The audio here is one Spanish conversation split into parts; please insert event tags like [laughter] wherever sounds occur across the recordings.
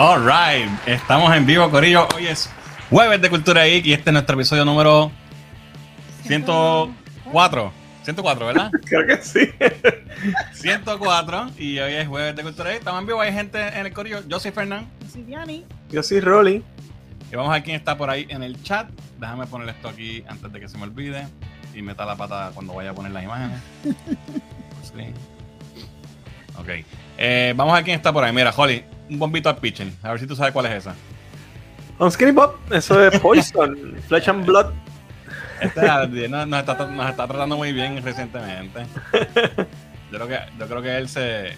All right, estamos en vivo, Corillo. Hoy es jueves de Cultura Geek y este es nuestro episodio número 104. 104, ¿verdad? [laughs] Creo que sí. 104 y hoy es jueves de Cultura Geek. Estamos en vivo, hay gente en el Corillo. Yo soy Fernán. Yo soy Diani. Yo soy Rolly. Y vamos a ver quién está por ahí en el chat. Déjame poner esto aquí antes de que se me olvide y meta la pata cuando vaya a poner las imágenes. [laughs] Sí. Ok. Eh, vamos a ver quién está por ahí. Mira, Holly, un bombito al pitching. A ver si tú sabes cuál es esa. On Skinny Bob, eso es [laughs] Poison, Flesh and Blood. Este nos, nos está, nos está tratando muy bien recientemente. [laughs] Yo creo que, yo creo que él se,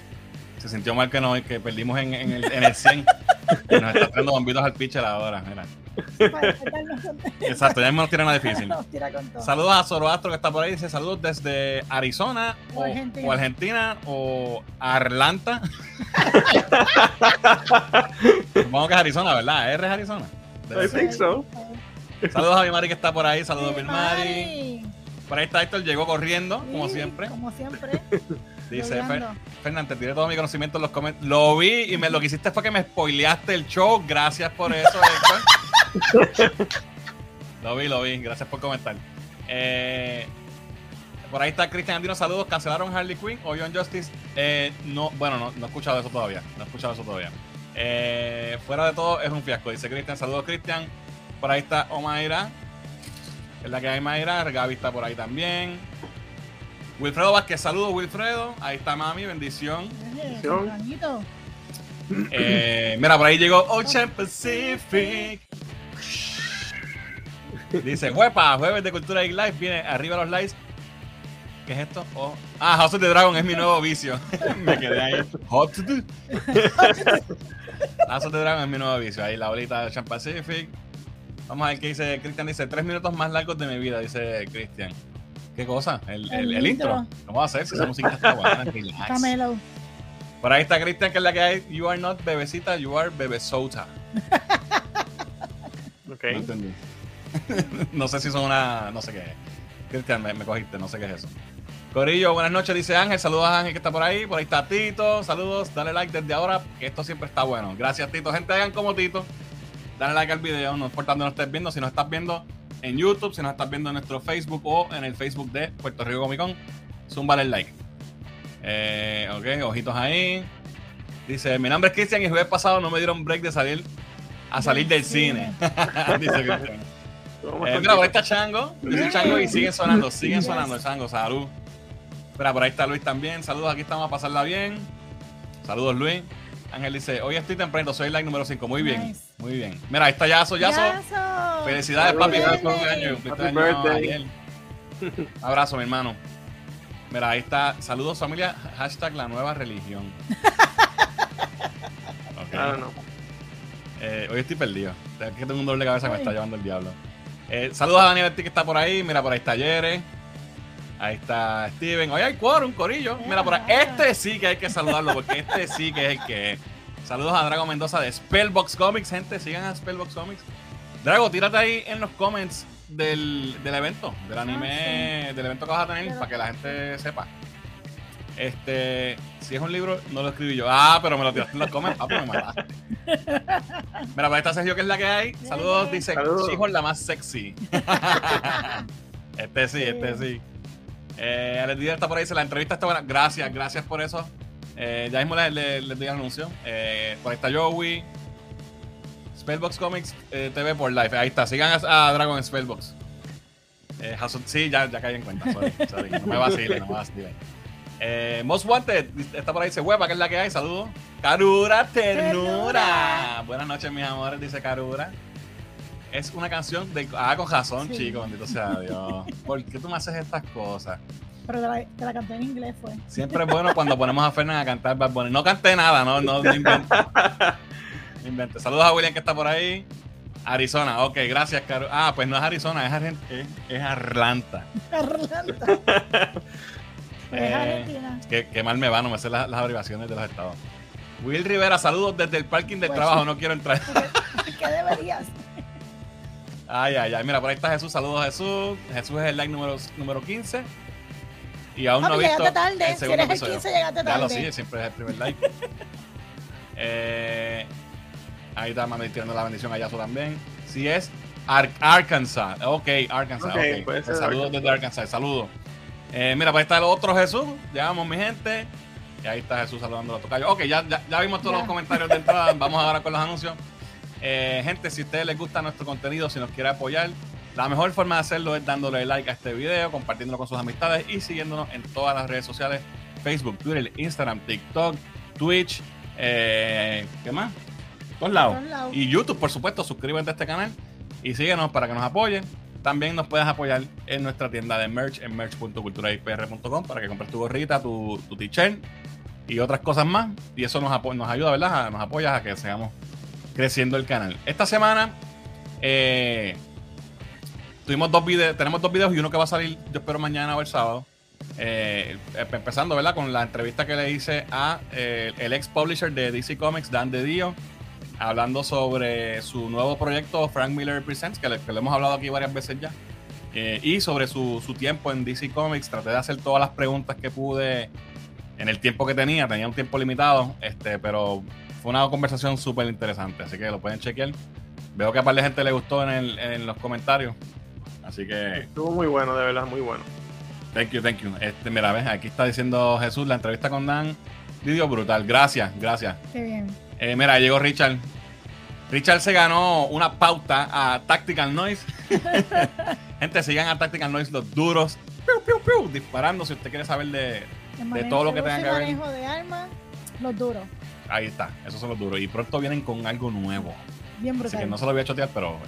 se sintió mal que, no, que perdimos en, en, el, en el 100. Y nos está trayendo bombitos al pitcher ahora. Mira. Exacto, ya difícil. Nos tira con todo. Saludos a Zoroastro que está por ahí. Dice saludos desde Arizona O o, Argentina. o Argentina o Atlanta. [laughs] Supongo que es Arizona, ¿verdad? R es Arizona. Debe I ser. think so. Saludos a mi Mari que está por ahí. Saludos a mi Mari. Por ahí está Héctor, llegó corriendo, como siempre. Como siempre. [laughs] Dice Fernán, te tiré todo mi conocimiento en los comentarios. Lo vi y me, lo que hiciste fue que me spoileaste el show. Gracias por eso, Héctor. [laughs] lo vi, lo vi. Gracias por comentar. Eh, por ahí está Cristian Andino. Saludos. Cancelaron Harley Quinn o John Justice. Eh, no, bueno, no, no he escuchado eso todavía. No he escuchado eso todavía. Eh, fuera de todo, es un fiasco. Dice Cristian. Saludos, Cristian. Por ahí está Omaira. Es la que hay Mayra. Gaby está por ahí también. Wilfredo Vázquez, saludos Wilfredo. Ahí está mami, bendición. Bendición. Eh, mira, por ahí llegó Ocean Pacific. Dice, huepa, jueves de Cultura y Live, viene arriba los likes. ¿Qué es esto? Oh. Ah, House of the Dragon es mi nuevo vicio. [laughs] Me quedé ahí. Hot to do. House of the Dragon es mi nuevo vicio. Ahí la bolita de Ocean Pacific. Vamos a ver qué dice Cristian. Dice, tres minutos más largos de mi vida, dice Cristian. ¿Qué cosa? El, el- El el intro. intro. ¿Cómo va a hacer si esa música está buena? [laughs] Mellow. Por ahí está Cristian, que es la que hay. You are not bebecita, you are bebesota. [laughs] Ok. No entendí. [laughs] no sé si son una. No sé qué es. Cristian, me, me cogiste, no sé qué es eso. Corillo, buenas noches, dice Ángel. Saludos a Ángel que está por ahí. Por ahí está Tito. Saludos. Dale like desde ahora, que esto siempre está bueno. Gracias, Tito. Gente, hagan como Tito. Dale like al video, no importa dónde nos estés viendo. Si nos estás viendo en YouTube, si nos estás viendo en nuestro Facebook o en el Facebook de Puerto Rico Comic Con, zúmbale el like. Eh, ok, ojitos ahí. Dice, mi nombre es Cristian y el jueves pasado no me dieron break de salir a salir del cine. [laughs] Dice Cristian. ¿Cómo Eh, mira, por ahí está Chango. Dice Chango y siguen sonando, siguen sonando, Chango. Salud. Mira, por ahí está Luis también. Saludos, aquí estamos a pasarla bien. Saludos, Luis. Ángel dice, hoy estoy temprano, soy el like número 5. Muy bien, Nice. muy bien. Mira, ahí está Yaso, Yaso. Yaso. Felicidades, papi. Feliz cumpleaños. Feliz [laughs] abrazo, mi hermano. Mira, ahí está. Saludos, familia. Hashtag la nueva religión. [laughs] Ok. I don't know. Eh, hoy estoy perdido. Es que tengo un doble cabeza que me está llevando el diablo. Eh, saludos a Daniel que está por ahí. Mira, por ahí está Yere. Ahí está Steven. Hoy hay quórum, corillo. Mira, por ahí. Este sí que hay que saludarlo porque este sí que es el que es. Saludos a Drago Mendoza de Spellbox Comics, gente. Sigan a Spellbox Comics. Drago, tírate ahí en los comments del, del evento, del anime, del evento que vas a tener, para que la gente sepa. Este, si es un libro, no lo escribí yo. Ah, pero me lo tiraste en los comments. Ah, pero me mataste. [laughs] Mira, por ahí está Sergio, que es la que hay. Saludos, dice Saludos. La más sexy. [laughs] este sí, este sí. Eh, el día está por ahí, dice la entrevista está buena. Gracias, gracias por eso. Eh, ya mismo les, les, les doy el anuncio. Eh, por ahí está Joey. Spellbox Comics eh, TV por live. Ahí está. Sigan a, a Dragon en Spellbox. Eh, sí, ya, ya caí en cuenta. Sorry, [laughs] sorry. No me vacilen, no me vacilen. Eh, Most Wanted está por ahí, dice hueva, que es la que hay. Saludos. Carura Ternura. Ternura. Buenas noches, mis amores, dice Carura. Es una canción de. Ah, con razón, Sí. chico, bendito sea Dios. ¿Por qué tú me haces estas cosas? Pero te la, te la canté en inglés, fue. Siempre es bueno cuando ponemos a Fernan a cantar Bad Bunny. No canté nada, no, no, no invente. Saludos a William que está por ahí. Arizona, ok, gracias, Caro. Ah, pues no es Arizona, es, Argen- es, es Atlanta. Atlanta. [laughs] Pues Eh, Argentina. Qué, qué mal me va, no me sé las, las abreviaciones de los estados. Will Rivera, saludos desde el parking del Pues trabajo, no quiero entrar. ¿Qué deberías? Ay, ay, ay. Mira, por ahí está Jesús. Saludos, Jesús. Jesús es el like número, número 15. Y aún no Papi, he visto llegaste tarde. el Si segundo eres el episodio. 15, llegaste Ya lo tarde. sigue, siempre es el primer like. [laughs] eh, Ahí está mami tirando la bendición a Yaso también. Si es Ar- Arkansas. Ok, Arkansas. Ok, ok. puede ser Pues saludos Arkansas. desde Arkansas. Saludos. Eh, mira, pues ahí está el otro Jesús. Llegamos, mi gente. Y ahí está Jesús saludando a los tocayos. Ok, ya, ya, ya vimos todos Ya. los comentarios de entrada. Vamos ahora con los anuncios. Eh, gente, si a ustedes les gusta nuestro contenido, si nos quiere apoyar, la mejor forma de hacerlo es dándole like a este video, compartiéndolo con sus amistades y siguiéndonos en todas las redes sociales: Facebook, Twitter, Instagram, TikTok, Twitch, eh, ¿qué más? Todos lados. Y YouTube, por supuesto, suscríbete a este canal y síguenos para que nos apoyen. También nos puedes apoyar en nuestra tienda de merch en merch.culturaipr.com para que compres tu gorrita, tu, tu t-shirt y otras cosas más. Y eso nos, nos ayuda, ¿verdad? Nos apoya a que sigamos creciendo el canal. Esta semana eh, tuvimos dos videos, tenemos dos videos y uno que va a salir, yo espero mañana o el sábado. Eh, empezando, ¿verdad? Con la entrevista que le hice a eh, el ex publisher de DC Comics, Dan DeDio, hablando sobre su nuevo proyecto, Frank Miller Presents, que le, le hemos hablado aquí varias veces ya. Y sobre su, su tiempo en DC Comics, traté de hacer todas las preguntas que pude en el tiempo que tenía, tenía un tiempo limitado, este, pero fue una conversación súper interesante, así que lo pueden chequear. Veo que a par de gente le gustó en, el- en los comentarios, así que Estuvo muy bueno, de verdad, muy bueno. thank you, thank you. Este, mira, ves, aquí está diciendo Jesús, la entrevista con Dan, video brutal, gracias, gracias. Qué bien. Eh, mira, llegó Richard. Richard se ganó una pauta a Tactical Noise. [laughs] Gente, sigan a Tactical Noise los duros. Piu, piu, piu, disparando si usted quiere saber de... Manejo- todo lo que tenga que ver. manejo de armas, los duros. Ahí está, esos son los duros. Y pronto vienen con algo nuevo. Bien Así brutal. que no se lo voy a chotear, pero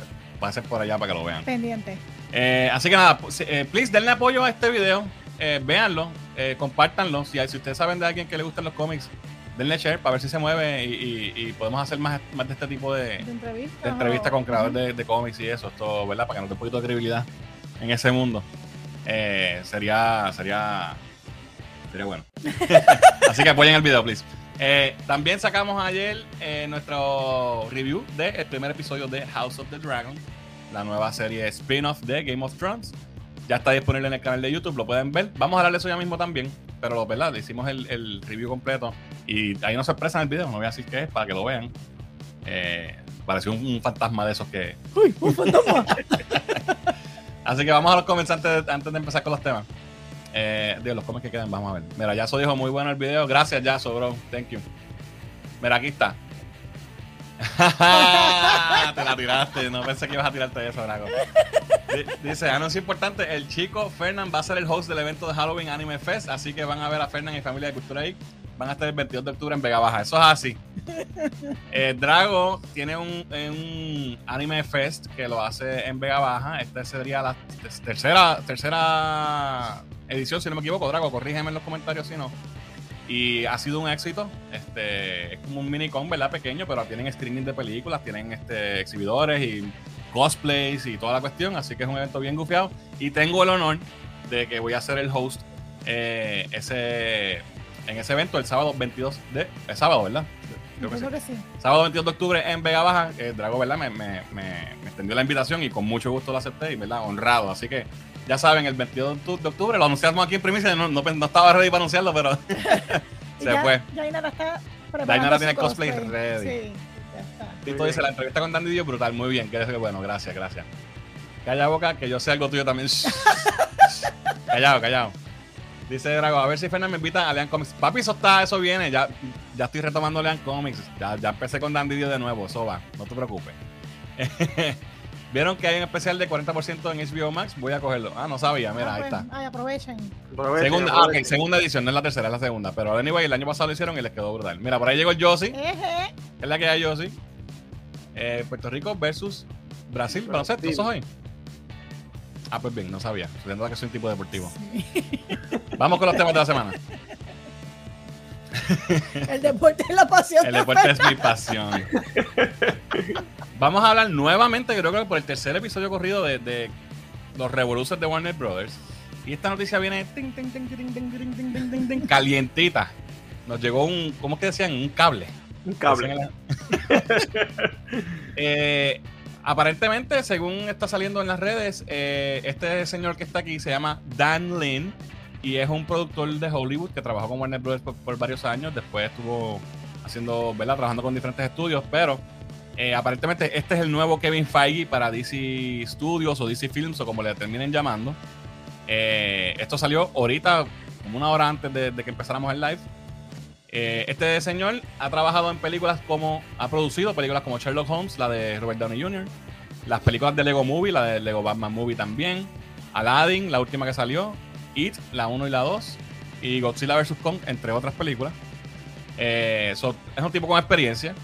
va a ser por allá para que lo vean. Pendiente. Eh, así que nada, eh, please denle apoyo a este video. Eh, véanlo, compártanlo. Si, si ustedes saben de alguien que le gustan los cómics, denle share para ver si se mueve y, y- y podemos hacer más, más de este tipo de, De entrevista. de entrevista con creadores de, de cómics y eso, esto, ¿verdad? Para que nos dé un poquito de credibilidad en ese mundo. Eh, sería, sería, sería bueno. [laughs] Así que apoyen el video, please. Eh, también sacamos ayer eh, nuestro review del primer episodio de House of the Dragon, la nueva serie spin-off de Game of Thrones. Ya está disponible en el canal de YouTube, lo pueden ver. Vamos a hablar de eso ya mismo también, pero ¿verdad? Le hicimos el, el review completo y hay una sorpresa en el video, no voy a decir qué es, para que lo vean. Eh, pareció un, un fantasma de esos que. Uy, un fantasma. [laughs] Así que vamos a los comenzantes antes de empezar con los temas. Eh, Dios, los cómics que quedan, vamos a ver. Mira, Yaso dijo muy bueno el video. Gracias, Yaso, bro. Thank you. Mira, aquí está. [laughs] Te la tiraste. No pensé que ibas a tirarte eso, Drago. Di- Dice, anuncio importante, el chico Fernand va a ser el host del evento de Halloween Anime Fest, así que van a ver a Fernand y familia de Cultura Geek. Van a estar el 22 de octubre en Vega Baja. Eso es así. [laughs] Eh, Drago tiene un, un Anime Fest que lo hace en Vega Baja. Esta sería la te- tercera, tercera edición, si no me equivoco. Drago, corrígeme en los comentarios si no. Y ha sido un éxito. Este, es como un mini con, ¿verdad? Pequeño, pero tienen screening de películas, tienen este, exhibidores y cosplays y toda la cuestión. Así que es un evento bien gufiado. Y tengo el honor de que voy a ser el host eh, ese, en ese evento el sábado 22 de. Es sábado, ¿verdad? Creo que sí. Creo que sí. Sábado 22 de octubre en Vega Baja. eh, Drago, ¿verdad? Me, me, me- me extendió la invitación y con mucho gusto lo acepté y, ¿verdad? Honrado. Así que ya saben, el 22 de octu- de octubre lo anunciamos aquí en primicia. No, no, no estaba ready para anunciarlo, pero [laughs] [laughs] se ya, fue. Está Dainara su tiene cosplay ready. Sí, ya está. Tito dice. La entrevista con Dandy Dio, brutal. Muy bien. Que bueno, gracias, gracias. Calla boca, que yo sé algo tuyo también. [laughs] callado, callado. Dice Drago, a ver si Fernández me invita a Lean Comics. Papi, eso está, eso viene. Ya, ya estoy retomando Lean Comics. Ya, ya empecé con Dandy Dio de nuevo. Eso va, no te preocupes. [laughs] ¿Vieron que hay un especial de 40% en HBO Max? Voy a cogerlo. Ah, no sabía, mira, Ah, ahí pues, está. Ay, aprovechen. Aprovechen, Segunda, ah, aprovechen. ok, segunda edición, no es la tercera, es la segunda. Pero anyway, el año pasado lo hicieron y les quedó brutal. Mira, por ahí llegó el Josie. Eje. Es la que hay Josie. Eh, Puerto Rico versus Brasil. Baloncesto, Brasil. ¿eso es hoy? Ah, pues bien, no sabía. Que soy un tipo deportivo. Vamos con los temas de la semana. El deporte es la pasión. El deporte es mi pasión. Vamos a hablar nuevamente, creo que por el tercer episodio corrido de, los Revolutions de Warner Brothers. Y esta noticia viene calientita. Nos llegó un, ¿cómo es que decían? Un cable. Un cable. eh, aparentemente, según está saliendo en las redes, eh, este señor que está aquí se llama Dan Lin y es un productor de Hollywood que trabajó con Warner Brothers por, varios años. Después estuvo haciendo, ¿verdad? Trabajando con diferentes estudios, pero Eh, aparentemente este es el nuevo Kevin Feige para DC Studios o DC Films o como le terminen llamando. Eh, esto salió ahorita, como una hora antes de que empezáramos el live. Eh, este señor ha trabajado en películas como, ha producido películas como Sherlock Holmes, la de Robert Downey Jr., las películas de Lego Movie, la de Lego Batman Movie también, Aladdin, la última que salió, It, la 1 y la 2, y Godzilla vs. Kong, entre otras películas. Eh, es un tipo con experiencia.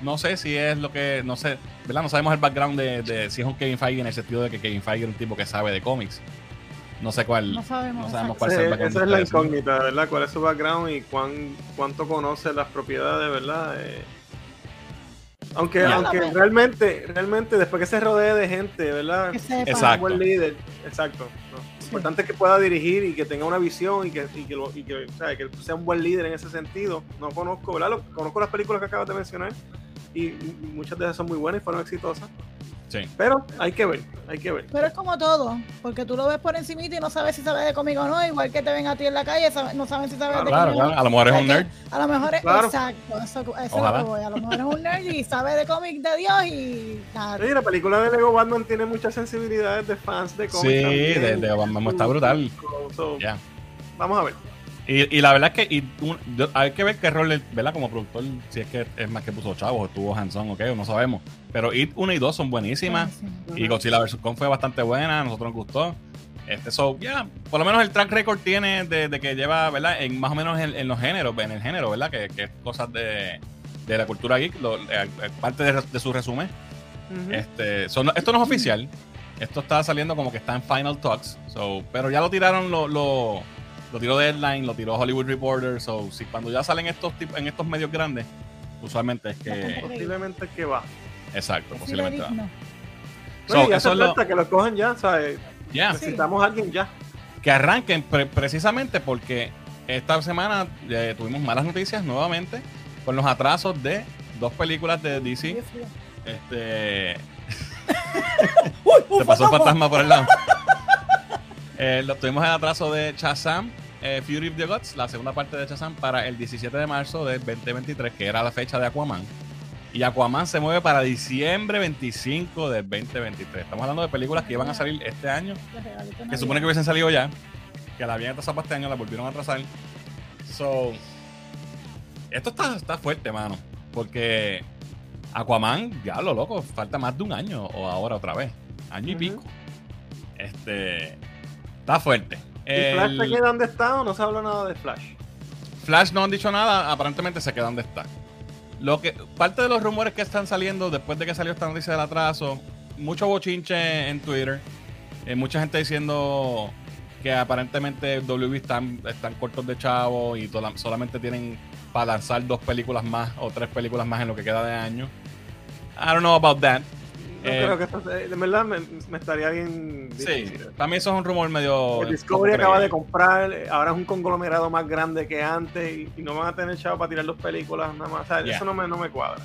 No sé si es lo que, no sé, ¿verdad? No sabemos el background de, de si es un Kevin Feige en el sentido de que Kevin Feige es un tipo que sabe de cómics. No sé cuál, No sabemos, no sabemos cuál Sí, es el background. esa es la incógnita, ¿verdad? ¿Cuál es su background y cuán, cuánto conoce las propiedades, ¿verdad? Eh, aunque Ya. aunque realmente, realmente después que se rodee de gente, ¿verdad? Que sepa. Exacto. Un buen líder, exacto. ¿no? Lo importante es que pueda dirigir y que tenga una visión y que, y que, lo- y que, o sea, que sea un buen líder en ese sentido. No conozco, ¿verdad? Lo- conozco las películas que acabas de mencionar y, y muchas de ellas son muy buenas y fueron exitosas. Sí. Pero hay que ver, hay que ver. Pero es como todo, porque tú lo ves por encimita y no sabes si sabes de cómic o no, igual que te ven a ti en la calle, no saben si sabes de Claro, cómic claro. A lo mejor es un nerd. A lo mejor es Claro. exacto, eso, eso es lo que voy. A lo mejor es un nerd y sabe de cómic de Dios y nada. Oye, la película de Lego Batman tiene muchas sensibilidades de fans de cómics. Sí, también. de- de Batman está brutal. So, Ya. Vamos a ver. Y, y la verdad es que y un- hay que ver qué rol, ¿verdad? Como productor, si es que es más que puso chavos, o estuvo Hanson o qué, no sabemos. Pero It 1 y 2 son buenísimas. Buenísimo. Y Godzilla vs. Kong fue bastante buena, a nosotros nos gustó. Este, so, ya, por lo menos el track record tiene de, de que lleva, ¿verdad? En más o menos en, en los géneros, en el género, ¿verdad? Que, que es cosas de, de la cultura geek, lo- eh, eh, parte de, de su resumen. Ujú. Este, so, no- esto no es oficial. Esto está saliendo como que está en Final Talks. So, pero ya lo tiraron, lo, lo, lo tiró Deadline, lo tiró Hollywood Reporter. So, si cuando ya salen estos en estos medios grandes, usualmente es que. Posiblemente que va. Exacto, posiblemente. va. fidedigno. So, eso hace es lo- falta que lo cojan ya, ¿sabes? Sí. Necesitamos a alguien ya. que arranquen pre- precisamente porque esta semana eh, tuvimos malas noticias nuevamente con los atrasos de dos películas de DC. Este, [laughs] se pasó el fantasma. por el lado. [laughs] Eh, lo tuvimos el atraso de Shazam, eh, Fury of the Gods, la segunda parte de Shazam, para el 17 de marzo del 2023, que era la fecha de Aquaman. Y Aquaman se mueve para diciembre 25 del 2023. Estamos hablando de películas que iban a salir este año que supone que hubiesen salido ya, que la habían atrasado para este año, la volvieron a atrasar. So, esto está, está fuerte, mano, porque Aquaman, ya lo loco, falta más de un año o ahora otra vez, año y pico. Este, está fuerte. ¿Y Flash El- se queda donde está o no se habla nada de Flash? Flash no han dicho nada, aparentemente se queda donde está. Lo que, parte de los rumores que están saliendo después de que salió esta noticia del atraso, mucho bochinche en Twitter, eh, mucha gente diciendo que aparentemente WB están, están cortos de chavo y solamente tienen para lanzar dos películas más o tres películas más en lo que queda de año. I don't know about that. No Eh, creo que esto, de verdad me, me estaría bien Sí, difícil. mí eso es un rumor medio... El Discovery acaba de comprar, ahora es un conglomerado más grande que antes y, y no van a tener chavo para tirar dos películas nada más. O sea, Yeah. Eso no me, no me cuadra.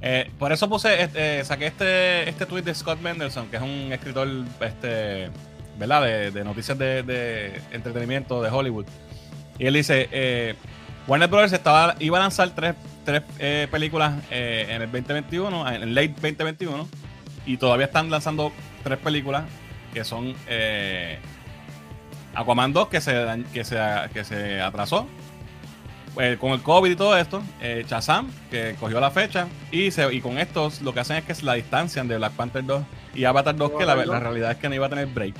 Eh, por eso puse, este, eh, saqué este, este tweet de Scott Mendelson, que es un escritor, este, ¿verdad? De, de noticias de, de entretenimiento de Hollywood. Y él dice, eh, Warner Brothers estaba, iba a lanzar tres, tres eh, películas eh, en el 2021, en el late 2021, y todavía están lanzando tres películas que son eh, Aquaman 2, que se, que se, que se atrasó, eh, con el COVID y todo esto, eh, Shazam, que cogió la fecha, y, se, y con estos lo que hacen es que se la distancian de Black Panther 2 y Avatar 2, que la, la realidad es que no iba a tener break.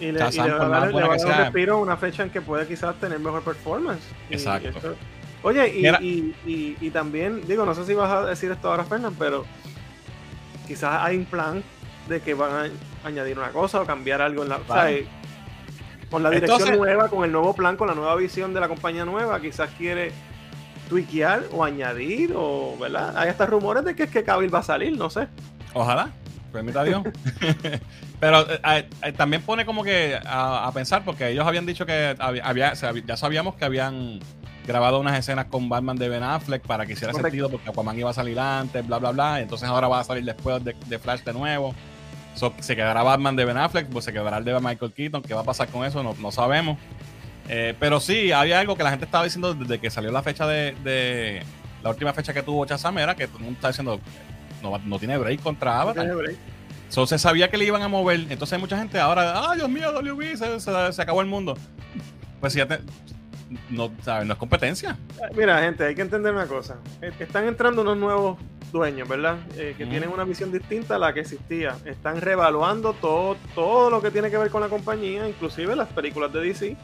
Y le, Shazam, y le por más le buena que un respiro una fecha en que puede quizás tener mejor performance. Y Exacto. esto- oye, y, y, y, y también, digo, no sé si vas a decir esto ahora, Fernán, pero quizás hay un plan de que van a añadir una cosa o cambiar algo en la. o sea, Claro. eh, con la dirección Entonces- nueva, con el nuevo plan, con la nueva visión de la compañía nueva, quizás quiere tweakear o añadir, o, ¿verdad? Hay hasta rumores de que es que Cavill va a salir, no sé. Ojalá, permita Dios. [laughs] Pero eh, eh, también pone como que a, a pensar, porque ellos habían dicho que había- ya sabíamos que habían grabado unas escenas con Batman de Ben Affleck para que hiciera Correcto. sentido, porque Aquaman iba a salir antes, bla, bla, bla. entonces ahora va a salir después de, de Flash de nuevo. So, se quedará Batman de Ben Affleck, pues se quedará el de Michael Keaton. ¿Qué va a pasar con eso? No, no sabemos. Eh, pero sí, había algo que la gente estaba diciendo desde que salió la fecha de. de- la última fecha que tuvo Shazam era que todo el mundo está diciendo. no, no tiene break contra No Avatar. tiene break. So, se sabía que le iban a mover. Entonces hay mucha gente ahora, ah, Dios mío, WB, se, se- se acabó el mundo. Pues fíjate, no, ¿sabes? no es competencia. Mira, gente, hay que entender una cosa. Eh, Están entrando unos nuevos dueños, ¿verdad? Eh, que tienen una visión distinta a la que existía. Están reevaluando todo, todo lo que tiene que ver con la compañía, inclusive las películas de DC.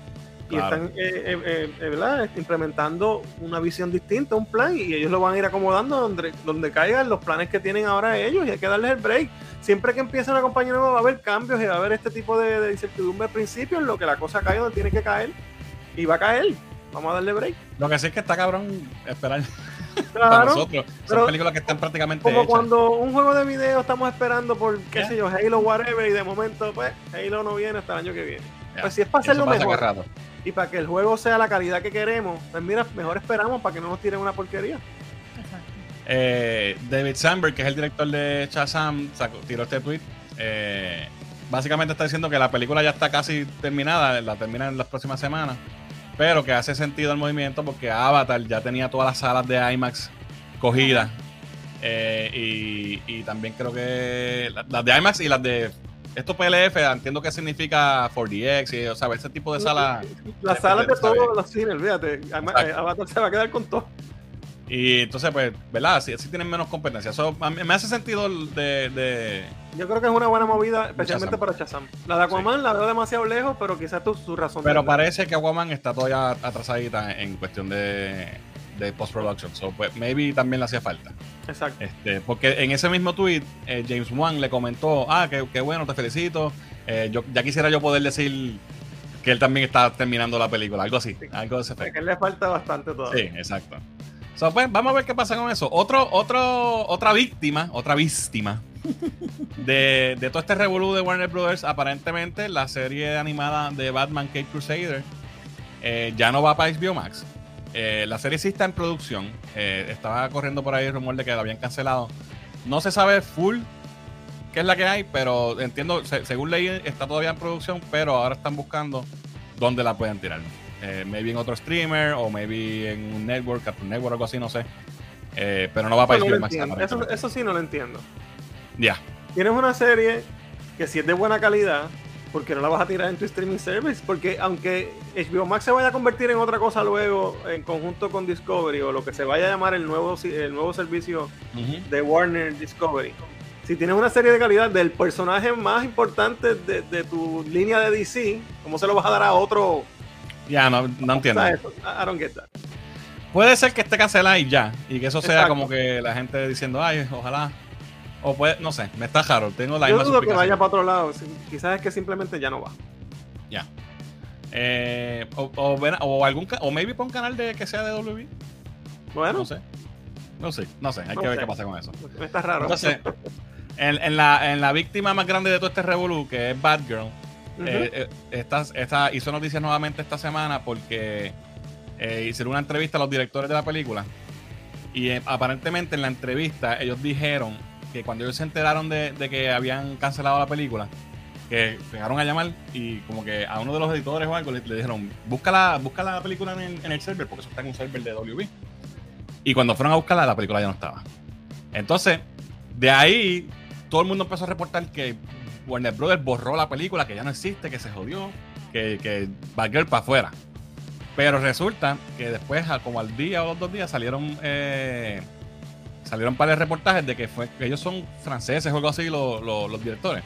Y están eh, eh, eh, eh, ¿verdad? implementando una visión distinta, un plan, y ellos lo van a ir acomodando donde, donde caigan los planes que tienen ahora ellos, y hay que darles el break. Siempre que empieza una compañía nueva va a haber cambios y va a haber este tipo de, de incertidumbre al principio, en lo que la cosa cae donde tiene que caer, y va a caer. Vamos a darle break. Lo que sí es que está cabrón esperar [laughs] para nosotros. Son pero películas que están prácticamente como hechas. cuando un juego de video estamos esperando por, qué sé yo, Halo, whatever, y de momento, pues, Halo no viene hasta el año que viene. Ya. Pues si es para hacerlo mejor rato. y para que el juego sea la calidad que queremos, pues mira, mejor esperamos para que no nos tiren una porquería. Exacto. Eh, David Sandberg, que es el director de Shazam, sacó- tiró este tweet. Eh, básicamente está diciendo que la película ya está casi terminada, la terminan en las próximas semanas, pero que hace sentido el movimiento porque Avatar ya tenía todas las salas de IMAX cogidas. Eh, y, y también creo que la- las de IMAX y las de esto PLF, entiendo que significa 4DX, y, o sea, ese tipo de salas. Las salas de todos los cines, Exacto. eh, Avatar se va a quedar con todo. Y entonces, pues, ¿verdad? Así, así tienen menos competencia. Eso a mí me hace sentido de- de, Yo creo que es una buena movida, especialmente Shazam. para Shazam. La de Aquaman la veo demasiado lejos, pero quizás tu, su razón. Pero parece que Aquaman está todavía atrasadita en cuestión de, de post-production. So, pues, maybe también le hacía falta. Exacto. Este, porque en ese mismo tweet, eh, James Wan le comentó: Ah, qué, qué bueno, te felicito. Eh, yo, ya quisiera yo poder decir que él también está terminando la película. Algo así. Algo de ese efecto. que le falta bastante Sí, todavía. exacto. So, pues, vamos a ver qué pasa con eso. Otro, otro, otra víctima, otra víctima [laughs] de, de todo este revolú de Warner Brothers, aparentemente la serie animada de Batman Cape Crusader eh, ya no va para HBO Max. Eh, la serie sí está en producción. Eh, estaba corriendo por ahí el rumor de que la habían cancelado. No se sabe full qué es la que hay, pero entiendo, se- según leí, está todavía en producción, pero ahora están buscando dónde la pueden tirar. Eh, maybe en otro streamer o maybe en un network, Cartoon Network o algo así, no sé. Eh, pero no va para no HBO Max. Eso, sí no lo entiendo. Ya. Tienes una serie que si es de buena calidad, ¿por qué no la vas a tirar en tu streaming service? Porque aunque HBO Max se vaya a convertir en otra cosa luego, en conjunto con Discovery, o lo que se vaya a llamar el nuevo, el nuevo servicio de Warner Discovery, si tienes una serie de calidad del personaje más importante de, de tu línea de DC, ¿cómo se lo vas a dar a otro? Ya, no, no entiendo. ¿Sabes? I don't get that. Puede ser que esté cancelada y ya. Y que eso sea Exacto. como que la gente diciendo, ay, ojalá. O puede, no sé, me está raro. Tengo la Yo misma dudo que vaya para otro lado. Quizás es que simplemente ya no va. Ya. Eh, o, o, o algún o maybe para un canal de que sea de WB. Bueno, No sé. No sé, no sé. Hay No que ver qué pasa con eso. está raro. Entonces, en, en la, en la víctima más grande de todo este revolú, que es Batgirl, Eh, eh, esta, esta hizo noticias nuevamente esta semana porque eh, hicieron una entrevista a los directores de la película y aparentemente en la entrevista ellos dijeron que cuando ellos se enteraron de, que habían cancelado la película, que llegaron a llamar y como que a uno de los editores o algo le, le dijeron, busca la, busca la película en el, en el server, porque eso está en un server de WB. Y cuando fueron a buscarla, la película ya no estaba. Entonces, de ahí, todo el mundo empezó a reportar que Warner Brothers borró la película, que ya no existe, que se jodió, que, que Batgirl para afuera. Pero resulta que después, como al día o los dos días, salieron eh, salieron para reportajes de que fue que ellos son franceses o algo así, los, los- los directores.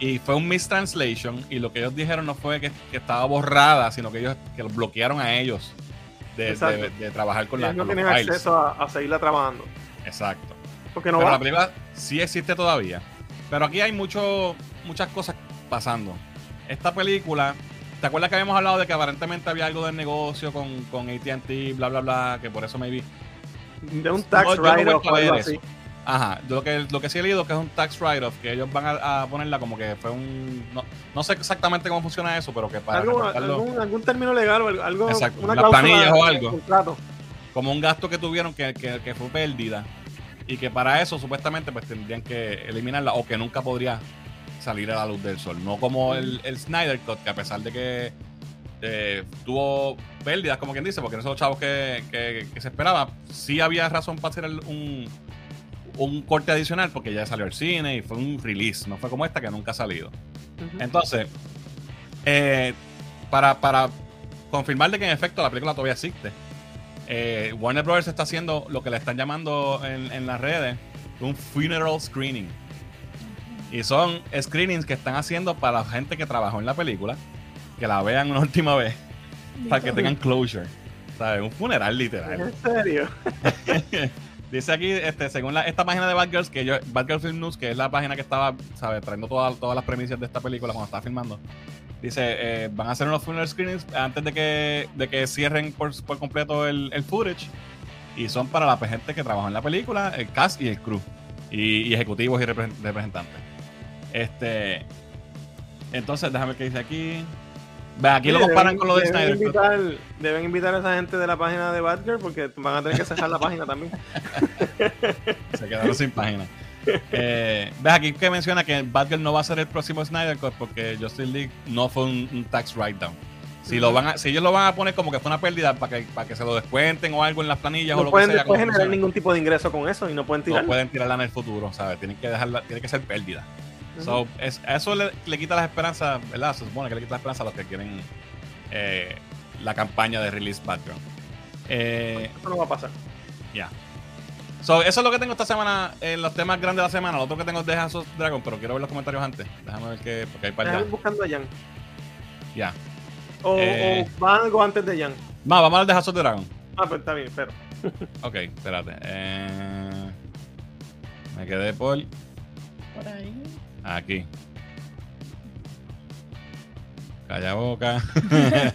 Y fue un mistranslation y lo que ellos dijeron no fue que, que estaba borrada, sino que ellos que los bloquearon a ellos de, de- de trabajar con, la, Ellos no tienen acceso a, a seguirla trabajando. Exacto. Porque no pero va. la película sí existe todavía. Pero aquí hay mucho, muchas cosas pasando. Esta película, ¿te acuerdas que habíamos hablado de que aparentemente había algo de negocio con, con ATT, bla, bla, bla? Que por eso maybe. De un tax No, no write-off a o algo así. Ajá, lo que, lo que sí he leído que es un tax write-off, que ellos van a, a ponerla como que fue un. No, no sé exactamente cómo funciona eso, pero que para Algo- algún, algún término legal o algo, Exacto, una las planillas o algo. como un gasto que tuvieron que, que, que fue pérdida y que para eso supuestamente pues tendrían que eliminarla o que nunca podría salir a la luz del sol. No como el, el Snyder Cut, que a pesar de que eh, tuvo pérdidas, como quien dice, porque los chavos que, que- que se esperaba, sí había razón para hacer el- un, un corte adicional porque ya salió al cine y fue un release, no fue como esta que nunca ha salido. Entonces, eh, para, para confirmar de que en efecto la película todavía existe, eh, Warner Brothers está haciendo lo que le están llamando en, en las redes un funeral screening. Y son screenings que están haciendo para la gente que trabajó en la película, que la vean una [laughs] última vez, para que tengan closure. ¿Sabes? Un funeral literal. ¿En serio? [laughs] Dice aquí, este, según esta página de Bad Girls, que yo, Bad Girls Film News, que es la página que estaba, ¿sabes? Trayendo todas todas las premisas de esta película cuando estaba filmando. Dice, eh, van a hacer unos funeral screenings antes de que, de que cierren por, por completo el, el footage. Y son para la gente que trabajó en la película, el cast y el crew. Y, y ejecutivos y represen- representantes. Este. Entonces, déjame ver qué dice aquí. Aquí lo comparan deben- con lo de deben Snyder. Invitar, deben invitar a esa gente de la página de Batgirl porque van a tener que cerrar la página también. [laughs] Se quedaron sin página. Eh, ves aquí que menciona que Batgirl no va a ser el próximo Snyder Cut porque Justice League no fue un, un tax write-down. Si, lo van a- si ellos lo van a poner como que fue una pérdida para que, para que se lo descuenten o algo en las planillas o No lo pueden que sea, después como generar ningún tipo de ingreso con eso y no pueden tirar. no pueden tirarla en el futuro, ¿sabes? Tienen que dejarla, tiene que ser pérdida. So, es- eso le, le quita las esperanzas, ¿verdad? Se supone que le quita las esperanzas a los que quieren eh, la campaña de release. Eh, Eso no va a pasar. ya. So, eso es lo que tengo esta semana en los temas grandes de la semana. Lo otro que tengo es The House of Dragon, pero quiero ver los comentarios antes. Déjame ver qué, porque hay para Déjame buscando a Jan. Ya. O, Eh. o van algo antes de Jan. Va, vamos al The House of Dragon. Ah, pues está bien, pero. [laughs] Ok, espérate. Eh, me quedé por Por ahí. Aquí. Calla boca.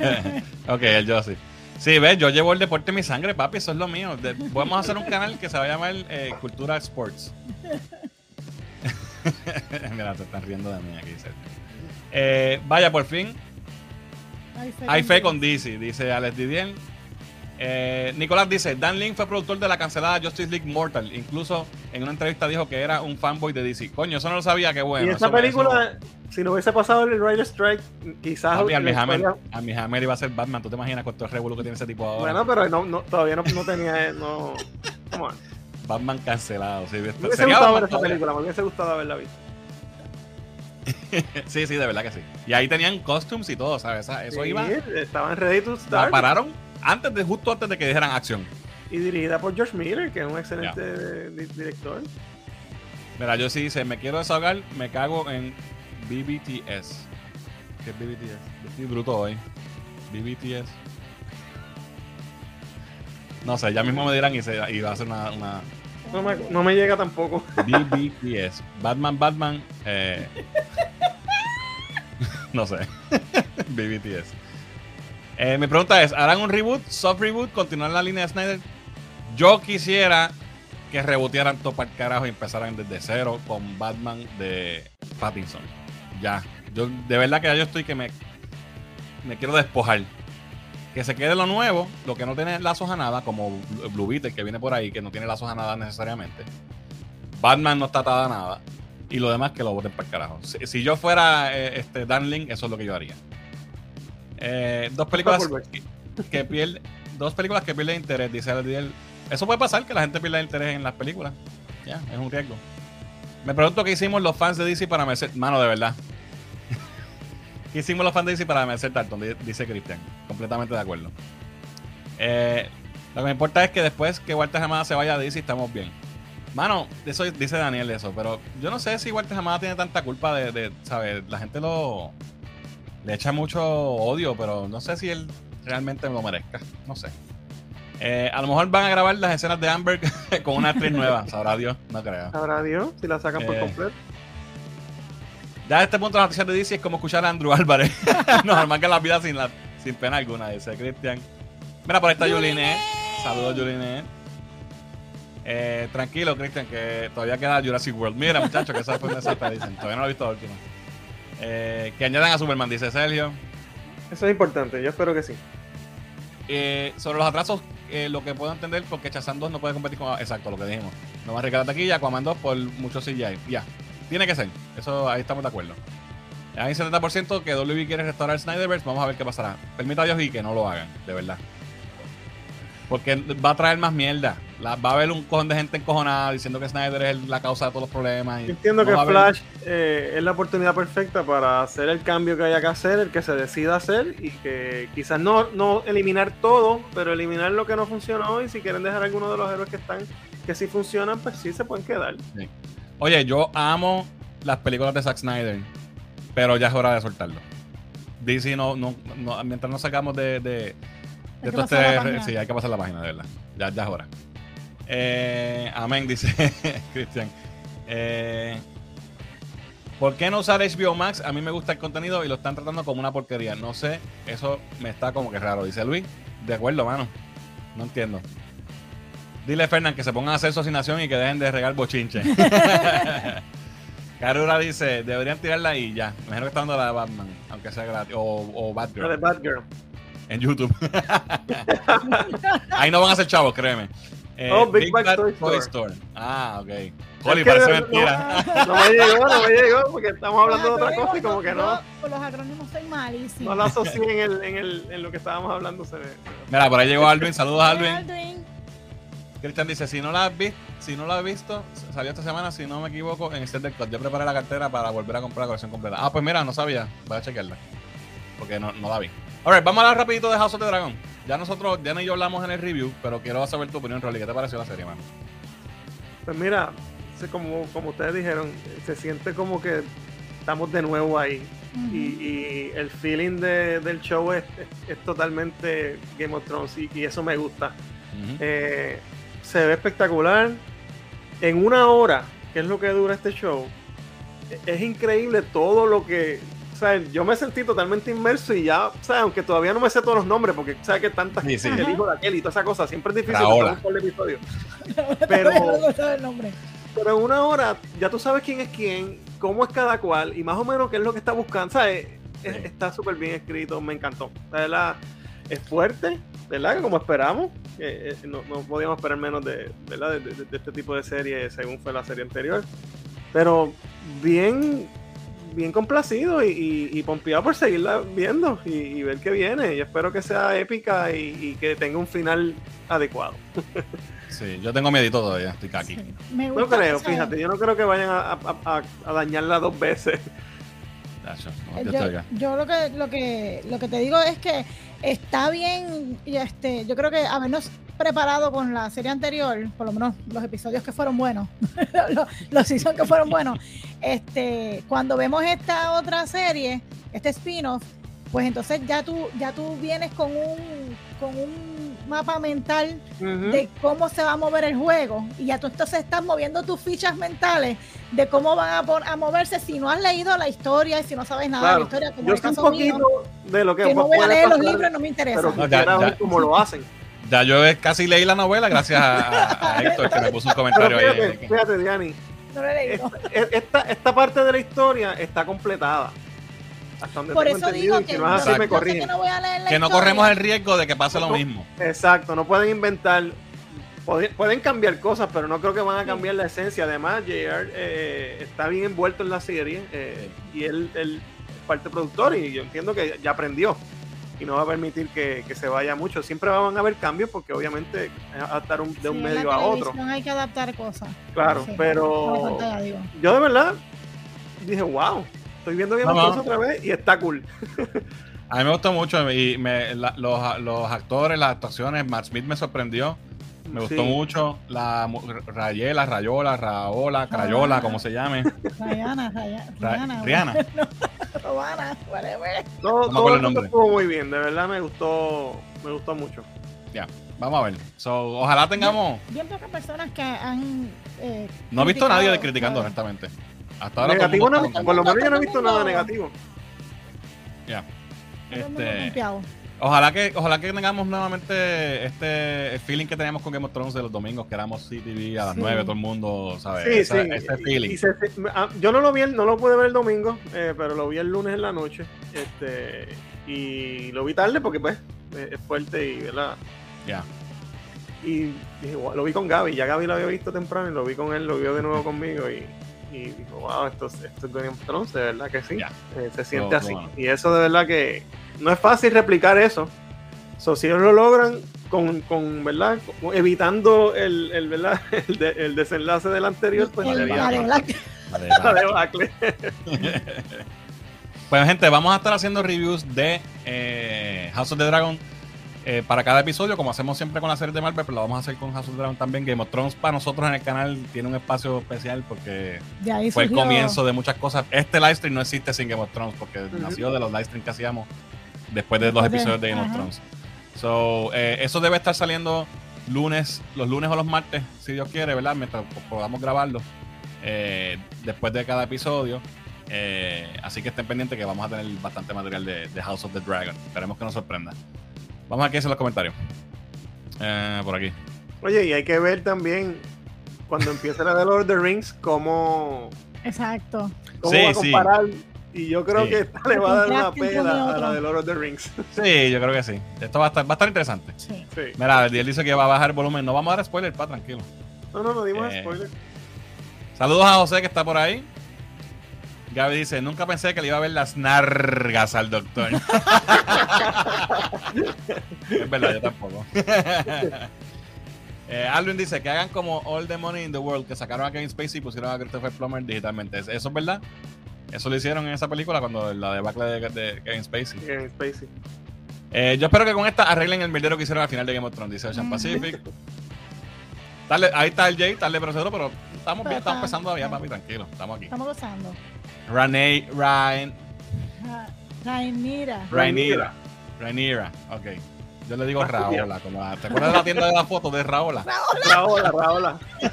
[laughs] ok, el yo sí. Ves, yo llevo el deporte en mi sangre, papi, eso es lo mío. De- vamos a hacer un canal que se va a llamar eh, Cultura Sports. [laughs] Mira, se están riendo de mí aquí. Eh, vaya, por fin, Hay fe, hay fe con DC, dice Alex Didier. Eh, Nicolás dice, Dan Lin fue productor de la cancelada Justice League Mortal. Incluso en una entrevista dijo que era un fanboy de DC. Coño, eso no lo sabía, qué bueno. y esa eso- película, si no hubiese pasado el Rider Strike, quizás. Papi, la Armie Hammer, historia- Armie Hammer iba a ser Batman. ¿Tú te imaginas el revuelo que tiene ese tipo ahora? Bueno, pero no, no, todavía no, no tenía. No. Batman cancelado. Sí, Me hubiese gustado ver esa película, me hubiese gustado haberla visto. [laughs] Sí, sí, de verdad que sí. Y ahí tenían costumes y todo, ¿sabes? Eso Sí, iba. Estaban ready to La start. pararon antes de, justo antes de que dijeran acción. Y dirigida por George Miller, que es un excelente di- director. Mira, yo sí dice, me quiero desahogar, me cago en BBTS. ¿Qué es BBTS? Estoy bruto hoy. BBTS. No sé, ya mismo me dirán y, se, y va a hacer una, una No me, no me llega tampoco. [laughs] BBTS. Batman, Batman. Eh... [laughs] [laughs] no sé. BBTS. Eh, mi pregunta es, ¿harán un reboot, soft reboot, continuar la línea de Snyder? Yo quisiera que rebotearan todo para el carajo y empezaran desde cero con Batman de Pattinson. Ya. Yo de verdad que ya yo estoy que me, quiero despojar. Que se quede lo nuevo, lo que no tiene lazos a nada, como Blue Beetle que viene por ahí, que no tiene lazos a nada necesariamente. Batman no está atada a nada. Y lo demás que lo voten para el carajo. Si, yo fuera eh, este Dan eso es lo que yo haría. Eh, dos películas que, que pierden dos películas que pierden interés, dice Adiel. Eso puede pasar, que la gente pierda interés en las películas. Ya, es un riesgo. Me pregunto qué hicimos los fans de DC para merecer. Mano, de verdad. [laughs] ¿Qué hicimos los fans de DC para merecer Tarton? Dice Cristian. Completamente de acuerdo. Eh, lo que me importa es que después que Walter Hamada se vaya a DC, estamos bien. Mano, eso dice Daniel eso, pero yo no sé si Walter Hamada tiene tanta culpa de, de, ¿sabes? La gente lo le echa mucho odio, pero no sé si él realmente lo merezca. No sé. Eh, a lo mejor van a grabar las escenas de Amber [laughs] con una actriz nueva, sabrá Dios, no creo. Sabrá Dios si la sacan por Eh, completo. Ya a este punto las noticias de DC es como escuchar a Andrew [laughs] Álvarez. [laughs] Nos amargan la vida sin, la, sin pena alguna, dice Cristian. Mira, por ahí está Juline. Saludos, Juline. Eh, tranquilo, Cristian, que todavía queda Jurassic World. Mira, muchachos, que esa fue una dicen. Todavía no lo he visto la última. Eh, que añadan a Superman, dice Sergio. Eso es importante, yo espero que sí. Eh, sobre los atrasos, eh, lo que puedo entender, porque Chazan 2 no puede competir con. Exacto, lo que dijimos. No va a regalar taquilla, Aquaman 2 por mucho CGI. Ya, tiene que ser. Eso ahí estamos de acuerdo. Hay un 70% que WB quiere restaurar Snyderverse. Vamos a ver qué pasará. Permita a Dios y que no lo hagan, de verdad. Porque va a traer más mierda. La- va a haber un cojón de gente encojonada diciendo que Snyder es la causa de todos los problemas. y Yo entiendo no que haber- Flash eh, es la oportunidad perfecta para hacer el cambio que haya que hacer, el que se decida hacer y que quizás no, no eliminar todo, pero eliminar lo que no funcionó y si quieren dejar algunos de los héroes que están, que sí funcionan, pues sí se pueden quedar. Oye, yo amo las películas de Zack Snyder, pero ya es hora de soltarlo. DC no, no, no- mientras no sacamos de, de, que sí, hay que pasar la página, de verdad. Ya, ya es hora. Eh, amén, dice [laughs] Cristian. Eh, ¿Por qué no usar HBO Max? A mí me gusta el contenido y lo están tratando como una porquería. No sé, eso me está como que raro, dice Luis. De acuerdo, mano. No entiendo. Dile, Fernán, que se pongan a hacer asesinación y que dejen de regar bochinche. [laughs] Carura dice, deberían tirarla ahí ya. Me imagino que está dando la de Batman, aunque sea gratis. O, o La de Batgirl Batgirl. En YouTube. ahí no van a ser chavos, créeme. Eh, Oh, Big Bad Toy Store. Ah, ok. Que parece no- mentira. No me llegó, no me llegó, porque estamos hablando de otra cosa y como que no, Con los acrónimos soy malísimo. no la asocié en, el, en, el, en lo que estábamos hablando. Se, Mira, por ahí llegó Alvin. Saludos, Alvin. Aldrin. Cristian dice, si no la has visto, si no la has visto, salió esta semana, si no me equivoco, en Extended Cut. Yo preparé la cartera para volver a comprar la colección completa. Ah, pues mira, no sabía. Voy a chequearla. Porque no, no la vi. Alright, vamos a hablar rapidito de House of the Dragon. Ya nosotros, ya y yo hablamos en el review, pero quiero saber tu opinión, Rolly. ¿Qué te pareció la serie, mano? Pues mira, como, como ustedes dijeron, se siente como que estamos de nuevo ahí. Y, y el feeling de- del show es, es- es totalmente Game of Thrones y, y eso me gusta. Eh, se ve espectacular. En una hora, que es lo que dura este show, e- es increíble todo lo que. O sea, yo me sentí totalmente inmerso y ya, o sea, aunque todavía no me sé todos los nombres, porque sabes que tantas Sí, sí. el hijo de aquel y toda esa cosa, siempre es difícil par de episodios. Pero Pero- el en una hora ya tú sabes quién es quién, cómo es cada cual y más o menos qué es lo que está buscando. ¿sabes? Es- Sí. está súper bien escrito, me encantó. La verdad, es fuerte, ¿verdad? Como esperamos. eh, no, no podíamos esperar menos de, ¿verdad? De, de- de este tipo de serie según fue la serie anterior. Pero bien, bien complacido y, y, y pompeado por seguirla viendo y, y ver qué viene. Y espero que sea épica y, y que tenga un final adecuado. [laughs] Sí, yo tengo miedito todavía, estoy aquí. Sí. Me No creo, fíjate, yo no creo que vayan a, a- a- a dañarla dos veces. Eh, Yo, yo lo que lo que lo que te digo es que está bien y este yo creo que habernos preparado con la serie anterior por lo menos los episodios que fueron buenos [laughs] los, los seasons que fueron buenos este cuando vemos esta otra serie este spin-off pues entonces ya tú ya tú vienes con un con un mapa mental de cómo se va a mover el juego y ya tú entonces estás moviendo tus fichas mentales de cómo van a, a moverse si no has leído la historia y si no sabes nada de la Claro, historia como Yo sé un caso mío, poquito de lo que, que no voy a leer los pasar, libros no me interesa pero No, ya- ya. cómo lo hacen. Ya yo casi leí la novela gracias a, a- [laughs] Héctor que me puso un comentario fíjate, ahí. fíjate, Diani, no lo he leído esta, esta, esta parte de la historia está completada. Hasta donde por tengo eso entendido, digo y que no es así, yo me corrigen. que no voy a leer la Que no corremos el riesgo de que pase lo mismo. Exacto, no pueden inventar. Pueden, pueden cambiar cosas, pero no creo que van a cambiar la esencia. Además, JR eh, está bien envuelto en la serie eh, y él, él es parte productor y yo entiendo que ya aprendió y no va a permitir que, que se vaya mucho. Siempre van a haber cambios porque obviamente adaptar un- de un Sí, en la medio a otro. televisión hay que adaptar cosas Claro, Sí, pero pantalla, yo de verdad dije, wow, estoy viendo Game of No, no. Thrones otra vez y está cool. A mí me gustó mucho y me- la- los, los actores, las actuaciones, Matt Smith me sorprendió. Me gustó Sí. mucho. La mu- Rayela, Rayola, Raola, Crayola, Ah. como se llame. Rihanna, Raya- Ra- Rihanna, [laughs] Rihanna. Robana, whatever. Todo, me todo acuerdo el nombre. estuvo muy bien, de verdad me gustó, me gustó mucho. Ya, vamos a ver. So, ojalá tengamos. Bien pocas personas que han. eh, No he visto a nadie de criticando, honestamente. Hasta ahora negativo no, por lo menos yo no he visto nada negativo. Ya. Mundo Este, confiado. ojalá que ojalá que tengamos nuevamente este el feeling que teníamos con Game of Thrones de los domingos, que éramos CTV a las Sí. 9, todo el mundo, ¿sabes? Sí, Esa- sí. Ese y- feeling. y se- ah, yo no lo vi, el- no lo pude ver el domingo, eh, pero lo vi el lunes en la noche. Este, y lo vi tarde porque pues eh, es fuerte y ¿verdad? Ya. Y dije, "Wow", lo vi con Gaby, ya Gaby lo había visto temprano y lo vi con él, lo vio de nuevo conmigo y, y dijo, wow, esto, es- esto es Game of Thrones, de verdad que sí. Eh, se siente así. Y eso de verdad que no es fácil replicar eso. So, si ellos lo logran, con, con ¿verdad? evitando el, el, ¿verdad? [laughs] El, desenlace del anterior, pues la debacle. [laughs] [laughs] pues gente, vamos a estar haciendo reviews de eh, House of the Dragon eh, para cada episodio, como hacemos siempre con la serie de Marvel, pero lo vamos a hacer con House of the Dragon también. Game of Thrones para nosotros en el canal tiene un espacio especial porque fue el comienzo de muchas cas Este livestream no existe sin Game of Thrones porque nació de los livestreams que hacíamos después de los episodios de Game of Thrones. So, eh, eso debe estar saliendo lunes, los lunes o los martes, si Dios quiere, ¿verdad? Mientras podamos grabarlo eh, después de cada episodio. así que estén pendientes que vamos a tener bastante material de, de House of the Dragon. Esperemos que nos sorprenda. Vamos a qué en los comentarios. Eh, por aquí. Oye, y hay que ver también cuando empiece la de Lord of the Rings cómo. Exacto. Cómo va a comparar. Y yo creo que esta le va a dar una pena a la de Lord of the Rings. Sí, yo creo que sí. Esto va a estar, va a estar interesante. Sí. Mira, él dice que va a bajar el volumen. No vamos a dar spoiler, pa, tranquilo. No, no, no dimos eh, spoiler. Saludos a José que está por ahí. Gaby dice, nunca pensé que le iba a ver las nargas al doctor. [laughs] es verdad, yo tampoco. [laughs] eh, Alvin dice que hagan como All the Money in the World, que sacaron a Kevin Spacey y pusieron a Christopher Plummer digitalmente. ¿Eso es verdad? Eso lo hicieron en esa película cuando la debacle de, de Kevin Spacey. Kevin Spacey. Eh, yo espero que con esta arreglen el mierdero que hicieron al final de Game of Thrones, dice Ocean mm. Pacific. ahí está el Jay, tal proceduro, pero estamos bien, estamos empezando todavía, papi, tranquilo. Estamos aquí. Estamos gozando. Rane, Ryan. Rainira. Rainira. Rainira, ok. Yo le digo Raola. Como ¿Te acuerdas de la tienda de la foto de Raola? Raola, Raola. [laughs]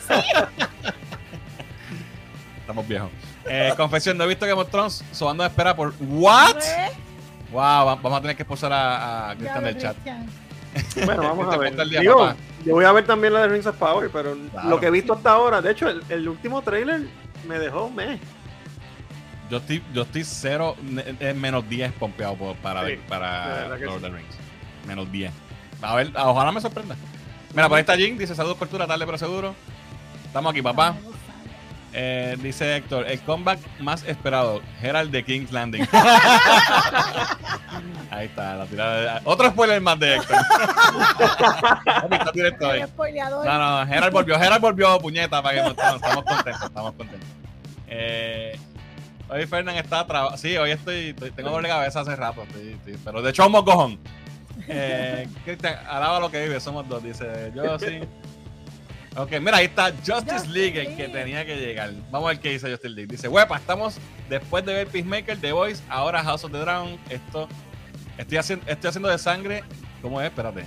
Estamos viejos. Eh, confesión, no he visto que of Thrones, sobando de espera por. ¿What? Wow, vamos a tener que expulsar a, a Cristian del chat. Bueno, vamos a ver. Yo voy a ver también la de Rings of Power, pero lo que he visto hasta ahora, de hecho, el, el último trailer me dejó me. Yo estoy, yo estoy cero, menos 10 pompeado para, para Lord of the Rings. Menos 10. A ver, ojalá me sorprenda. Mira, por ahí está Jin, dice saludos cultura, tarde pero seguro. Estamos aquí, papá. Eh, dice Héctor, el comeback más esperado, Herald de King's Landing. [laughs] ahí está, la tirada. Otro spoiler más de Héctor. [laughs] no, no, Herald volvió, Herald volvió, puñeta, para que no, estamos contentos, estamos contentos. Eh, Hoy Fernán está trabajando. Sí, hoy estoy, tengo doble cabeza hace rato. pero de hecho, un cojón. Eh, Cristian, alaba lo que vive, somos dos, dice. Yo sí. Ok, mira, ahí está Justice League, el que tenía que llegar. Vamos a ver qué dice Justice League. Dice, huepa, estamos después de ver Peacemaker, The Voice, ahora House of the Dragon. Esto, estoy haciendo, estoy haciendo de sangre. ¿Cómo es? Espérate.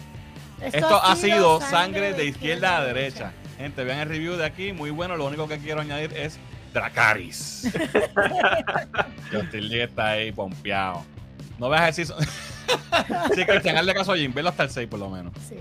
Esto, ha sido sangre, de, izquierda a derecha. Gente, vean el review de aquí, muy bueno. Lo único que quiero añadir es Dracaris. [laughs] Justin Lee está ahí pompeado. No veas decir eso. [laughs] sí, Cristian, hazle caso a Jim, velo hasta el 6 por lo menos. Sí.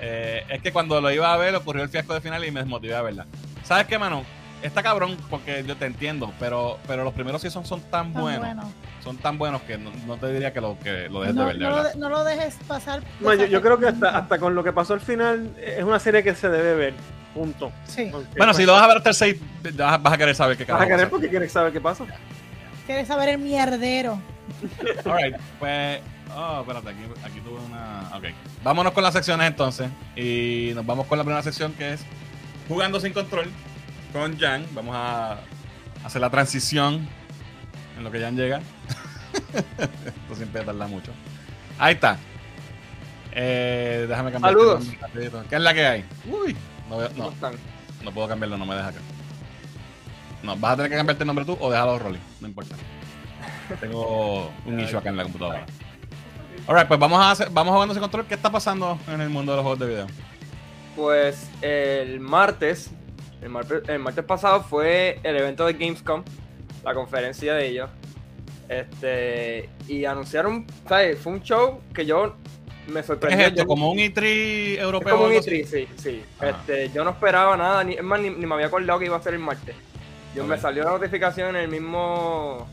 Eh, es que cuando lo iba a ver ocurrió el fiasco de final y me desmotivé a verla. ¿Sabes qué, mano? Está cabrón porque yo te entiendo, pero, pero los primeros sí son, son tan, buenos. Son tan buenos que no, te diría que lo, que lo dejes de ver. No, no, lo, dejes pasar. yo, yo, creo que hasta, hasta con lo que pasó al final es una serie que se debe ver. Punto. Sí. bueno, si lo vas a ver hasta el 6, vas a querer saber qué Vas a querer porque quieres saber qué pasa. Quieres saber el mierdero. Alright, pues. Oh, espérate, aquí, aquí tuve una. Ok. Vámonos con las secciones entonces. Y nos vamos con la primera sección que es Jugando sin control con Jan. Vamos a hacer la transición en lo que Jan llega. [laughs] Esto siempre tarda mucho. Ahí está. Eh, déjame cambiar. Saludos. ¿Qué es la que hay? Uy. No, no, no puedo cambiarlo, no me deja acá. No, vas a tener que cambiarte el nombre tú o dejarlo Rolly, no importa. Tengo un issue acá en la computadora. Alright, pues vamos a hacer, vamos jugando sin control. ¿Qué está pasando en el mundo de los juegos de video? Pues el martes, el martes, el martes pasado fue el evento de Gamescom, la conferencia de ellos. Este, y anunciaron, ¿sabes? Fue un show que yo me sorprendió. ¿Es esto? ¿Como un E3 europeo? como un E3, sí, sí. Este, yo no esperaba nada, ni, es más, ni, me había acordado que iba a ser el martes. Yo me salió la notificación en el mismo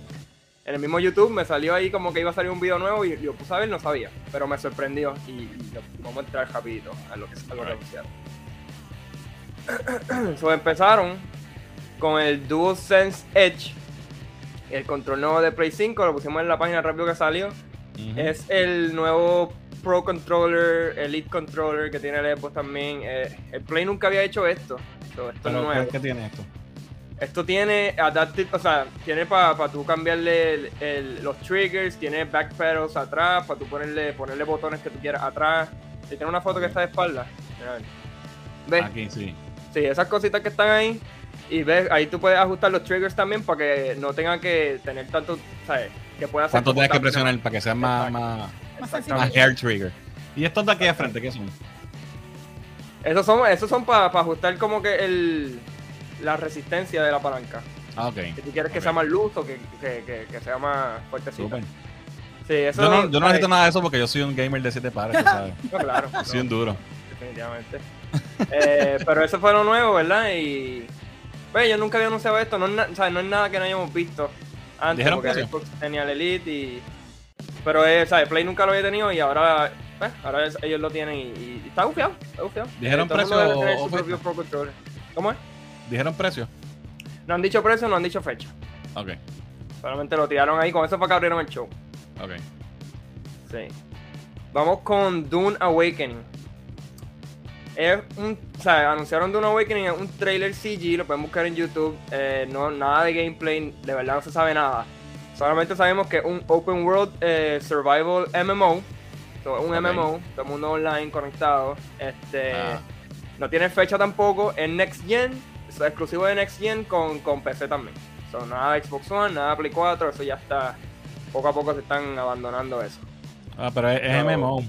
en el mismo YouTube, me salió ahí como que iba a salir un video nuevo y yo puse a ver, no sabía, pero me sorprendió y, vamos a entrar rapidito a lo que, a lo que anunciaron. [clears throat] so, empezaron con el DualSense Edge, el control nuevo de Play 5, lo pusimos en la página rápido que salió. Es el nuevo Pro Controller, Elite Controller que tiene el Xbox también. Eh, el Play nunca había hecho esto. esto Pero, es nuevo. ¿qué tiene esto? Esto tiene adapted, o sea, tiene para pa tú cambiarle los triggers, tiene backpedals atrás, para tú ponerle, ponerle botones que tú quieras atrás. Si tiene una foto que está de espalda, ¿ves? Aquí, sí. Sí, esas cositas que están ahí. Y ves, ahí tú puedes ajustar los triggers también para que no tengan que tener tanto, ¿sabes? Que pueda hacer. ¿Cuánto tienes que presionar para que sea más, más, más hair trigger? ¿Y estos de aquí de frente qué son? Esos son, esos son para ajustar como que el, la resistencia de la palanca. Ah, ok. Si tú quieres que sea más luz o que, que, que, sea más fuertecito. Sí, eso yo no, yo no necesito nada de eso porque yo soy un gamer de 7 pares, ¿sabes? [laughs] No, claro. [laughs] soy un duro. Definitivamente. eh, pero eso fue lo nuevo, ¿verdad? Y. Pues yo nunca había anunciado esto, no es, o sea, no es nada que no hayamos visto antes. ¿Dijeron porque Xbox tenía el Elite y. Pero, eh, ¿sabes? Play nunca lo había tenido y ahora, pues, ahora ellos lo tienen y, está bufiado, está bufiado. ¿Dijeron precio o, ¿Cómo es? ¿Dijeron precio? No han dicho precio, no han dicho fecha. Ok. Solamente lo tiraron ahí, con eso fue que abrieron el show. Ok. Sí. Vamos con Dune Awakening. Es un, o sea, anunciaron Dune Awakening, es un trailer CG, lo pueden buscar en YouTube. Eh, no, nada de gameplay, de verdad no se sabe nada. Solamente sabemos que es un open world eh, survival MMO. es un MMO, todo el mundo online conectado. Este, ah. No tiene fecha tampoco, es Next Gen exclusivo de Next Gen con, con PC también. So, nada de Xbox One, nada de Play 4, eso ya está. Poco a poco se están abandonando eso. Ah, pero es, MMO.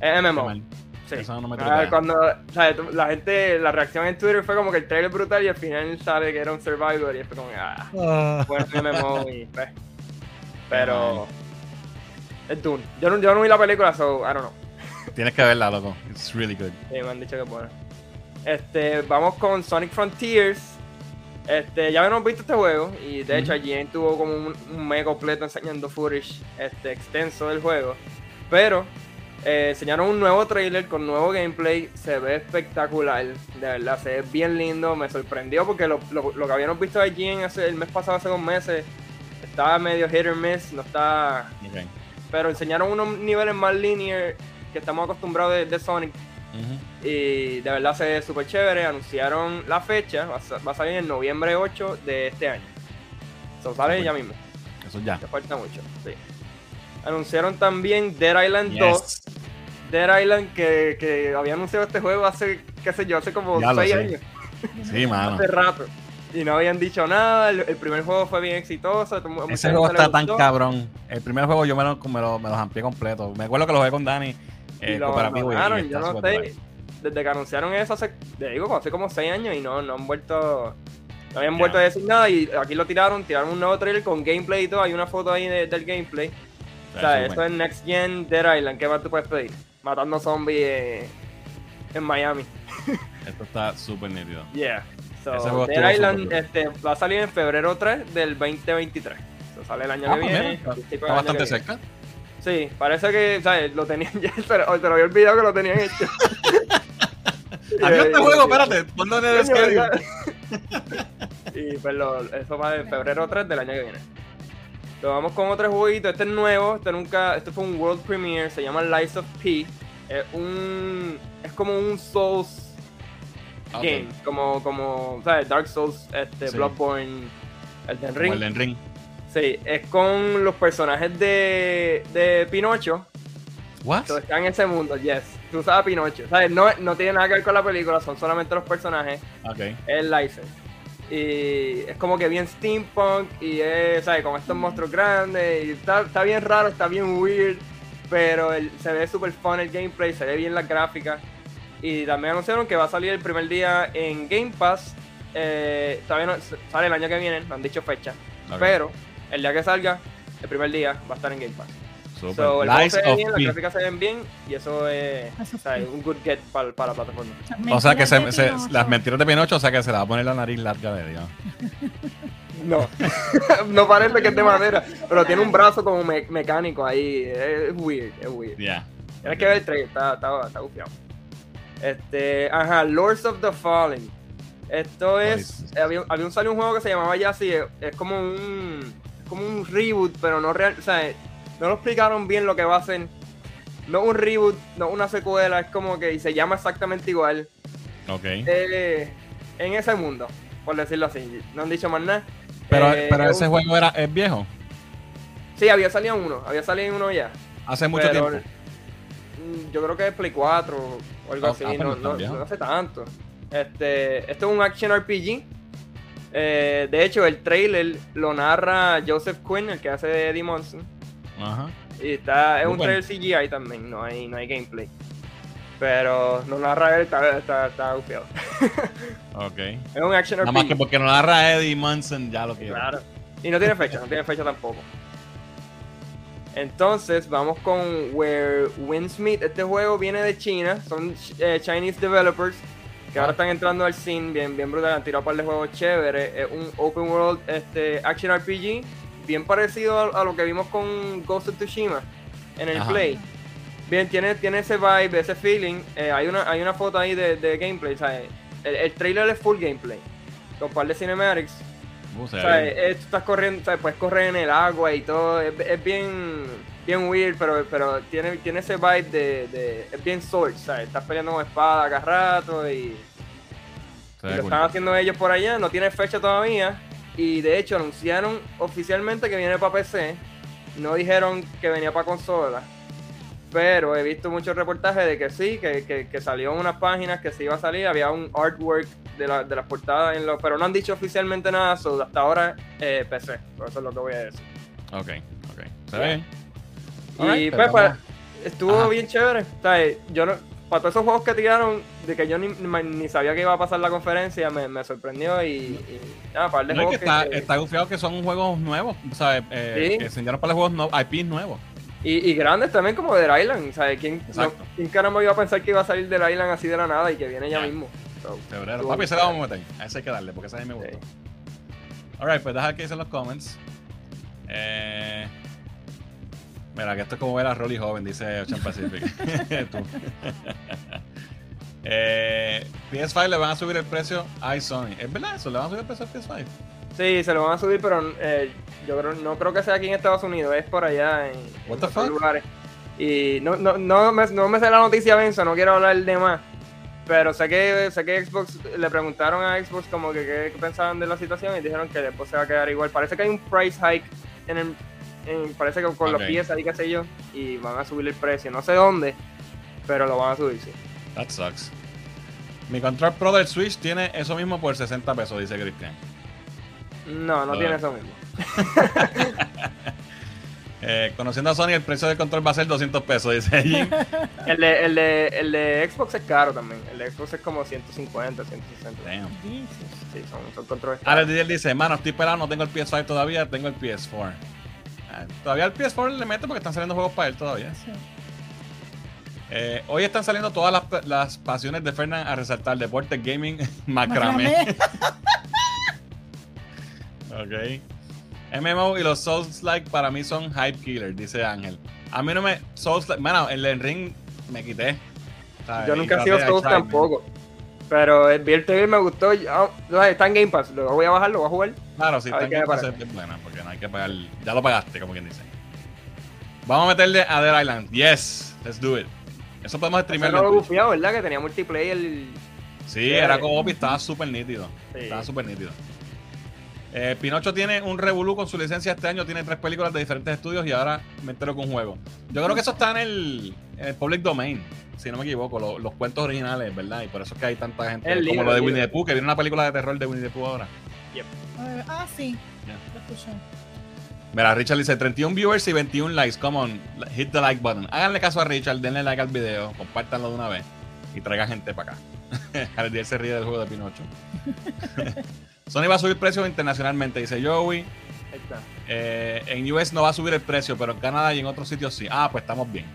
Es MMO. Sí. Eso no me cuando la gente, la reacción en Twitter fue como que el trailer es brutal y al final sabe que era un Survivor y fue como, ah, ah. bueno, MMO y pues. [laughs] Pero. Es Dune. Yo no, yo no vi la película, so I don't know. Tienes que verla, loco. It's really good. Sí, me han dicho que es buena. Este, vamos con Sonic Frontiers. Este, ya habíamos visto este juego y de hecho allí tuvo como un, un mes completo enseñando footage este, extenso del juego. Pero eh, enseñaron un nuevo trailer con nuevo gameplay. Se ve espectacular. De verdad, se ve bien lindo. Me sorprendió porque lo, que habíamos visto allí en el mes pasado, hace dos meses, estaba medio hit or miss. No está. Pero enseñaron unos niveles más linear que estamos acostumbrados de Sonic y de verdad se ve súper chévere. Anunciaron la fecha, va a, salir en noviembre 8 de este año. Eso sale ya mismo. Eso ya. Te falta mucho, sí. Anunciaron también Dead Island 2. Dead Island que, que, había anunciado este juego hace, qué sé yo, hace como 6 años. Sí, [laughs] mano. hace rato. Y no habían dicho nada. El, primer juego fue bien exitoso. Ese juego está tan cabrón. El primer juego yo me lo, me lo, me los amplié completo. Me acuerdo que lo jugué con Dani y lo y, yo no sé, desde que anunciaron eso hace, digo, hace como 6 años y no, no han vuelto, no habían vuelto a decir nada y aquí lo tiraron, tiraron un nuevo trailer con gameplay y todo, hay una foto ahí del gameplay. O sea, eso es Next Gen Dead Island, ¿qué más tú puedes pedir? Matando zombies en Miami. [laughs] Esto está súper nítido. Yeah. So, Dead Island este, va a salir en febrero 3 del 2023. Eso sale el año ah, que pues viene. está bastante cerca. Sí, parece que, ¿sabes? Lo tenían ya, [laughs] pero te lo había olvidado que lo tenían hecho. [laughs] Había este juego, espérate, ponlo en el schedule. [laughs] y pues lo, eso va de febrero 3 del año que viene. Lo vamos con otro jueguito, este es nuevo, este nunca, este fue un World Premiere, se llama Lies of P. Es un, es como un Souls game, como, como, ¿sabes? Dark Souls, este, Bloodborne, Elden Ring. Elden Ring. Sí, es con los personajes de, de Pinocho. ¿What? Que están en ese mundo, yes. Tú sabes Pinocho. ¿Sabes? No, no tiene nada que ver con la película, son solamente los personajes. Ok. El license. Y es como que bien steampunk y es, ¿sabes? Con estos monstruos grandes. Y está, está bien raro, está bien weird. Pero se ve súper fun el gameplay, se ve bien la gráfica. Y también anunciaron que va a salir el primer día en Game Pass. Eh, todavía no, sale el año que viene, no han dicho fecha. Pero el día que salga, el primer día, va a estar en Game Pass. Super. So, el juego se ve bien, las gráficas se ven bien y eso es, un good get para, la plataforma. O sea que se, las mentiras de Pinocho, o sea que se le va a poner la nariz larga de Dios. No, [laughs] no parece que es de madera, pero tiene un brazo como mecánico ahí. Es weird, es weird. Yeah. Tienes que ver el trailer, está, está, está Este, ajá, Lords of the Fallen. Esto es. Había, había un, salió un juego que se llamaba ya así, es como un como un reboot, pero no real, o sea, no lo explicaron bien lo que va a ser. no un reboot, no una secuela, es como que se llama exactamente igual. Ok. Eh, en ese mundo, por decirlo así. No han dicho más nada. Pero, eh, pero ese juego era, es viejo. Sí, había salido uno, había salido uno ya. Hace mucho tiempo. Mm, yo creo que es Play 4 o algo ah, así, ah, no, no, hace tanto. Este, esto es un action RPG. Eh, de hecho, el trailer lo narra Joseph Quinn, el que hace de Eddie Monson. Ajá. Y está, es un trailer CGI también, no hay, no hay gameplay. Pero no narra él, está, está, está [laughs] ok. Es un action RPG. Nada más que porque no narra Eddie Monson, ya lo que Claro. Y no tiene fecha, no tiene fecha tampoco. Entonces vamos con Where Windsmith. Este juego viene de China, son eh, Chinese developers que ahora ah. están entrando al scene bien, bien brutal. Han tirado un par de juegos chéveres. Es un open world este, action RPG bien parecido a, lo que vimos con Ghost of Tsushima en el play. Bien, tiene, tiene ese vibe, ese feeling. Eh, hay, una, hay una foto ahí de, gameplay. El, el, trailer es full gameplay. Con un par de cinematics. Uh, estás corriendo, puedes correr en el agua y todo. Es, bien bien weird, pero, pero tiene, tiene ese vibe de, Es bien sword, ¿sabes? Estás peleando con espada cada rato y. lo están haciendo ellos por allá. No tiene fecha todavía. Y de hecho anunciaron oficialmente que viene para PC. No dijeron que venía para consola. Pero he visto muchos reportajes de que sí, que, que, salió en unas páginas que se iba a salir. Había un artwork de, la, de las portadas, en pero no han dicho oficialmente nada. hasta ahora eh, PC. Por eso es lo que voy a decir. Ok, ok. Está Y pues, pues, estuvo bien chévere. yo no, para todos esos juegos que tiraron, de que yo ni, ni, sabía que iba a pasar la conferencia, me, me sorprendió y, nada, para de juegos que está, que, está confiado que son juegos nuevos, ¿sabes? Eh, Que enseñaron para los juegos no, IPs nuevos. Y, y, grandes también como Dead Island, ¿sabes? ¿Quién, no, ¿Quién caramba iba a pensar que iba a salir Dead Island así de la nada y que viene ya mismo? Febrero. Papi, ese lo vamos a meter. A ese hay que darle, porque ese a mí me gustó. Alright, pues deja que dicen los comments. Eh... Mira, que esto es como ver a Rolly joven, dice Ocean Pacific. [laughs] eh, PS5 le van a subir el precio a Sony. ¿Es verdad eso? ¿Le van a subir el precio al PS5? Sí, se lo van a subir, pero eh, yo creo, no creo que sea aquí en Estados Unidos, es por allá en, otros lugares. Y no, no, no, me, no me sé la noticia, Benzo, no quiero hablar de más. Pero sé que, sé que Xbox le preguntaron a Xbox como que qué pensaban de la situación y dijeron que después se va a quedar igual. Parece que hay un price hike en el, parece que con los pies ahí, qué sé yo, y van a subir el precio. No sé dónde, pero lo van a subir, sí. That sucks. Mi Control Pro del Switch tiene eso mismo por 60 pesos, dice Cristian. No, no tiene eso mismo. [laughs] eh, conociendo a Sony, el precio del control va a ser 200 pesos, dice Jim. el, de, el, de, el de Xbox es caro también. El de Xbox es como 150, 160. Damn. Sí, son, son controles. El dice: Mano, estoy pelado, no tengo el PS5 todavía, tengo el PS4. Todavía el PS4 le mete porque están saliendo juegos para él todavía. Eh, hoy están saliendo todas las, pasiones de Fernand a resaltar: deporte, gaming, [laughs] macramé. [laughs] ok. MMO y los Souls Like para mí son hype killer, dice Ángel. A mí no me. Souls Like. Bueno, el ring me quité. Yo nunca he sido Souls tampoco. Pero el Beer me gustó. está en Game Pass. Lo voy a bajar, lo voy a jugar. Claro, sí, está en Game Pass es buena, que pagar. Ya lo pagaste, como quien dice. Vamos a meterle a Dead Island. Yes, let's do it. Eso podemos streamearlo. Eso lo bufiado, ¿verdad? Que tenía multiplayer. Sí, era como y estaba súper nítido. Estaba súper nítido. Eh, Pinocho tiene un revolú con su licencia este año, tiene tres películas de diferentes estudios y ahora me entero con un juego. Yo creo que eso está en el, en el public domain si no me equivoco, los cuentos originales, ¿verdad? Y por eso es que hay tanta gente como lo de Winnie the Pooh, que viene una película de terror de Winnie the Pooh ahora. Yep. ah, sí. Lo escuché. Mira, Richard dice 31 viewers y 21 likes. Come on, hit the like button. Háganle caso a Richard, denle like al video, compártanlo de una vez y traiga gente para acá. [laughs] Al se ríe del juego de Pinocho. [laughs] Sony va a subir precios internacionalmente, dice Joey. Eh, en US no va a subir el precio, pero en Canadá y en otros sitios sí. Ah, pues estamos bien.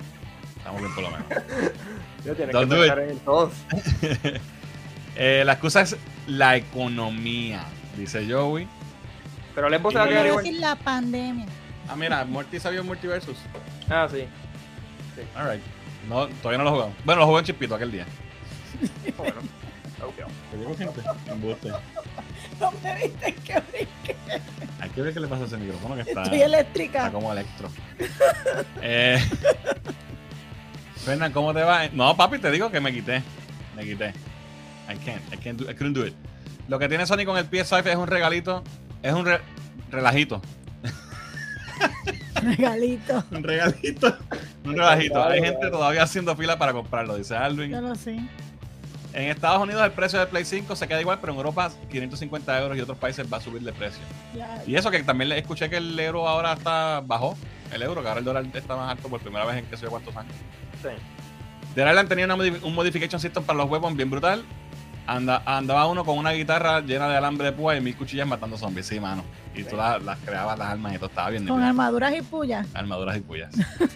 Estamos bien por lo menos. [laughs] Yo tiene que pensar en todos. eh, la excusa es la economía, dice Joey. Pero le se va a quedar igual. decir la pandemia. Ah, mira, Morty sabía Multiversus. Ah, sí. sí. Alright. No, todavía no lo he jugado. Bueno, lo jugué en Chispito aquel día. [laughs] bueno, ¿Te digo gente? Embuste. No me viste que brinque. Hay que ver qué le pasa a ese micrófono que está. Estoy eléctrica. Está como electro. eh. Fernan, ¿cómo te va? No, papi, te digo que me quité. Me quité. I can't, I can't do, I couldn't do it. Lo que tiene Sony con el PS5 es un regalito, es un relajito. Regalito. [laughs] un regalito. Un relajito. Hay gente todavía haciendo fila para comprarlo, dice Alvin. Yo lo sé. En Estados Unidos el precio del Play 5 se queda igual, pero en Europa 550 euros y otros países va a subir de precio. Y eso que también le escuché que el euro ahora está bajó. El euro, que ahora el dólar está más alto por primera vez en que sé cuántos años. Sí. De Island tenía un modification system para los weapons bien brutal. Anda, andaba uno con una guitarra llena de alambre de púa y mil cuchillas matando zombies, sí, mano. Y tú las, creabas las armas y todo estaba bien. Con armaduras y pullas. Armaduras y pullas.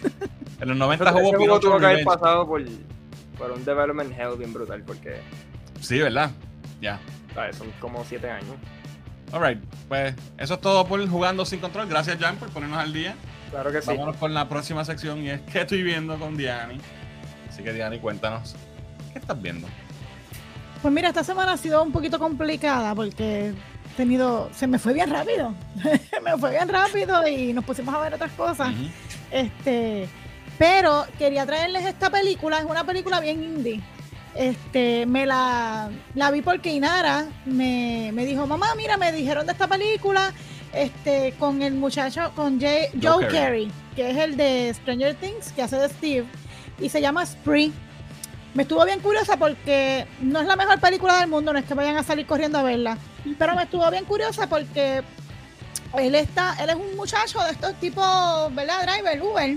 [laughs] en los 90 jugó Pinocho tuvo que haber pasado por, por, un development hell bien brutal porque... Sí, ¿verdad? Ya. Son como 7 años. Alright, pues eso es todo por Jugando Sin Control. Gracias, Jan, por ponernos al día. Claro que sí. Vámonos con la próxima sección y es ¿Qué estoy viendo con Diani? Así que, Diani, cuéntanos. ¿Qué estás viendo? Pues mira, esta semana ha sido un poquito complicada porque he tenido, se me fue bien rápido, [laughs] me fue bien rápido y nos pusimos a ver otras cosas. Este, pero quería traerles esta película, es una película bien indie. Este, me la, la vi porque Inara me, me dijo, mamá, mira, me dijeron de esta película, este, con el muchacho, con Joe, Joe Carey, que es el de Stranger Things, que hace de Steve, y se llama Spree me estuvo bien curiosa porque no es la mejor película del mundo, no es que vayan a salir corriendo a verla, pero me estuvo bien curiosa porque él está, él es un muchacho de estos tipos, ¿verdad? Driver, Uber,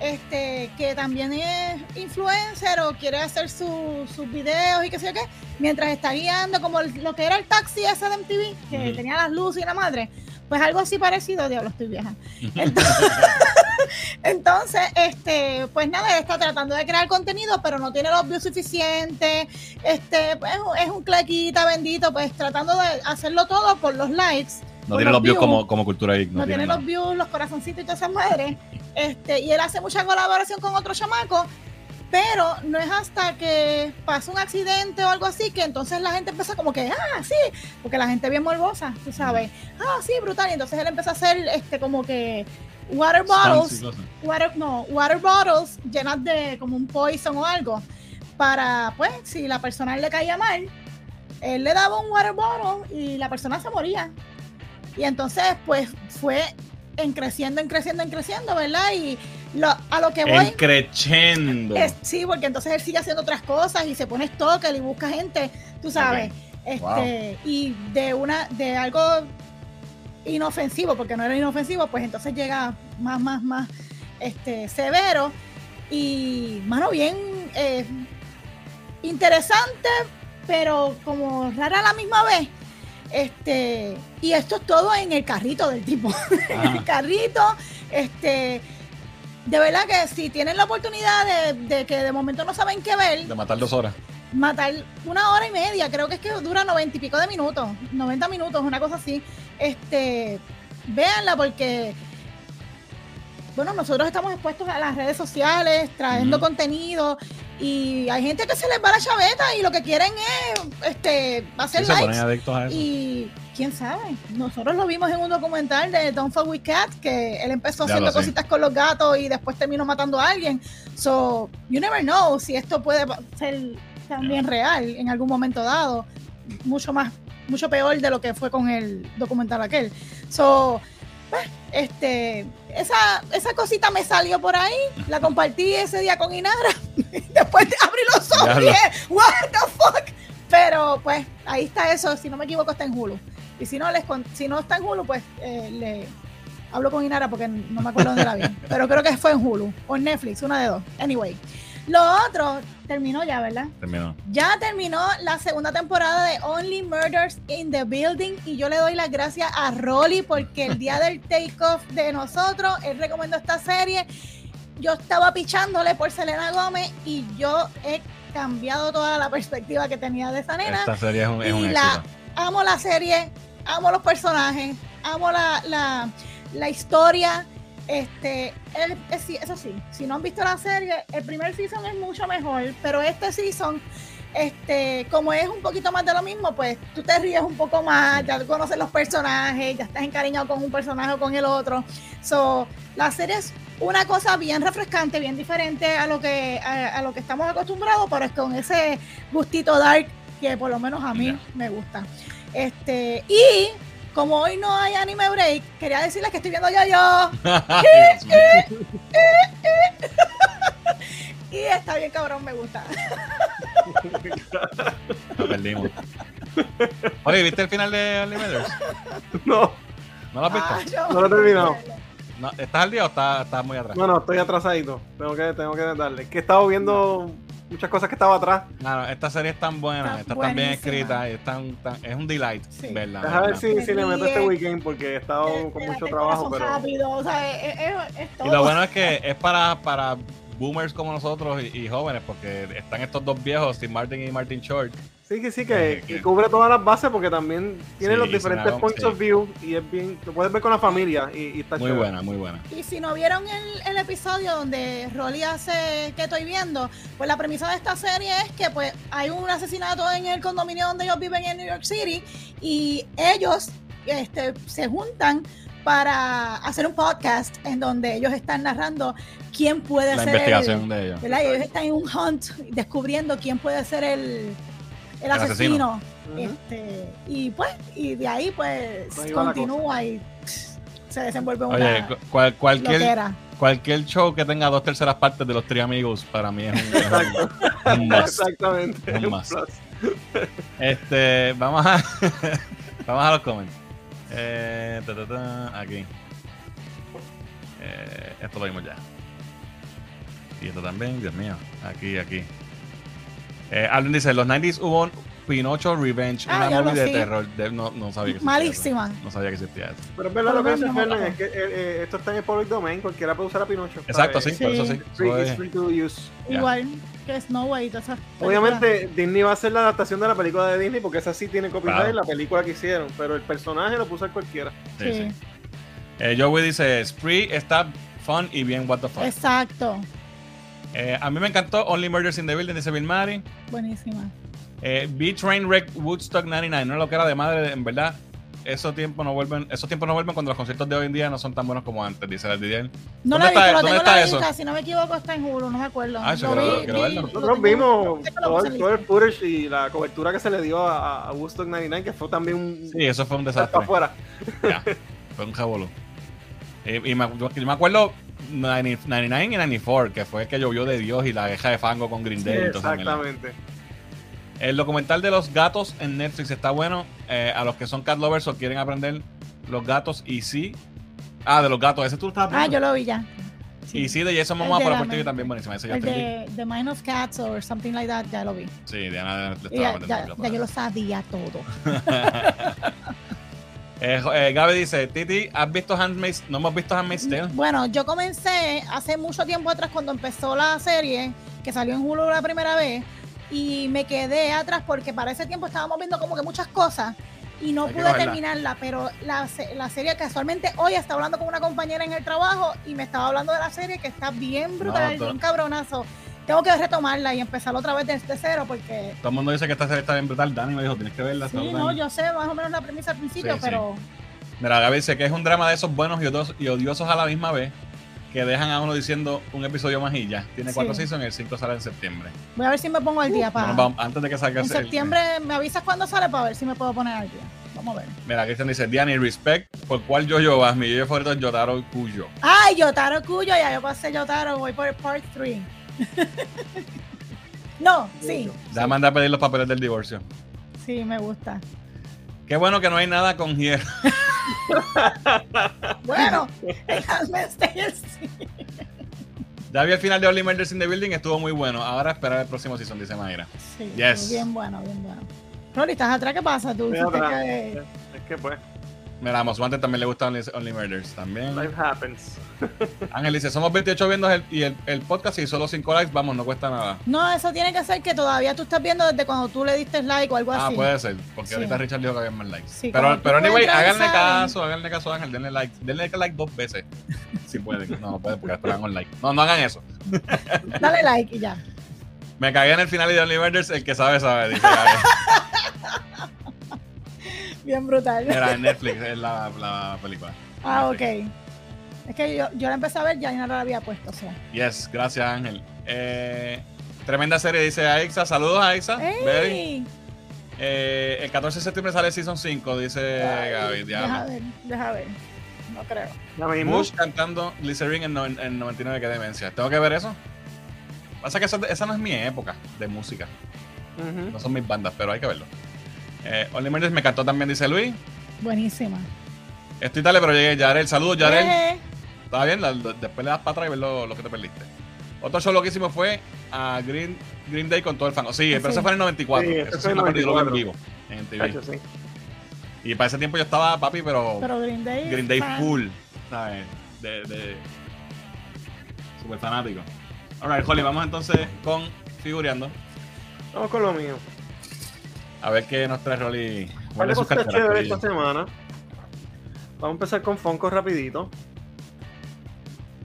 este, que también es influencer o quiere hacer sus videos y qué sé yo qué, mientras está guiando como lo que era el taxi ese de MTV, que tenía las luces y la madre. Pues algo así parecido, diablo, estoy vieja. [laughs] Entonces, este, pues nada, está tratando de crear contenido, pero no tiene los views suficientes. Este, pues es un claquita bendito, pues tratando de hacerlo todo por los likes. No tiene los views, como, como cultura geek. No, tiene, los views, los corazoncitos y todas esas madres. Este, y él hace mucha colaboración con otros chamacos pero no es hasta que pasa un accidente o algo así que entonces la gente empieza como que, ah, sí, porque la gente es bien morbosa, tú sabes, ah, sí, brutal. Y entonces él empieza a hacer este como que water bottles, water, no, water bottles llenas de como un poison o algo, para, pues, si la persona le caía mal, él le daba un water bottle y la persona se moría. Y entonces, pues, fue en creciendo, en creciendo, en creciendo, ¿verdad? Y a lo que voy. Creciendo. sí, porque entonces él sigue haciendo otras cosas y se pone stalker y busca gente, tú sabes. Este, y de una, de algo inofensivo, porque no era inofensivo, pues entonces llega más, más, más este, severo. Y, mano, bien eh, interesante, pero como rara a la misma vez. Este, y esto es todo en el carrito del tipo. [laughs] en el carrito, este de verdad que si tienen la oportunidad de, que de momento no saben qué ver. De matar dos horas. Matar una hora y media, creo que es que dura noventa y pico de minutos, 90 minutos, una cosa así. Este, véanla porque, bueno, nosotros estamos expuestos a las redes sociales, trayendo contenido y hay gente que se les va la chaveta y lo que quieren es este, hacer likes. Y quién sabe, nosotros lo vimos en un documental de Don't Fuck With Cats, que él empezó haciendo cositas con los gatos y después terminó matando a alguien. So, you never know si esto puede ser también real en algún momento dado. Mucho más, mucho peor de lo que fue con el documental aquel. So, pues, este, esa, esa cosita me salió por ahí, la compartí ese día con Inara, [laughs] después abrí los ojos y dije, what the fuck, pero pues ahí está eso, si no me equivoco está en Hulu, y si no, les, si no está en Hulu, pues eh, le hablo con Inara porque no me acuerdo dónde la vi, [laughs] pero creo que fue en Hulu, o en Netflix, una de dos, anyway. Lo otro terminó ya, ¿verdad? Terminó. Ya terminó la segunda temporada de Only Murders in the Building y yo le doy las gracias a Rolly porque el día del takeoff de nosotros, él recomendó esta serie. Yo estaba pichándole por Selena Gómez y yo he cambiado toda la perspectiva que tenía de esa nena. Esta serie es un, es y la, Amo la serie, amo los personajes, amo la, la, la historia este, eso sí, si no han visto la serie, el primer season es mucho mejor, pero este season, este, como es un poquito más de lo mismo, pues tú te ríes un poco más, ya conoces los personajes, ya estás encariñado con un personaje o con el otro. So, la serie es una cosa bien refrescante, bien diferente a lo que, a, lo que estamos acostumbrados, pero es con ese gustito dark que por lo menos a mí me gusta. Este, y como hoy no hay anime break, quería decirles que estoy viendo yo yo. [laughs] [laughs] y está bien cabrón, me gusta. [laughs] Lo perdimos. Oye, ¿viste el final de Only No. ¿No lo has visto? Ah, no lo he terminado. ¿Estás al día o estás, muy atrás? No, no, estoy atrasadito. Tengo que, tengo que darle. que he estado viendo muchas cosas que estaba atrás. No, esta serie es tan buena, está, tan bien escrita, es, tan, es un delight, ¿verdad? Deja ver si, si le meto este weekend porque he estado con mucho trabajo. Pero... Rápido, o sea, es, Y lo bueno es que es para, para boomers como nosotros y, jóvenes, porque están estos dos viejos, Steve Martin y Martin Short. Sí, que sí, que, eh, cubre todas las bases porque también tiene los diferentes points of view y es bien, lo puedes ver con la familia y, está Muy buena, muy buena. Y si no vieron el, el episodio donde Rolly hace que estoy viendo, pues la premisa de esta serie es que pues hay un asesinato en el condominio donde ellos viven en New York City y ellos este, se juntan para hacer un podcast en donde ellos están narrando quién puede la ser investigación de ellos. ellos están en un hunt descubriendo quién puede ser el, el, asesino. Este, y pues, y de ahí pues, continúa y se desenvuelve una Oye, cualquier, cualquier show que tenga dos terceras partes de los tres amigos para mí es un, Exactamente. Un Este, vamos a [laughs] vamos a los comments. Eh, aquí. Eh, esto lo vimos ya. Y esto también, Dios mío. Aquí, aquí. Eh, alguien dice, los 90s hubo Pinocho Revenge, ah, una movie de terror. no, no, sabía que Malísima. No sabía que existía eso. Pero es verdad lo que dice Fernan, es que eh, eh, esto está en el public domain, cualquiera puede usar a Pinocho. Exacto, sí, por eso sí. Free, to use. Igual que Snow White. Obviamente Disney va a hacer la adaptación de la película de Disney porque esa sí tiene copyright en la película que hicieron, pero el personaje lo puso cualquiera. Sí, sí. Eh, Joey dice, Spree está fun y bien what the fuck. Exacto. Eh, a mí me encantó Only Murders in the Building, dice Bill Murray. Buenísima. Eh, B-Train Wreck Woodstock 99, no es lo que era de madre, en verdad. Esos tiempos no vuelven, esos tiempos no vuelven cuando los conciertos de hoy en día no son tan buenos como antes, dice el Didier. No lo he visto, lo tengo en la lista, si no me equivoco está en Hulu, no me acuerdo. Ah, lo vi, Nosotros vimos todo, el footage y la cobertura que se le dio a, Woodstock 99, que fue también un... Sí, eso fue un desastre. afuera. fue un jabolo. Y, me, yo, me acuerdo 99 y 94, que fue el que llovió de Dios y la abeja de fango con Green Day. exactamente. El documental de los gatos en Netflix está bueno. Eh, a los que son cat lovers o quieren aprender los gatos y sí. Ah, de los gatos, ese tú estabas Ah, yo lo vi ya. Y sí, de Jason Momoa por la también buenísima. Ese ya el de The Mind of Cats o something like that, ya lo vi. Sí, Diana le estaba ya, ya, ya yo lo sabía todo. [laughs] Eh, eh, Gaby dice, Titi, ¿has visto Handmaid's? No hemos visto Handmaid's Tale. Bueno, yo comencé hace mucho tiempo atrás cuando empezó la serie, que salió en Hulu la primera vez, y me quedé atrás porque para ese tiempo estábamos viendo como que muchas cosas y no pude terminarla, pero la, la, serie casualmente hoy está hablando con una compañera en el trabajo y me estaba hablando de la serie que está bien brutal, bien cabronazo tengo que retomarla y empezar otra vez desde cero porque... Todo el mundo dice que esta serie está bien brutal. Dani me dijo, tienes que verla. Sí, no, yo sé más o menos la premisa al principio, pero... Mira, Gaby dice que es un drama de esos buenos y odiosos a la misma vez que dejan a uno diciendo un episodio más y ya. Tiene cuatro seasons y el 5 sale en septiembre. Voy a ver si me pongo al día uh, para... antes de que salga... En septiembre me avisas cuando sale para ver si me puedo poner al día. Vamos a ver. Mira, Cristian dice, Diani, respect, por cual yo yo vas, mi yo favorito es Yotaro Cuyo. Ay, Yotaro Cuyo, ya yo pasé Yotaro, voy por el part 3. [laughs] No, sí. Ya manda a pedir los papeles del divorcio. Sí, me gusta. Qué bueno que no hay nada con hierro. [laughs] bueno, el sí. Ya vi el final de Only Murders in the Building, estuvo muy bueno. Ahora esperar el próximo season, dice Mayra. Sí, bien bueno, bien bueno. Rolly, ¿estás atrás? ¿Qué pasa? ¿Tú que... Es que pues... Mira, a también le gusta Only, Murders. También. Life happens. [laughs] Ángel dice: Somos 28 viendo el, y el, podcast y solo 5 likes, vamos, no cuesta nada. No, eso tiene que ser que todavía tú estás viendo desde cuando tú le diste like o algo ah, así. Ah, puede ser, porque ahorita Richard dijo que había más likes. pero, pero anyway, háganle caso, háganle caso a Ángel, denle like. Denle like dos veces. [laughs] si pueden. No, no pueden porque esperan un like. No, no hagan eso. [laughs] Dale like y ya. Me cagué en el final de Only Murders, el que sabe, sabe, dice Bien brutal. Era en Netflix, es la, la película. Ah, ok. Es que yo, yo la empecé a ver, ya no la había puesto. O sea. Yes, gracias Ángel. Eh, tremenda serie, dice Aixa. Saludos Aixa. Hey. Eh, el 14 de septiembre sale Season 5, dice Gaby. Deja ver, deja ver. No creo. Bush cantando Glycerin en, en 99, que demencia. ¿Tengo que ver eso? Pasa que esa, no es mi época de música. No son mis bandas, pero hay que verlo. Eh, Only me cantó también, dice Luis. Buenísima. Estoy tarde, pero llegué. Yarel, saludos, Yarel. Eh. Está bien, después le das para atrás y ver lo, que te perdiste. Otro show loquísimo fue a Green, Green Day con todo el fan. Sí, pero ese fue en el 94. Sí, ese fue en vivo en TV. sí. Y para ese tiempo yo estaba, papi, pero. Pero Green Day. Green Day full. ¿Sabes? De. de super fanático. Alright, Holly, vamos entonces con figureando. Vamos con lo mío. A ver qué nos trae Rolly. Vale, cosas chéveres esta semana. Vamos a empezar con Funko rapidito.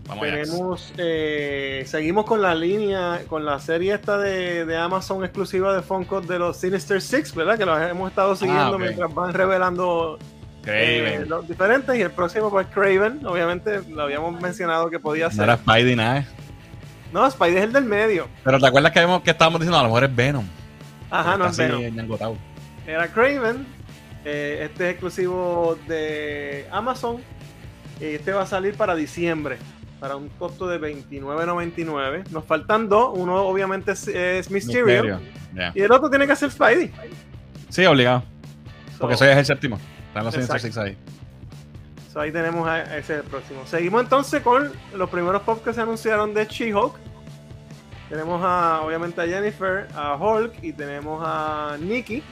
Vamos Tenemos, eh, seguimos con la línea, con la serie esta de, Amazon exclusiva de Funko de los Sinister Six, ¿verdad? Que los hemos estado ah, siguiendo mientras van revelando eh, los diferentes. Y el próximo, pues Craven, obviamente, lo habíamos mencionado que podía ser. No era Spidey nada. No, Spidey es el del medio. Pero ¿te acuerdas que, que estábamos diciendo? A lo mejor es Venom. Ajá, no es Venom. Era Craven. Eh, este es exclusivo de Amazon. Este va a salir para diciembre para un costo de $29.99. Nos faltan dos. Uno obviamente es, Mysterio. Y el otro tiene que ser Spidey. Sí, obligado. Porque soy es el séptimo. Están los Six ahí. ahí tenemos a, ese es el próximo. Seguimos entonces con los primeros pops que se anunciaron de She-Hulk. Tenemos a, obviamente a Jennifer, a Hulk y tenemos a Nikki.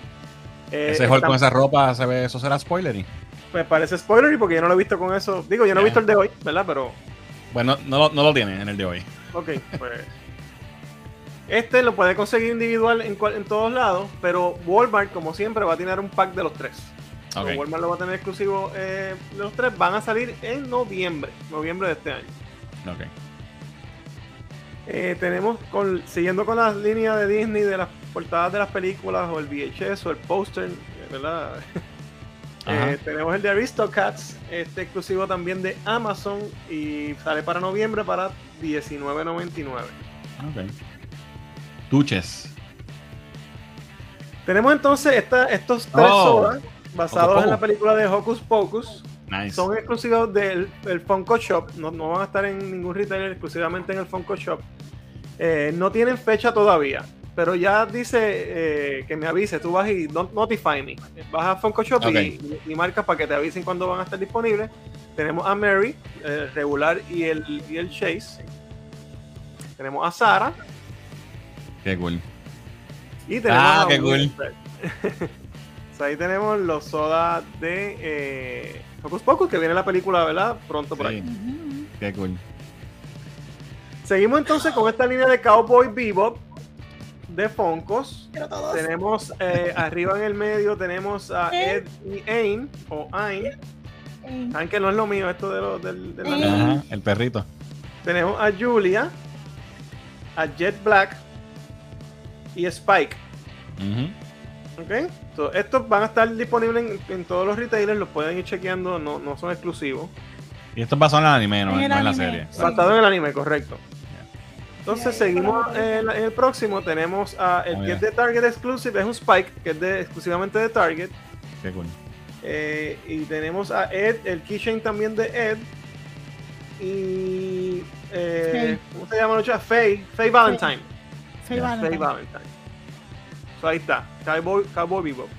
Eh, ese Hulk con esa ropa, se ve, eso será spoilery. Pues parece spoilery porque yo no lo he visto con eso. Digo, yo no he visto el de hoy, ¿verdad? Pero bueno, no, no lo tiene en el de hoy. Ok, pues. Este lo puede conseguir individual en, en, todos lados, pero Walmart, como siempre, va a tener un pack de los tres. Okay. Walmart lo va a tener exclusivo eh, de los tres. Van a salir en noviembre, noviembre de este año. Ok. Eh, tenemos, con, siguiendo con las líneas de Disney, de las portadas de las películas, o el VHS, o el póster, ¿verdad? [laughs] Eh, tenemos el de Aristocats, este exclusivo también de Amazon y sale para noviembre para $19.99. Ok. Tuches. Tenemos entonces estos tres oh, basados en la película de Hocus Pocus. Son exclusivos del, Funko Shop, no, van a estar en ningún retailer, exclusivamente en el Funko Shop. Eh, no tienen fecha todavía pero ya dice eh, que me avise, tú vas y notify me. Vas a Funko Shop y, y, marcas para que te avisen cuando van a estar disponibles. Tenemos a Mary, el regular y el, y el Chase. Tenemos a Sara. Qué cool. Y tenemos ah, qué cool. [laughs] ahí tenemos los sodas de eh, Pocos Pocos, que viene la película, ¿verdad? Pronto por ahí. Qué cool. Seguimos entonces con esta línea de Cowboy Bebop de Foncos. Tenemos eh, arriba en el medio, tenemos a Ed y Ain, o Ain. Saben que no es lo mío esto de lo, del, el perrito. Tenemos a Julia, a Jet Black y Spike. Estos van a estar disponibles en, todos los retailers, los pueden ir chequeando, no, no son exclusivos. Y esto pasó en el anime, no, en, la serie. Basado en el anime, correcto. Entonces seguimos en, el próximo. Tenemos a el que es de Target Exclusive, es un Spike, que es de, exclusivamente de Target. Qué cool. Eh, y tenemos a Ed, el keychain también de Ed. Y. Eh, ¿Cómo se llama la Faye. Faye Valentine. Faye, Valentine. Valentine. Ahí está. Cowboy, Cowboy Bebop.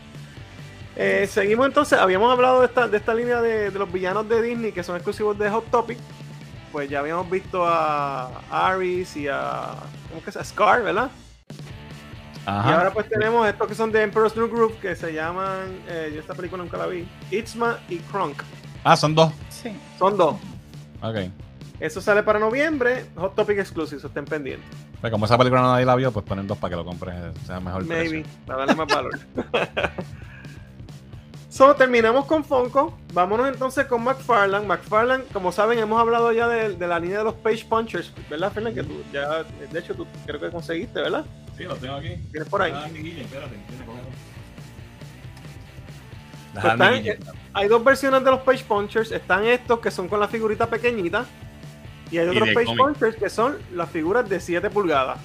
Eh, seguimos entonces. Habíamos hablado de esta, de esta línea de, de los villanos de Disney que son exclusivos de Hot Topic pues ya habíamos visto a Aris y a. ¿Cómo que es? A Scar, ¿verdad? Ajá. Y ahora pues tenemos estos que son de Emperor's New Group que se llaman. Eh, yo esta película nunca la vi. Itzma y Kronk. Ah, son dos. Sí. Son dos. Ok. Eso sale para noviembre. Hot Topic Exclusive, estén pendientes. Como esa película nadie la vio, pues ponen dos para que lo compres, sea mejor. Maybe, para darle más valor. [laughs] So, terminamos con Funko. Vámonos entonces con McFarlane. McFarlane, como saben, hemos hablado ya de, la línea de los Page Punchers, ¿verdad, Fernan? Que tú ya, de hecho, tú creo que conseguiste, ¿verdad? Sí, lo tengo aquí. Tienes por ahí. Ah, espérate, Pues hay dos versiones de los Page Punchers. Están estos que son con la figurita pequeñita. Y hay otros Page Punchers que son las figuras de 7 pulgadas.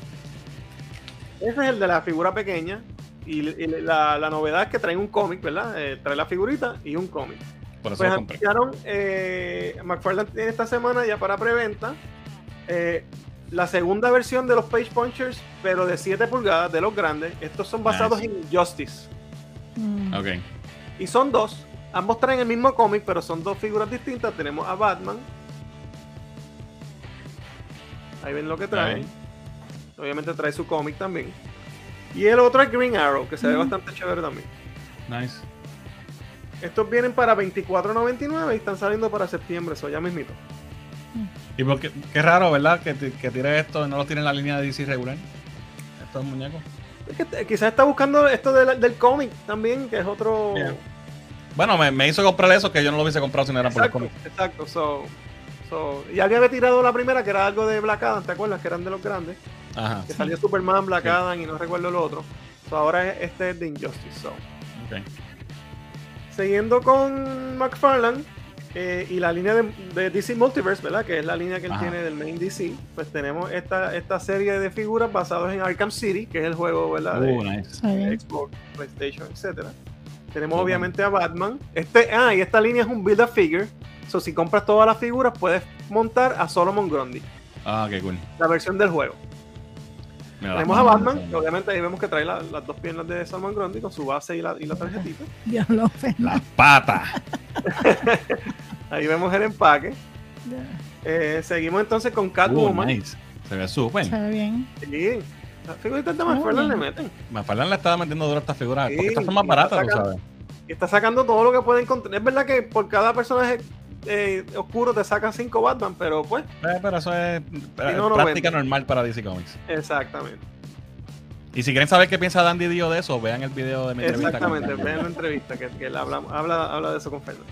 Ese es el de la figura pequeña. Y, la, novedad es que trae un cómic, ¿verdad? Eh, trae la figurita y un cómic. Por eso pues anunciaron, eh, McFarlane tiene esta semana ya para preventa eh, la segunda versión de los Page Punchers, pero de 7 pulgadas, de los grandes. Estos son basados en Justice. Mm. Ok. Y son dos. Ambos traen el mismo cómic, pero son dos figuras distintas. Tenemos a Batman. Ahí ven lo que trae. Obviamente trae su cómic también. Y el otro es Green Arrow, que se ve bastante chévere también. Nice. Estos vienen para $24.99 y están saliendo para septiembre, eso ya mismito. Y porque, qué raro, ¿verdad? Que, que tire esto y no lo tiene en la línea de DC regular. Estos muñecos. Es que quizás está buscando esto del cómic también, que es otro. Bueno, me, hizo comprar eso que yo no lo hubiese comprado si no era por el cómic. Exacto, so, so, y alguien había tirado la primera que era algo de Black Adam, ¿te acuerdas? Que eran de los grandes. Ajá. Que salió Superman, Black Adam y no recuerdo lo otro. So, ahora este es de Injustice. So. Okay. Siguiendo con McFarlane eh, y la línea de, DC Multiverse, ¿verdad? Que es la línea que él tiene del main DC. Pues tenemos esta, esta serie de figuras basadas en Arkham City, que es el juego, ¿verdad? de, uh, Xbox, PlayStation, etcétera. Tenemos obviamente a Batman. Este, ah, y esta línea es un Build a Figure. So, si compras todas las figuras, puedes montar a Solomon Grundy. Ah, qué cool. La versión del juego. Tenemos a Batman, obviamente ahí vemos que trae las dos piernas de Salman Grundy con su base y la, y la tarjetita. [laughs] Las patas. [laughs] ahí vemos el empaque. Eh, seguimos entonces con Catwoman. Uh, nice. Se ve súper. Se ve bien. Sí. Las figuritas de McFarlane le meten. McFarlane le estaba metiendo duro a estas figuras. porque estas son más baratas, tú sabes. Y está sacando todo lo que puede encontrar. Es verdad que por cada personaje eh, oscuro te sacan 5 Batman, pero pues. Eh, pero eso es práctica normal para DC Comics. Exactamente. Y si quieren saber qué piensa Dandy Dio de eso, vean el video de mi entrevista. Exactamente, vean la entrevista que, que [laughs] habla, habla, de eso con Fernando.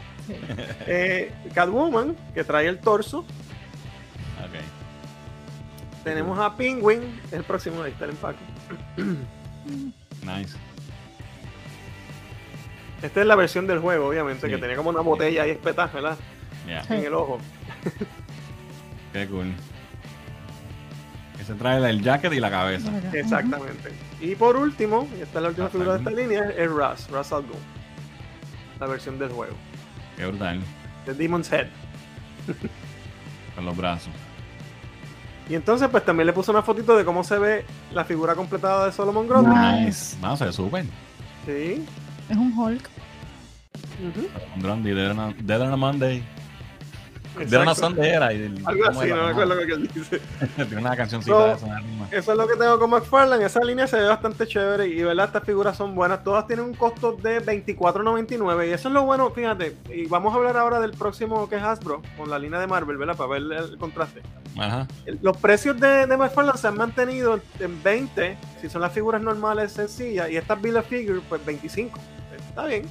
Eh, Catwoman, que trae el torso. Ok. Tenemos a Penguin, el próximo, ahí está el empaque. nice. Esta es la versión del juego, obviamente, que tenía como una botella ahí espetada, ¿verdad? En el ojo. [laughs] Qué cool. Que se trae el jacket y la cabeza. Exactamente. Y por último, y esta es la última figura de esta línea, es Russ, Russ Al La versión del juego. Qué brutal. The Demon's Head. [laughs] Con los brazos. Y entonces, pues también le puse una fotito de cómo se ve la figura completada de Solomon Grundy. Nice. Vamos, se ve súper. Sí. Es un Hulk. Un Grundy, Dead on a Monday. De una sondera. Y Algo así, no me acuerdo lo que él dice. [laughs] Tiene una cancioncita de Eso es lo que tengo con McFarlane. Esa línea se ve bastante chévere y, ¿verdad? Estas figuras son buenas. Todas tienen un costo de $24.99. Y eso es lo bueno, fíjate. Y vamos a hablar ahora del próximo que es Hasbro, con la línea de Marvel, ¿verdad? Para ver el, contraste. Ajá. Los precios de, de McFarlane se han mantenido en 20, si son las figuras normales sencillas. Y estas Bill of Figure, pues 25. Está bien.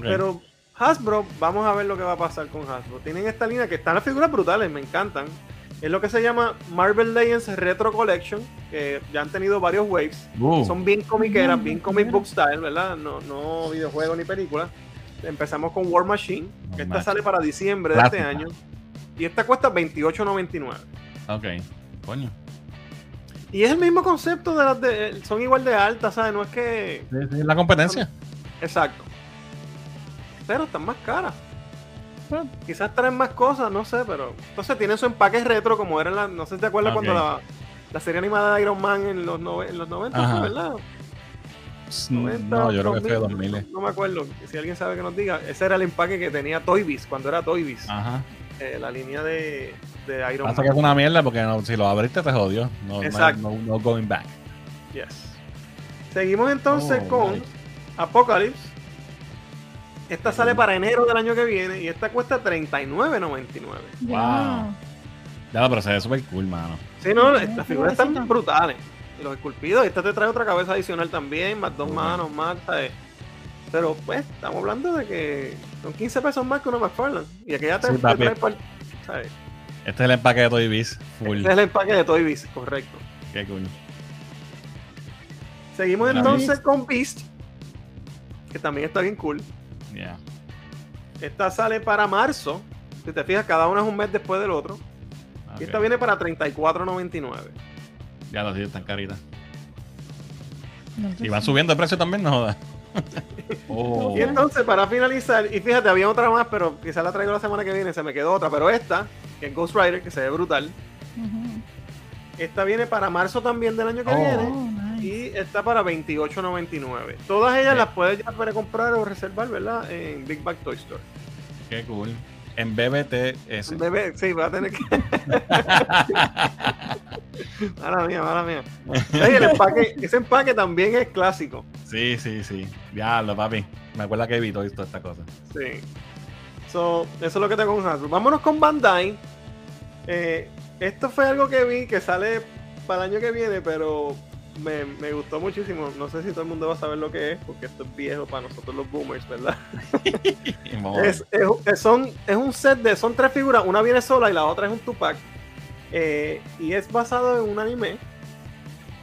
Pero Hasbro, vamos a ver lo que va a pasar con Hasbro. Tienen esta línea que están las figuras brutales, me encantan. Es lo que se llama Marvel Legends Retro Collection, que ya han tenido varios waves. Uh. Son bien comiqueras, bien comic book style, ¿verdad? No, no videojuegos ni películas. Empezamos con War Machine, que esta sale para diciembre de este año. Y esta cuesta $28.99. Ok, coño. Y es el mismo concepto de las de. Son igual de altas, ¿sabes? No es que. Es la competencia. Exacto pero están más caras. quizás traen más cosas, no sé, pero. Entonces tienen su empaque retro, como era la. No sé si te acuerdas cuando la, serie animada de Iron Man en los, en los 90, ¿verdad? no, yo creo que fue 2000. No, me acuerdo. Si alguien sabe que nos diga, ese era el empaque que tenía Toy Biz cuando era Toy Biz. Ajá. Eh, la línea de, de Iron Hasta Man. que es una mierda porque si lo abriste te jodió. No, Exacto. No, going back. Yes. Seguimos entonces oh, con Apocalypse esta sale para enero del año que viene y esta cuesta $39.99. Wow. Ya, pero se ve súper cool, mano. Sí, no, las figuras están brutales. Y los esculpidos, esta te trae otra cabeza adicional también, más dos manos, más, ¿sabes? Pero pues, estamos hablando de que son 15 pesos más que una McFarlane. Y aquella te, trae ¿sabes? Este es el empaque de Toy Biz. Full. Este es el empaque de Toy Biz, correcto. Qué cool. Seguimos entonces con Beast, que también está bien cool. Esta sale para marzo. Si te fijas, cada una es un mes después del otro. Y esta viene para $34.99. Ya lo sí, están caritas. y van subiendo el precio también, no jodas. [laughs] Oh. Y entonces, para finalizar, y fíjate, había otra más, pero quizás la traigo la semana que viene, se me quedó otra, pero esta, que es Ghost Rider, que se ve brutal. Esta viene para marzo también del año que oh. viene. Y está para $28.99. Todas ellas las puedes ya para comprar o reservar, ¿verdad? En Big Bag Toy Store. Qué cool. En BBTS. En BB, sí, va a tener que. [laughs] mala mía, mala mía. el empaque, ese empaque también es clásico. Sí, sí, sí. Diablo, papi. Me acuerdo que he visto esta cosa. Sí. So, eso es lo que tengo con Hasbro. Vámonos con Bandai. Eh, esto fue algo que vi que sale para el año que viene, pero me, gustó muchísimo. No sé si todo el mundo va a saber lo que es, porque esto es viejo para nosotros los boomers, ¿verdad? [laughs] es, son, es un set de. Son tres figuras, una viene sola y la otra es un Tupac. Eh, y es basado en un anime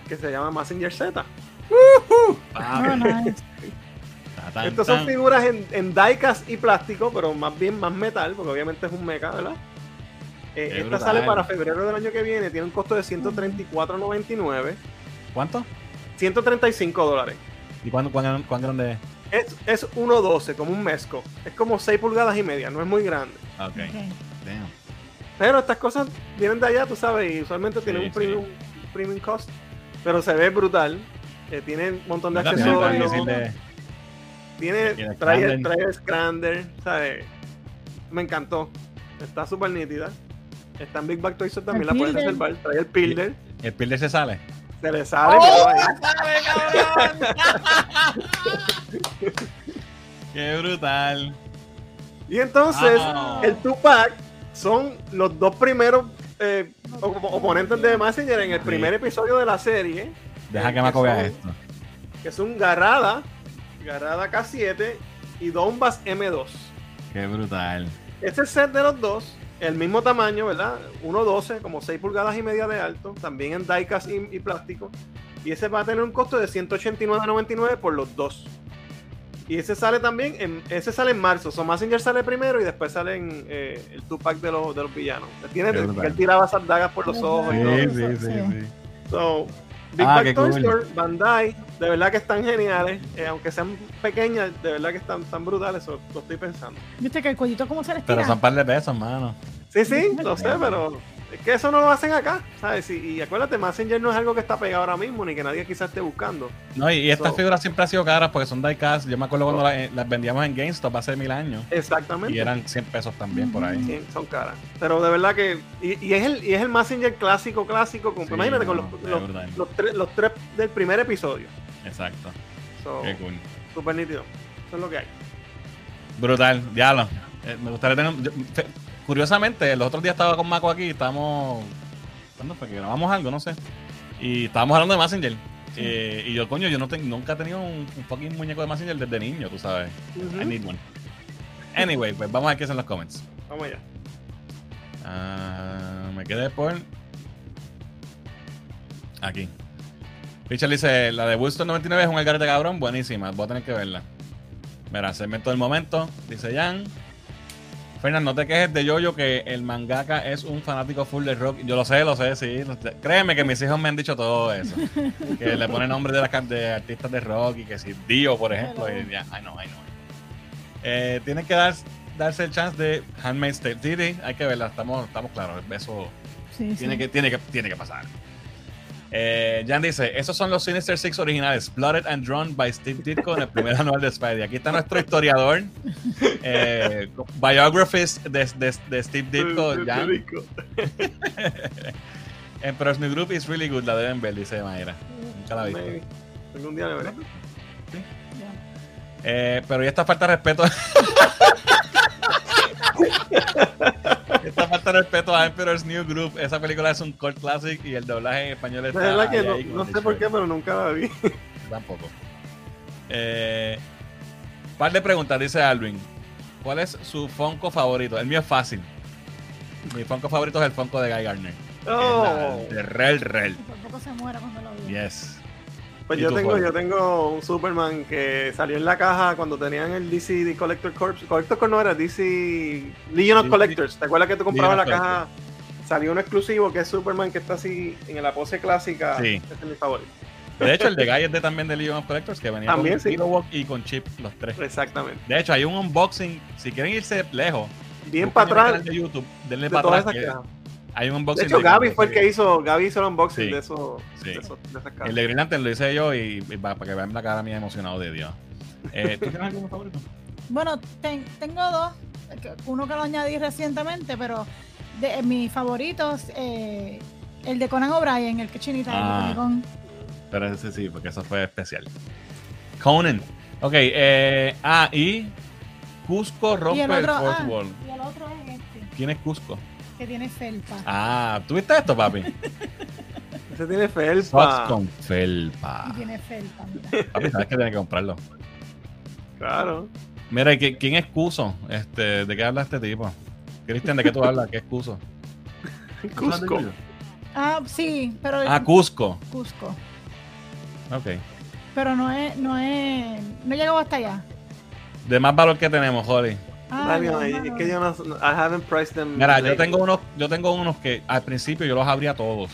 que se llama Messenger Z. Ah, Estas son figuras en, en diecast y plástico, pero más bien más metal, porque obviamente es un mecha, ¿verdad? Eh, esta sale para febrero del año que viene, tiene un costo de 134.99. ¿Cuánto? 135 dólares. ¿Y cuánto, cuán, grande es? Es, es 1.12, como un mezco. Es como 6 pulgadas y media, no es muy grande. Ok. Pero estas cosas vienen de allá, tú sabes, y usualmente tienen un, premium, premium, cost. Pero se ve brutal. Eh, tiene un montón de accesorios. Tiene, trae, trae Scrander, ¿sabes? Me encantó. Está súper nítida. Está en Big Back Toys también, la puedes reservar. Trae el Pilder. ¿El Pilder se sale? Se le sale, ¡Oh, [laughs] Qué brutal. Y entonces, el Tupac son los dos primeros eh, oponentes de Messenger en el primer episodio de la serie. Deja que me acoge esto. Que son Garrada, Garrada K7 y Donbass M2. Qué brutal. Este set de los dos el mismo tamaño, ¿verdad? 1.12, como 6 pulgadas y media de alto, también en diecast y, plástico. Y ese va a tener un costo de 189.99 por los dos. Y ese sale también, en, ese sale en marzo. So Messenger sale primero y después sale en eh, el Tupac de los, de los villanos. Tiene, que él tiraba esas dagas por los ojos y todo. Sí, sí, sí. So, Big ah, Toy Store, Bandai, de verdad que están geniales. Eh, aunque sean pequeñas, de verdad que están tan brutales. Eso lo estoy pensando. Viste que el cuellito como se les tira. Pero son par de pesos, mano. Sí, sí, lo sé, pero es que eso no lo hacen acá, ¿sabes? Y, acuérdate, Messenger no es algo que está pegado ahora mismo, ni que nadie quizás esté buscando. No, y, estas figuras siempre han sido caras porque son diecast. Yo me acuerdo cuando eh, las, vendíamos en GameStop hace mil años. Exactamente. Y eran 100 pesos también por ahí. Sí, son caras. Pero de verdad que. Y, es, el, y es el Messenger clásico, clásico. imagínate con los, los, tres, del primer episodio. Exacto. Qué cool. Super nítido. Eso es lo que hay. Brutal, diablo. Eh, me gustaría tener curiosamente, los otros días estaba con Mako aquí, estamos. ¿Cuándo fue que grabamos algo? No sé. Y estábamos hablando de Messenger. Eh, y yo, coño, yo no nunca he tenido un, fucking muñeco de Messenger desde niño, tú sabes. I need one. Anyway, pues vamos a ver qué son los comments. Vamos allá. Uh, me quedé por. Aquí. Richard dice: La de Wilson 99 es un de cabrón, buenísima. Voy a tener que verla. Mira, segmento del momento, dice Jan. Fernando, no te quejes de Yoyo que el mangaka es un fanático full de rock. Yo lo sé, lo sé, sí. Créeme que mis hijos me han dicho todo eso. que le pone nombres de, las, de artistas de rock y que si Dio, por ejemplo. Y ya, ay no, ay no. Eh, tiene que dar, darse el chance de Handmaid's Tale. Sí, hay que verla, estamos, estamos claros. Eso tiene, Que, tiene, que, tiene que pasar. Eh, Jan dice, esos son los Sinister Six originales, Blooded and Drawn by Steve Ditko en el primer [laughs] anual de Spidey. Aquí está nuestro historiador, eh, biographies de, de, Steve Ditko, Jan. [laughs] Emperor's New Group is really good, la deben ver, dice Mayra. Nunca la vi. un día de veré. Eh, pero ya está falta de respeto. [laughs] Esta falta de respeto a Emperor's New Group. Esa película es un cult classic y el doblaje en español está. La verdad que no, sé por qué, pero nunca la vi. Tampoco. Eh, par de preguntas, dice Alvin. ¿Cuál es su Funko favorito? El mío es fácil. Mi Funko favorito es el Funko de Guy Gardner. Oh. de Rel Rel. Por poco se muera cuando lo vi. Yes. Pues yo tengo, yo tengo un Superman que salió en la caja cuando tenían el DC Collector Corps. Collector Corps no era DC Legion of Collectors. ¿Te acuerdas que tú comprabas la caja? Salió un exclusivo que es Superman que está así en la pose clásica. Sí. Este es mi favorito. De hecho, el de Guy es de, también de Legion of Collectors que venía con sí. y con Chip, los tres. Exactamente. De hecho, hay un unboxing. Si quieren irse lejos, bien para atrás de YouTube, denle para atrás. Hay un unboxing. De hecho, Gaby fue el que hizo, Gaby hizo el unboxing de, eso, de, eso, de esas El de Green Lantern lo hice yo y, para que vean la cara mía emocionado de Dios. Eh, ¿Tú tienes algún favorito? [laughs] Bueno, tengo dos. Uno que lo añadí recientemente, pero de mis favoritos, eh, el de Conan O'Brien, el que chinita ah, Pero ese sí, porque eso fue especial. Conan. Ok, eh, ah, y Cusco rompe el, otro, fourth ah, wall. Y el otro es este. ¿Quién es Cusco? Que tiene felpa. Ah, ¿tuviste esto, papi? [laughs] Ese tiene felpa. Socks con felpa. Y tiene felpa, mira. Papi, sabes que tiene que comprarlo. Claro. Mira, ¿quién es Cuso? Este, ¿De qué habla este tipo? Cristian, ¿de qué tú hablas? ¿Qué es Cuso? Cusco. Ah, sí, pero. Ah, Cusco. Cusco. Ok. Pero no es, no es. No llegado hasta allá. De más valor que tenemos, Holly. Ah, es que yo no, I haven't priced them. Mira, yo tengo unos, yo tengo unos que al principio yo los abría todos.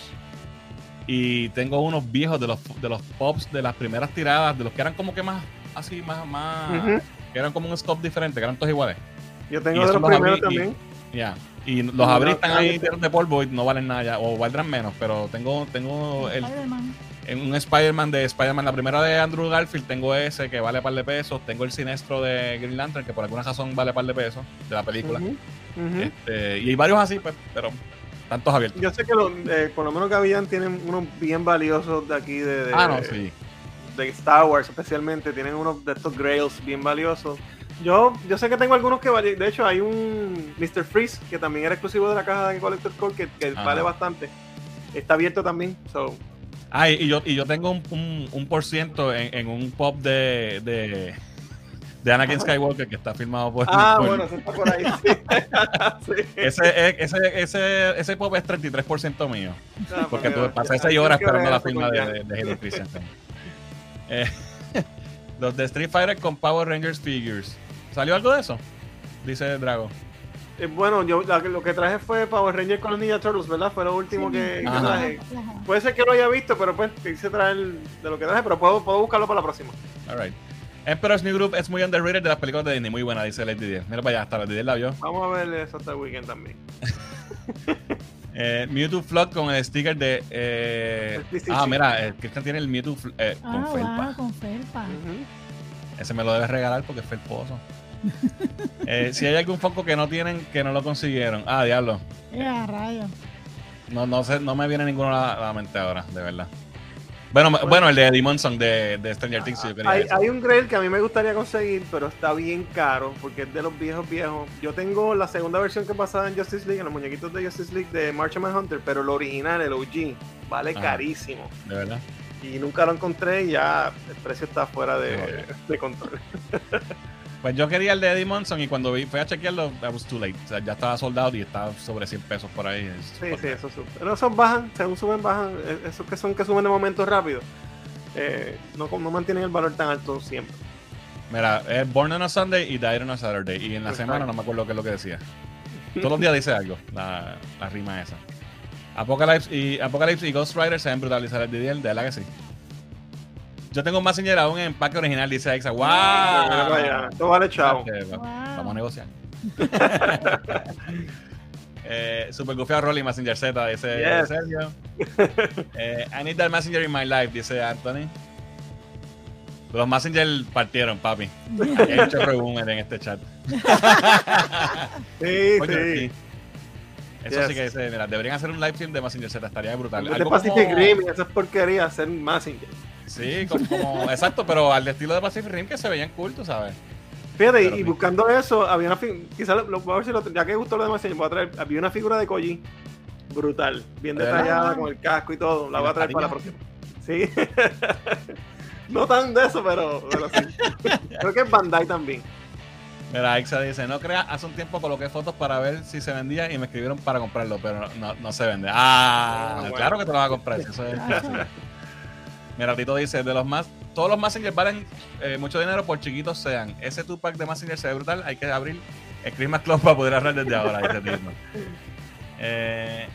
Y tengo unos viejos de los, de los pops de las primeras tiradas, de los que eran como que más, así, más, más, que eran como un scope diferente, que eran todos iguales. Yo tengo de los primeros también. Ya. Y los abrí están ahí de polvo y no valen nada ya, o valdrán menos, pero tengo, tengo el, en un Spider-Man de Spider-Man, la primera de Andrew Garfield, tengo ese que vale par de pesos. Tengo el sinestro de Green Lantern, que por alguna razón vale par de pesos de la película. Este, y hay varios así, pues, pero tantos abiertos. Yo sé que eh, por lo menos que habían tienen unos bien valiosos de aquí de, ah, no, sí. de Star Wars, especialmente. Tienen unos de estos Grails bien valiosos. Yo, yo sé que tengo algunos que valen. De hecho, hay un Mr. Freeze que también era exclusivo de la caja de Collector Core que, que vale bastante. Está abierto también. So, Ah, y yo, y yo tengo un, un, por ciento en, un pop de, de, de Anakin Skywalker que está filmado por. Ah, bueno, eso está por ahí. [laughs] Ese, ese, ese, ese pop es 33% mío. Ah, porque tú pasé 6 horas esperando la firma de, de, Christian. [laughs] Eh, [laughs] los de Street Fighter con Power Rangers Figures. ¿Salió algo de eso? Dice Drago. Eh, bueno, yo lo que traje fue Power Rangers con los Ninja Turtles, ¿verdad? Fue lo último que, traje. Puede ser que lo haya visto, pero pues quise traer de lo que traje, pero puedo, puedo buscarlo para la próxima. Alright. Emperor's New Group es muy underrated de las películas de Disney. Muy buena, dice Lady 10. Mira para allá, hasta Lady 10 la vio. Vamos a ver eso hasta el weekend también. [laughs] eh, Mewtwo Flood con el sticker de. Eh... Ah, mira, Christian tiene el Mewtwo eh, con ah, felpa. con felpa. Ese me lo debes regalar porque es felposo. [laughs] Eh, si hay algún foco que no tienen, que no lo consiguieron. Ah, diablo. Rayo. No, no, sé, no me viene ninguno a la, mente ahora, de verdad. Bueno, bueno, el de Demon Song de, de Stranger Things. hay, hay, un Grail que a mí me gustaría conseguir, pero está bien caro porque es de los viejos viejos. Yo tengo la segunda versión que pasaba en Justice League, en los muñequitos de Justice League de Marchman Hunter, pero el original, el OG, vale carísimo. De verdad. Y nunca lo encontré y ya el precio está fuera de, de control. [laughs] Pues yo quería el de Eddie Monson y cuando fui a chequearlo, I was too late. O sea, ya estaba soldado y estaba sobre 100 pesos por ahí. Sí, sí, eso sube. Pero esos bajan, según suben, bajan. Eh, esos que son que suben de momento rápido, eh, no, no mantienen el valor tan alto siempre. Mira, es Born on a Sunday y Died on a Saturday. Y en la semana no me acuerdo qué es lo que decía. [laughs] Todos los días dice algo, la, la rima esa. Apocalypse y, Apocalypse y Ghost Rider se ven brutalizar el DDL, de la que sí. Yo tengo un Messenger aún en empaque original, dice Exa. ¡Wow! Todo vale chao. Vamos a negociar. [laughs] eh, super Goofy Rolly Messenger Z, dice Sergio. [laughs] Eh, I need that Messenger in my life, dice Anthony. Los Messenger partieron, papi. He hecho [laughs] reboomer en este chat. sí, sí. Eso sí que dice, mira, deberían hacer un live stream de Messenger Z, estaría brutal. De Pacific como... Rim, esas porquerías, hacer Messenger. Sí, como, exacto, pero al estilo de Pacific Rim que se veían cool, tú sabes. Fíjate, y, buscando eso, había una quizás lo, voy a ver si lo ya que gustó lo demás, voy a traer, había una figura de Koji brutal, bien detallada, con el casco y todo, la voy a traer para la próxima. Sí. [laughs] no tan de eso, pero, sí. [laughs] Creo que es Bandai también. Mira, Ixa dice, no crea, hace un tiempo coloqué fotos para ver si se vendía y me escribieron para comprarlo, pero no, no se vende. Ah, ah claro que te lo vas a comprar. Eso es, Mira, Tito dice, de los más, todos los Massengers valen eh, mucho dinero por chiquitos sean. Ese Tupac de Massinger se ve brutal, hay que abrir el Christmas Club para poder ahorrar desde ahora, dice Tito. [laughs] Eh,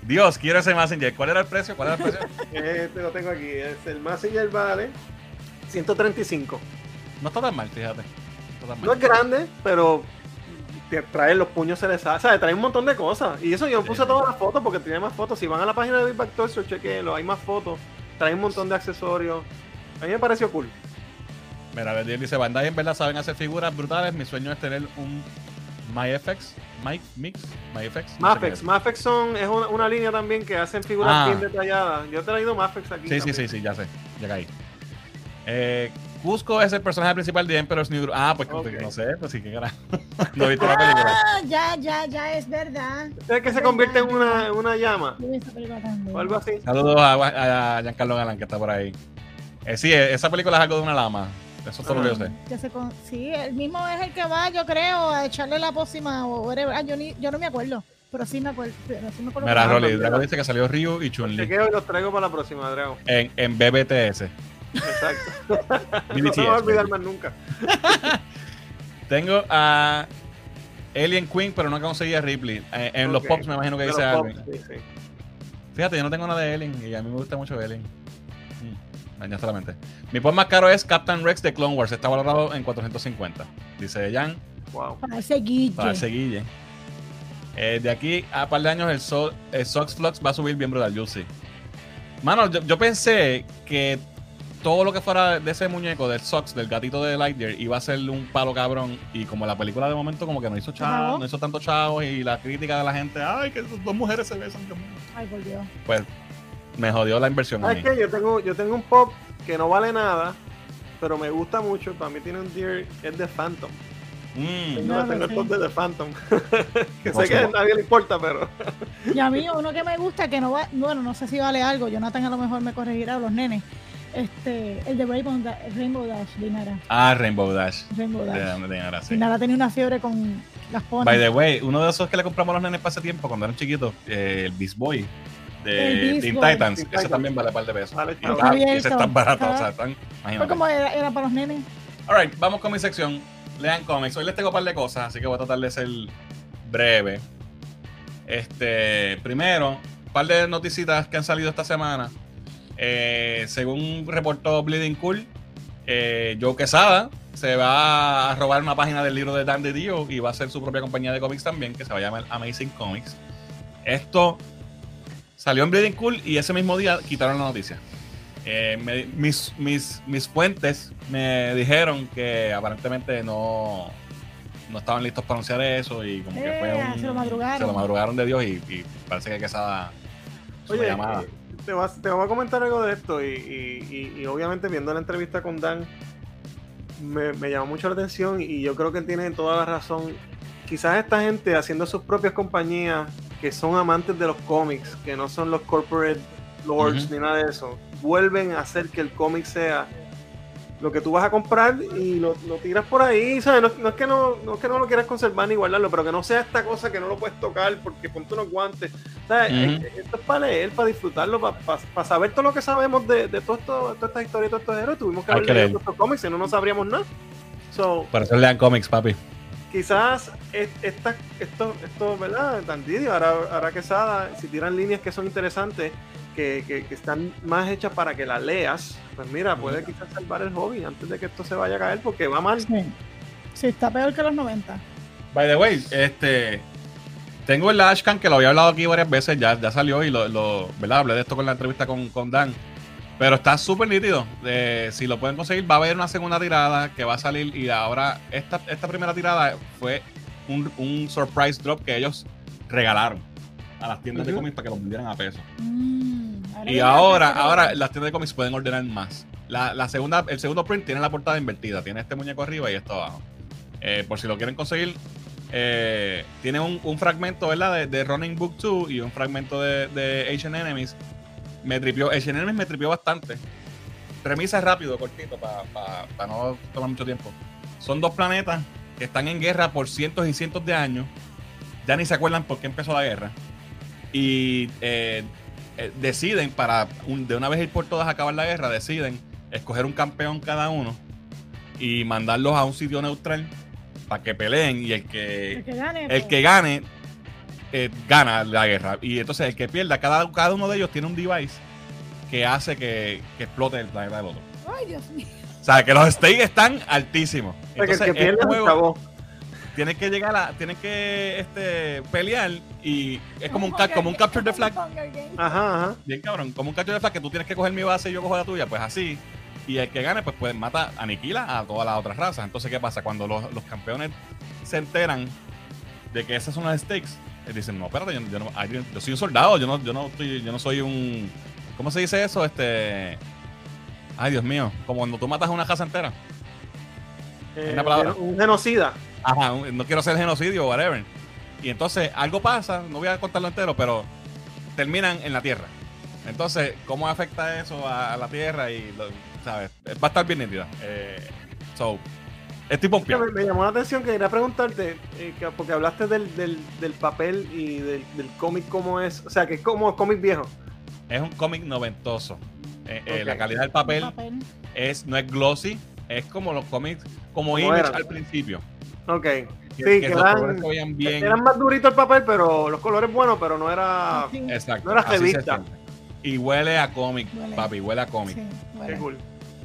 Dios, quiero ese Messenger. ¿Cuál era el precio? ¿Cuál era el precio? [laughs] este lo tengo aquí. Es el Messenger vale 135. No está tan mal, fíjate. No, es grande, pero trae los puños se les hace, trae un montón de cosas. Y eso yo puse todas las fotos porque tiene más fotos. Si van a la página de Big Back Toys, chequenlo, hay más fotos. Trae un montón de accesorios. A mí me pareció cool. Mira, Verdiel dice, Bandai en verdad saben hacer figuras brutales. Mi sueño es tener un MyFX, Mike Mix, MyFX. Mafex, Mafex son, es una, línea también que hacen figuras ah. bien detalladas. Yo he traído Mafex aquí. Sí, sí, sí, sí, ya sé, ya caí. Eh, Cusco es el personaje principal de Emperor's New Groove. Ah, pues no sé, pues sí, qué carajo. [laughs] no viste la película. Ah, ya, ya, ya, es verdad. ¿Es que se convierte en una, en una llama? O algo así. Saludos a, a, Giancarlo Galán que está por ahí. Eh, sí, esa película es algo de una lama. Eso es todo lo que yo sé. sí, el mismo es el que va, yo creo, a echarle la pócima o whatever. Ah, yo, ni, yo no me acuerdo. Pero sí me acuerdo. Pero sí me acuerdo Mira, Rolly, Drago dice que salió Ryu y Chun-Li. Te los traigo para la próxima, Drago. En, en BBTS. Exacto. [laughs] no se me va a olvidar más nunca. [laughs] Tengo a Alien Queen, pero no conseguí a Ripley. Eh, en los pops me imagino que dice algo. Fíjate, yo no tengo nada de Alien y a mí me gusta mucho Alien. Mi pop más caro es Captain Rex de Clone Wars. Está valorado en 450. Dice Jan. Wow. Para ese guille. Para ese guille. Eh, de aquí a un par de años el, el Sox Flux va a subir bien brutal, yo sí. Mano, yo, pensé que todo lo que fuera de ese muñeco, del Sox, del gatito de Lightyear, iba a ser un palo cabrón. Y como la película de momento como que no hizo chavo, no hizo tanto chavo y la crítica de la gente, ay, que dos mujeres se besan. Ay, por Dios. Pues me jodió la inversión. Es que yo tengo, yo tengo un pop que no vale nada, pero me gusta mucho. Para mí tiene un deer, es de Phantom. Mm. Tengo, tengo el pop de The Phantom. [laughs] que sé que a nadie le importa, pero. y a mí, uno que me gusta, que no va, bueno, no sé si vale algo. Jonathan a lo mejor me corregirá los nenes. Este, el de Rainbow, Rainbow Dash, Dinara. Ah, Rainbow Dash. Rainbow Dash. De, Dinara, sí. Dinara tenía una fiebre con las ponas. By the way, uno de esos que le compramos a los nenes ese tiempo, cuando eran chiquitos, eh, el Beast Boy de Teen Titans. Ese también vale un par de pesos. Vale, y, ese es tan barato. O sea, están, Fue como era, era, para los nenes. Alright, vamos con mi sección. Lean cómics. Hoy les tengo un par de cosas, así que voy a tratar de ser breve. Este, primero, un par de noticitas que han salido esta semana. Eh, según reportó Bleeding Cool, eh, Joe Quesada se va a robar una página del libro de Dan de Dio y va a hacer su propia compañía de cómics también, que se va a llamar Amazing Comics. Esto Salió en Bleeding Cool y ese mismo día quitaron la noticia. Eh, mis, mis, mis fuentes me dijeron que aparentemente no, no estaban listos para anunciar eso y como que fue eh, un, se lo madrugaron. Se lo madrugaron de Dios y, parece que Quesada Oye, llamada. Te, vas, te voy a comentar algo de esto y, y, obviamente viendo la entrevista con Dan me, me, llamó mucho la atención y yo creo que tiene toda la razón. Quizás esta gente haciendo sus propias compañías que son amantes de los cómics, que no son los corporate lords ni nada de eso, vuelven a hacer que el cómic sea lo que tú vas a comprar y lo, tiras por ahí, ¿sabes? No, es que no, no, que no lo quieras conservar ni guardarlo, pero que no sea esta cosa que no lo puedes tocar porque ponte unos guantes. ¿sabes? Esto es para leer, para disfrutarlo, para, saber todo lo que sabemos de, de todo esto, toda esta historia y todos estos héroes. Tuvimos que haber leído estos cómics, si no, no sabríamos nada. So, para eso lean cómics, papi quizás esta, esto, esto, ¿verdad? Tantidio, ahora, ahora Quesada, si tiran líneas que son interesantes, que, que, están más hechas para que las leas, pues mira, puede quizás salvar el hobby antes de que esto se vaya a caer porque va mal. Sí, está peor que los 90. By the way, este. Tengo el Ashcan que lo había hablado aquí varias veces, ya, ya salió y lo, lo, ¿verdad? Hablé de esto con la entrevista con, con Dan. Pero está súper nítido. si lo pueden conseguir, va a haber una segunda tirada que va a salir. Y ahora, esta, esta primera tirada fue un, surprise drop que ellos regalaron a las tiendas de cómics para que lo vendieran a peso. Mm, y ahora, ahora las tiendas de cómics pueden ordenar más. La, segunda, el segundo print tiene la portada invertida. Tiene este muñeco arriba y esto abajo. Eh, por si lo quieren conseguir, eh, tiene un, fragmento ¿verdad? De, Running Book 2 y un fragmento de, de Asian Enemies me tripió, el Enemies me tripió bastante. Premisa rápido, cortito, para no tomar mucho tiempo. Son dos planetas que están en guerra por cientos y cientos de años. Ya ni se acuerdan por qué empezó la guerra. Y eh, eh, deciden para de una vez ir por todas a acabar la guerra, deciden escoger un campeón cada uno y mandarlos a un sitio neutral para que peleen y el que, el que gane, el que gane eh, gana la guerra. Y entonces el que pierda, cada, cada uno de ellos tiene un device que hace que, que explote el planeta del otro. Ay, Dios mío. O sea, que los stakes están altísimos. Entonces, el que pierde este juego, tiene que llegar a, tiene que este, pelear y es como un, como un capture the flag. Ajá, ajá. Bien cabrón, como un capture the flag que tú tienes que coger mi base y yo cojo la tuya, pues así. Y el que gane, pues, pues mata, aniquila a todas las otras razas. Entonces, ¿qué pasa? Cuando los, campeones se enteran de que esas son las stakes, dicen, no, espérate, yo, no, yo, soy un soldado, yo no, yo no estoy, yo no soy un. ¿Cómo se dice eso? Este. Ay, Dios mío. Como cuando tú matas a una casa entera. Eh, un genocida. Ajá, no quiero hacer genocidio o whatever. Y entonces algo pasa, no voy a contarlo entero, pero terminan en la Tierra. Entonces, ¿cómo afecta eso a, la Tierra? Y, ¿sabes? Va a estar bien nítida. Eh, so, estoy Me, me, llamó la atención que quería preguntarte, eh, porque hablaste del, del, del papel y del, del cómic, ¿cómo es? O sea, que es como cómic viejo. Es un cómic noventoso. Eh, eh, la calidad del papel, es no es glossy, es como los cómics, como Image al principio. Ok. sí, que, eran, eran más duritos el papel, pero los colores buenos, pero no era, Exacto, no era revista. Y huele a cómic, papi, huele a cómic. Qué cool.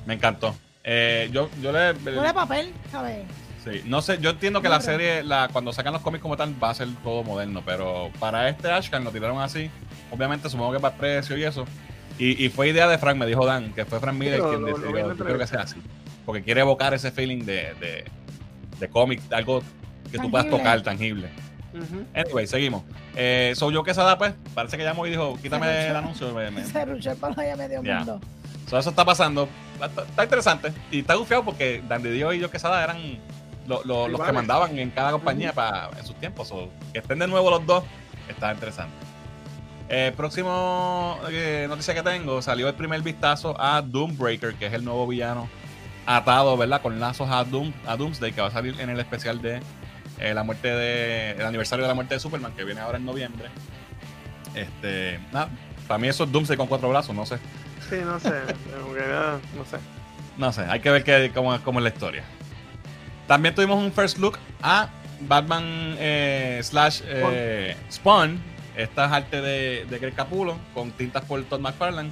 Me encantó. Eh, yo, yo le. Huele a papel, ¿sabes? Sí, no sé, yo entiendo que la serie, la, cuando sacan los cómics como tal, va a ser todo moderno, pero para este Ashcan lo tiraron así. Obviamente, supongo que para precio y eso. Y, fue idea de Frank, me dijo Dan, que fue Frank Miller quien decidió. Yo creo que sea así. Porque quiere evocar ese feeling de, de, de cómic, algo que tú puedas tocar, tangible. Anyway, seguimos. Eh, Soy yo Quesada, pues, parece que llamó y dijo, quítame el anuncio. [laughs] Se ruchó el palo ya medio mundo. eso está pasando. Está, interesante. Y está gufiado porque Dandy Dio y yo Quesada eran los que mandaban en cada compañía para, en sus tiempos. que estén de nuevo los dos, está interesante. Eh, próximo eh, noticia que tengo, salió el primer vistazo a Doombreaker, que es el nuevo villano atado, ¿verdad? Con lazos a, Doom, a Doomsday, que va a salir en el especial de eh, la muerte de. el aniversario de la muerte de Superman, que viene ahora en noviembre. Este. Nada, para mí eso es Doomsday con cuatro brazos, no sé. Sí, no sé. no sé. No sé, hay que ver qué, cómo, cómo, es la historia. También tuvimos un first look a Batman slash Spawn esta es arte de, de Greg Capulo con tintas por Todd McFarlane.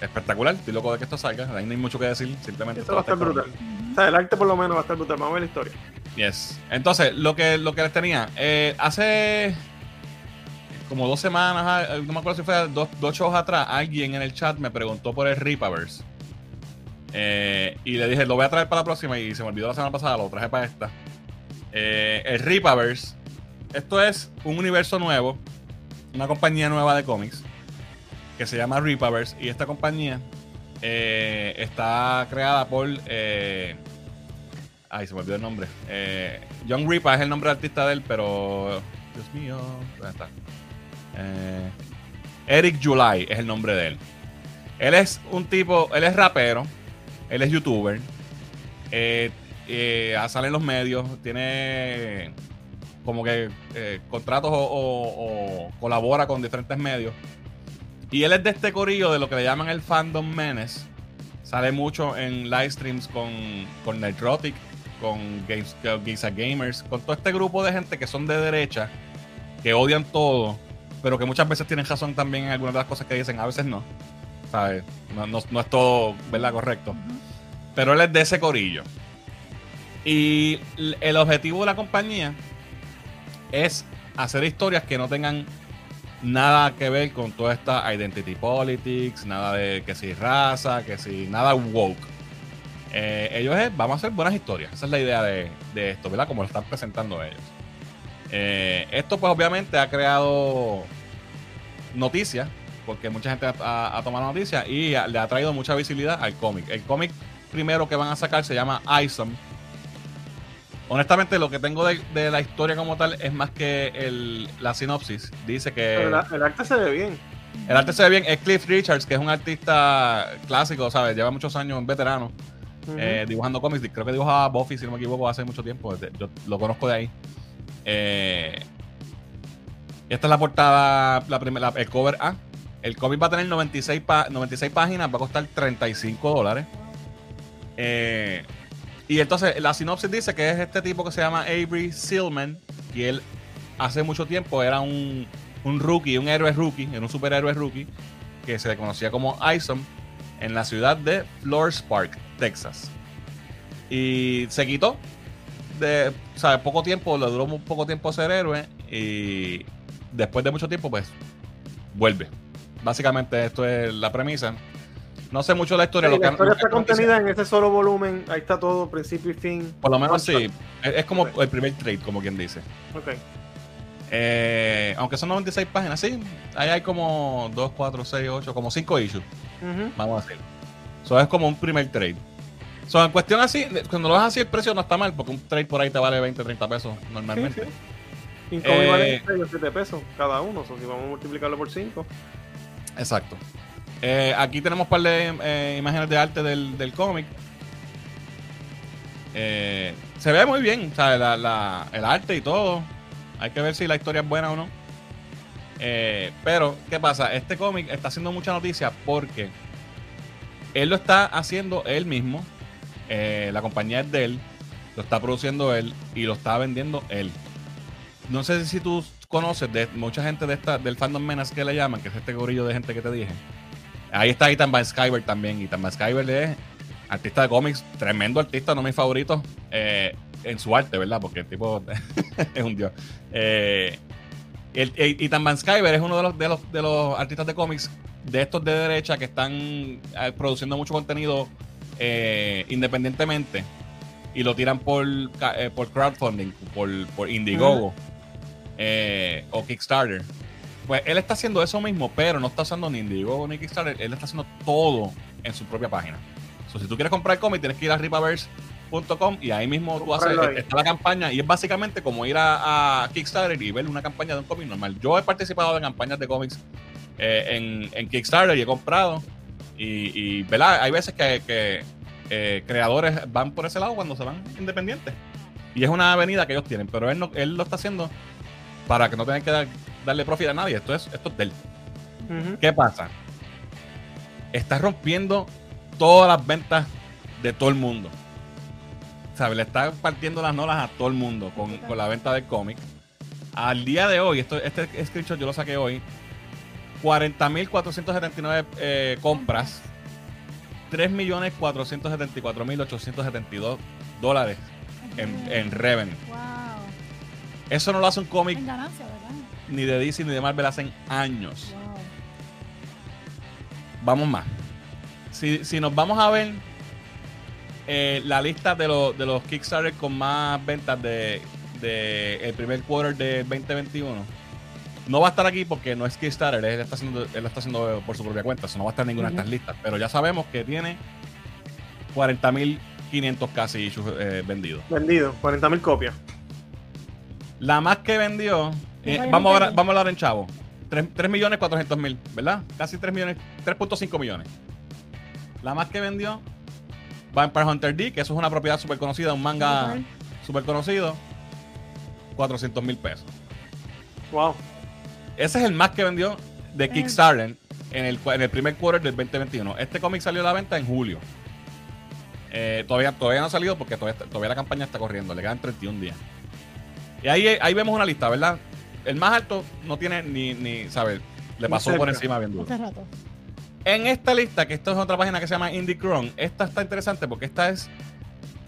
Espectacular, estoy loco de que esto salga. Ahí no hay mucho que decir, simplemente. Esto va a estar brutal. O sea, el arte por lo menos va a estar brutal. Vamos a ver la historia. Yes. Entonces, lo que, lo que les tenía. Eh, hace como dos semanas, ah, no me acuerdo si fue dos, dos shows atrás, alguien en el chat me preguntó por el Reapaverse. Eh, y le dije, lo voy a traer para la próxima y se me olvidó la semana pasada, lo traje para esta. Eh, el Reapaverse esto es un universo nuevo, una compañía nueva de cómics que se llama Reapaverse y esta compañía eh, está creada por eh, ay se me olvidó el nombre eh, John Reaper es el nombre del artista de él pero Dios mío ¿dónde está? Eric July es el nombre de él él es un tipo él es rapero él es youtuber sale en los medios tiene como que contratos o, colabora con diferentes medios. Y él es de este corillo de lo que le llaman el fandom menace. Sale mucho en live streams con, con Nitrotic, con Games, Gamers, con todo este grupo de gente que son de derecha, que odian todo, pero que muchas veces tienen razón también en algunas de las cosas que dicen, a veces no. ¿Sabes? No, es todo, ¿verdad? Correcto. Pero él es de ese corillo. Y el objetivo de la compañía es hacer historias que no tengan nada que ver con toda esta identity politics, nada de que si raza, que si nada woke. Eh, ellos es, vamos a hacer buenas historias. Esa es la idea de, esto, ¿verdad? Como lo están presentando ellos. Eh, esto pues obviamente ha creado noticias, porque mucha gente ha, tomado noticias y le ha traído mucha visibilidad al cómic. El cómic primero que van a sacar se llama Isom Honestamente, lo que tengo de, la historia como tal es más que el, la sinopsis. Dice que. el, arte se ve bien. El arte se ve bien. Es Cliff Richards, que es un artista clásico, ¿sabes? Lleva muchos años en veterano eh, dibujando cómics. Creo que dibujaba Buffy, si no me equivoco, hace mucho tiempo. Yo lo conozco de ahí. Eh, esta es la portada, la primera, el cover A. el cómic va a tener 96, 96 páginas, va a costar 35 dólares. Eh, y entonces la sinopsis dice que es este tipo que se llama Avery Silman, y él hace mucho tiempo era un, un rookie, un héroe rookie, era un superhéroe rookie, que se le conocía como Isom, en la ciudad de Flores Park, Texas. Y se quitó. De, o sea, poco tiempo, le duró un poco tiempo ser héroe. Y después de mucho tiempo, pues vuelve. Básicamente, esto es la premisa. No sé mucho la historia. la historia está contenida en ese solo volumen. Ahí está todo, principio y fin. Por lo menos sí. Es, como el primer trade, como quien dice. Ok. Eh, aunque son 96 páginas, sí. Ahí hay como 2, 4, 6, 8, como 5 issues. Vamos a hacer. Eso es como un primer trade. So, en cuestión así, cuando lo vas así, el precio no está mal, porque un trade por ahí te vale 20, 30 pesos normalmente. Sí, eh, vale 7 pesos cada uno, o si vamos a multiplicarlo por 5. Exacto. Eh, aquí tenemos un par de eh, imágenes de arte del, del cómic. Eh, se ve muy bien, sea, la, el arte y todo. Hay que ver si la historia es buena o no. Pero, ¿qué pasa? Este cómic está haciendo mucha noticia porque él lo está haciendo él mismo. La compañía es de él. Lo está produciendo él y lo está vendiendo él. No sé si tú conoces de mucha gente de esta, del fandom menas que le llaman, que es este gorillo de gente que te dije. Ahí está Ethan Van Skyver también. Ethan Van Skyver es artista de cómics, tremendo artista, no mi favorito eh, en su arte, ¿verdad? Porque el tipo [laughs] es un dios. Eh, el, Ethan Van Skyver es uno de los, de los, de los artistas de cómics de estos de derecha que están eh, produciendo mucho contenido eh, independientemente y lo tiran por, eh, por crowdfunding, por, por Indiegogo o Kickstarter. Pues él está haciendo eso mismo, pero no está usando ni Indiegogo ni Kickstarter. Él está haciendo todo en su propia página. So, si tú quieres comprar el cómic, tienes que ir a Ripaverse y ahí mismo tú haces, está la campaña y es básicamente como ir a, Kickstarter y ver una campaña de un cómic normal. Yo he participado de campañas de cómics eh, en, Kickstarter y he comprado y, y hay veces que, eh, creadores van por ese lado cuando se van independientes y es una avenida que ellos tienen, pero él, no, él lo está haciendo para que no tengan que darle profit a nadie. Esto es, esto es de él. ¿Qué pasa? Está rompiendo todas las ventas de todo el mundo. Le está partiendo las nolas a todo el mundo con, la venta del cómic. Al día de hoy, esto, este screenshot yo lo saqué hoy, 40.479 eh, compras, 3.474.872 dólares en, en revenue. Eso no lo hace un cómic ni de DC ni de Marvel hacen años. Vamos más. Si, si nos vamos a ver eh, la lista de, los, de los Kickstarter con más ventas de, el primer quarter de 2021 no va a estar aquí porque no es Kickstarter, él está haciendo, él está haciendo por su propia cuenta, eso no va a estar en ninguna de estas listas, pero ya sabemos que tiene 40.500 casi eh, vendidos. Vendidos, 40.000 copias. La más que vendió, eh, vamos, a, vamos a hablar en chavo, 3, millones 400 mil, ¿verdad? Casi 3 millones, 3.5 millones. La más que vendió Vampire Hunter D, que eso es una propiedad súper conocida, un manga súper conocido. 400 mil pesos. Wow. Ese es el más que vendió de eh. Kickstarter en el, en el primer quarter del 2021. Este cómic salió a la venta en julio. Eh, todavía, todavía no ha salido porque todavía, todavía, la campaña está corriendo. Le quedan 31 días. Y ahí, ahí vemos una lista, ¿verdad? El más alto no tiene ni, ni ¿sabes? Le pasó por encima bien duro. En esta lista, que esto es otra página que se llama Indie Chrome, esta está interesante porque esta es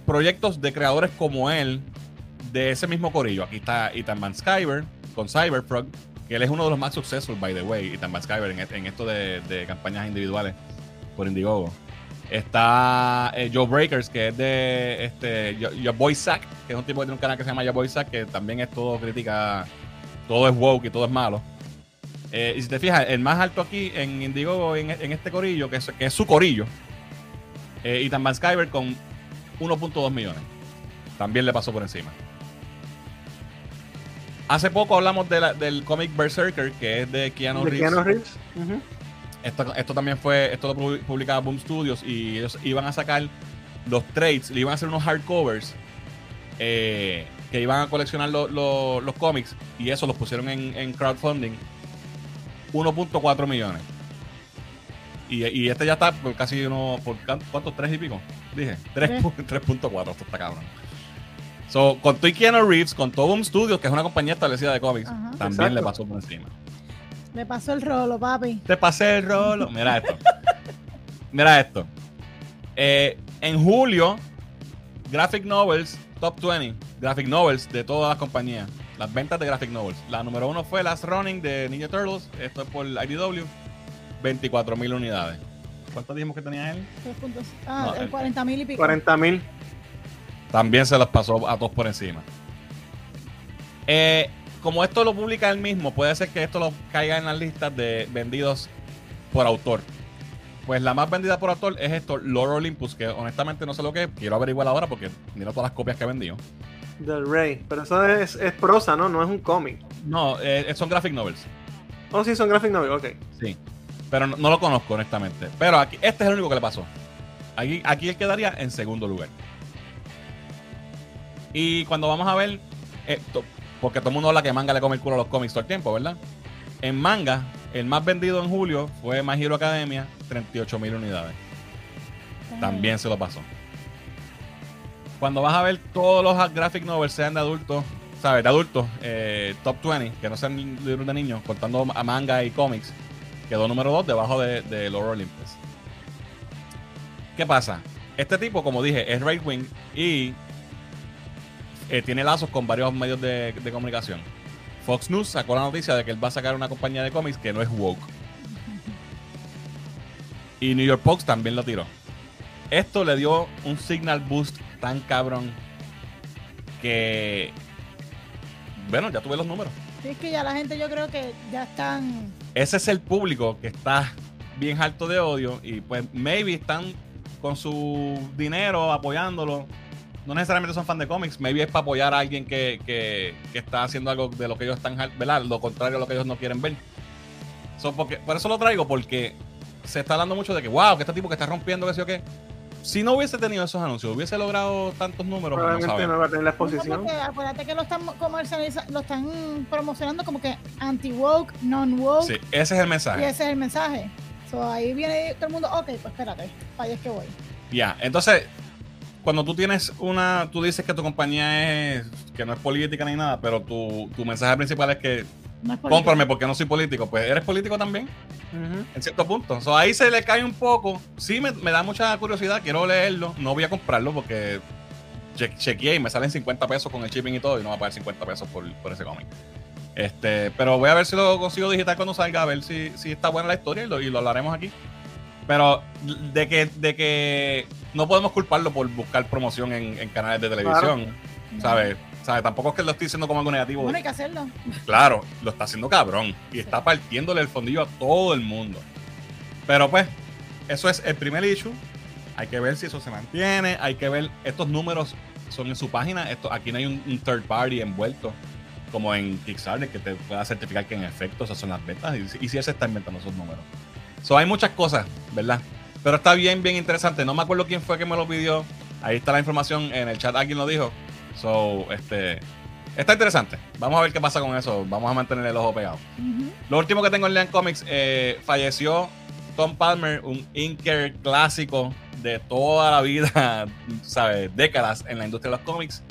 proyectos de creadores como él, de ese mismo corillo. Aquí está Ethan Van Skyver con Cyberfrog, que él es uno de los más successful, by the way, Ethan Van Skyver, en, esto de, campañas individuales por Indiegogo. Está eh, Joe Breakers, que es de este, Your Boy Sack, que es un tipo de un canal que se llama Your Boy Sack, que también es todo crítica, todo es woke y todo es malo. Eh, y si te fijas, el más alto aquí en Indigo, en, este corillo, que es, que es su corillo, eh, Ethan Van Skyver con 1.2 millones. También le pasó por encima. Hace poco hablamos del cómic Berserker, que es de Keanu Reeves. esto, también fue, esto lo publicaba Boom Studios y ellos iban a sacar los trades, le iban a hacer unos hardcovers eh, que iban a coleccionar los cómics y eso los pusieron en crowdfunding 1.4 millones. Y, este ya está por casi uno, por ¿cuántos? ¿Tres y pico? Dije, 3.4, [laughs] esto está cabrón. So, con y Keanu Reeves, con Tobum Studios, que es una compañía establecida de cómics, también le pasó por encima. Le pasó el rolo, papi. Te pasé el rolo. Mira esto. Mira esto. Eh, en julio, Graphic Novels, Top 20, Graphic Novels de todas las compañías. Las ventas de Graphic Novels. La número uno fue Last Running de Ninja Turtles. Esto es por IDW. 24 mil unidades. ¿Cuánto dijimos que tenía él? Ah, 40 mil y pico. 40 mil. También se los pasó a todos por encima. Eh, como esto lo publica él mismo, puede ser que esto lo caiga en las listas de vendidos por autor. Pues la más vendida por autor es esto, Lord Olympus, que honestamente no sé lo que es. Quiero averiguar ahora porque miro todas las copias que he vendido. Del Rey. Pero eso es, es prosa, ¿no? No es un cómic. No, eh, son graphic novels. Oh, sí, son graphic novels, ok. Sí. Pero no, lo conozco, honestamente. Pero aquí, este es el único que le pasó. Aquí, aquí él quedaría en segundo lugar. Y cuando vamos a ver, esto, porque todo el mundo habla que manga le come el culo a los cómics todo el tiempo, ¿verdad? En manga, el más vendido en julio fue My Hero Academia, 38 mil unidades. También se lo pasó. Cuando vas a ver todos los graphic novels, sean de adultos, ¿sabes? De adultos, eh, top 20, que no sean libros de niños, contando a manga y cómics, quedó número 2 debajo de, de Lord Olympus. ¿Qué pasa? Este tipo, como dije, es right wing y eh, tiene lazos con varios medios de, comunicación. Fox News sacó la noticia de que él va a sacar una compañía de cómics que no es woke. Y New York Post también lo tiró. Esto le dio un signal boost tan cabrón que. Bueno, ya tuve los números. Sí, es que ya la gente yo creo que ya están. Ese es el público que está bien alto de odio y pues maybe están con su dinero apoyándolo no necesariamente son fan de cómics, maybe es para apoyar a alguien que, está haciendo algo de lo que ellos están, ¿verdad? Lo contrario a lo que ellos no quieren ver. porque, por eso lo traigo, porque se está hablando mucho de que, wow, que este tipo que está rompiendo, que sé yo qué. Si no hubiese tenido esos anuncios, hubiese logrado tantos números. Probablemente no, va a tener la exposición. acuérdate que lo están comercializando, lo están promocionando como que anti-woke, non-woke. Sí, ese es el mensaje. Y ese es el mensaje. ahí viene todo el mundo, ok, pues espérate, para allá es que voy. Ya, entonces cuando tú tienes una, tú dices que tu compañía es, que no es política ni nada, pero tu, mensaje principal es que cómprame porque no soy político, pues eres político también, en cierto punto. ahí se le cae un poco. Sí, me, da mucha curiosidad, quiero leerlo, no voy a comprarlo porque chequeé y me salen 50 pesos con el shipping y todo y no va a pagar 50 pesos por, ese cómic. Este, pero voy a ver si lo consigo digital cuando salga, a ver si, si está buena la historia y lo, y lo hablaremos aquí. Pero de que, de que no podemos culparlo por buscar promoción en, canales de televisión, ¿sabes? Tampoco es que lo estoy diciendo como algo negativo. Bueno, hay que hacerlo. Claro, lo está haciendo cabrón. Y está partiéndole el fondillo a todo el mundo. Pero pues, eso es el primer issue. Hay que ver si eso se mantiene. Hay que ver, estos números son en su página. Esto, aquí no hay un, third party envuelto como en Kickstarter que te pueda certificar que en efecto esas son las ventas. Y, y si él se está inventando esos números. So, hay muchas cosas, ¿verdad? Pero está bien, bien interesante. No me acuerdo quién fue que me lo pidió. Ahí está la información en el chat. Alguien lo dijo. So, este. Está interesante. Vamos a ver qué pasa con eso. Vamos a mantener el ojo pegado. Lo último que tengo en Lean Comics, eh, falleció Tom Palmer, un inker clásico de toda la vida, [laughs] ¿sabes? Décadas en la industria de los cómics.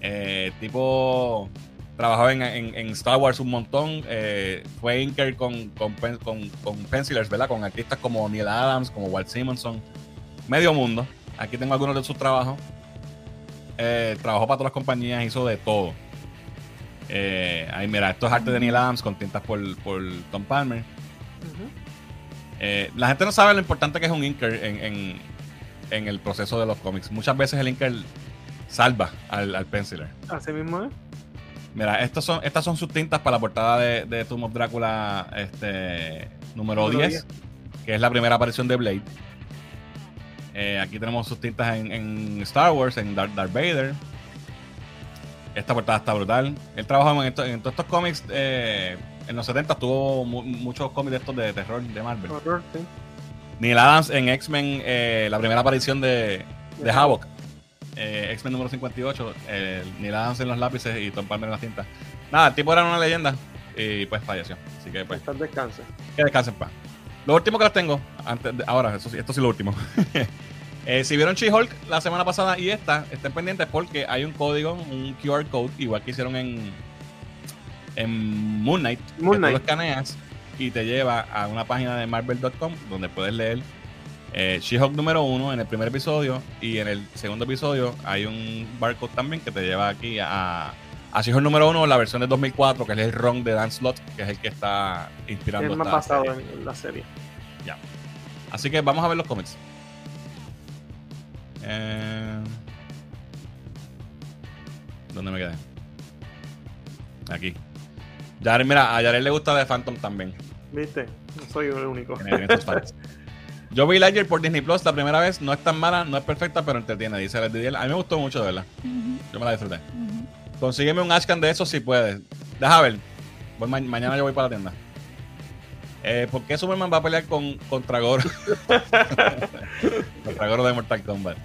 Eh, tipo Trabajó en, en, Star Wars un montón. Eh, fue inker con, con, con, con, pencilers, ¿verdad? Con artistas como Neil Adams, como Walt Simonson. Medio mundo. Aquí tengo algunos de sus trabajos. Eh, trabajó para todas las compañías, hizo de todo. Eh, ahí mira, esto es arte de Neil Adams con tintas por, por Tom Palmer. Eh, la gente no sabe lo importante que es un inker en, en, en, el proceso de los cómics. Muchas veces el inker salva al, al penciler. Así mismo es. Mira, estas son, estas son sus tintas para la portada de, de Tomb of Drácula este, número, 10, que es la primera aparición de Blade. Eh, aquí tenemos sus tintas en, Star Wars, en Darth, Vader. Esta portada está brutal. Él trabajó en, todos estos cómics. Eh, en los 70 tuvo muchos cómics de estos de terror de Marvel. Neil Adams en X-Men, eh, la primera aparición de, de Havoc eh, X-Men número 58, eh, Neil Adams en los lápices y Tom Palmer en las tintas. Nada, el tipo era una leyenda y pues falleció. Así que pues. descanse. Que descanse en paz. Lo último que las tengo, antes ahora, eso sí, esto sí lo último. [laughs] Eh, si vieron She-Hulk la semana pasada y esta, estén pendientes porque hay un código, un QR code, igual que hicieron en, en Moon Knight. Moon Knight. lo escaneas y te lleva a una página de Marvel.com donde puedes leer eh, She-Hulk número uno en el primer episodio y en el segundo episodio hay un barcode también que te lleva aquí a, a She-Hulk número uno, la versión de 2004, que es el ROM de Dan Slott, que es el que está inspirando. Es más basado en la serie. Ya. Así que vamos a ver los cómics. Eh, ¿Dónde me quedé? Aquí. mira, a Yarel le gusta The Phantom también. ¿Viste? No soy el único. [laughs] Yo vi Lightyear por Disney Plus la primera vez. No es tan mala, no es perfecta, pero entretiene. Dice A mí me gustó mucho, de verdad. Yo me la disfruté. Consígueme un Ashcan de eso si puedes. Deja ver. mañana yo voy para la tienda. Eh, ¿Por qué Superman va a pelear con, contra Goro? [laughs] contra Goro de Mortal Kombat.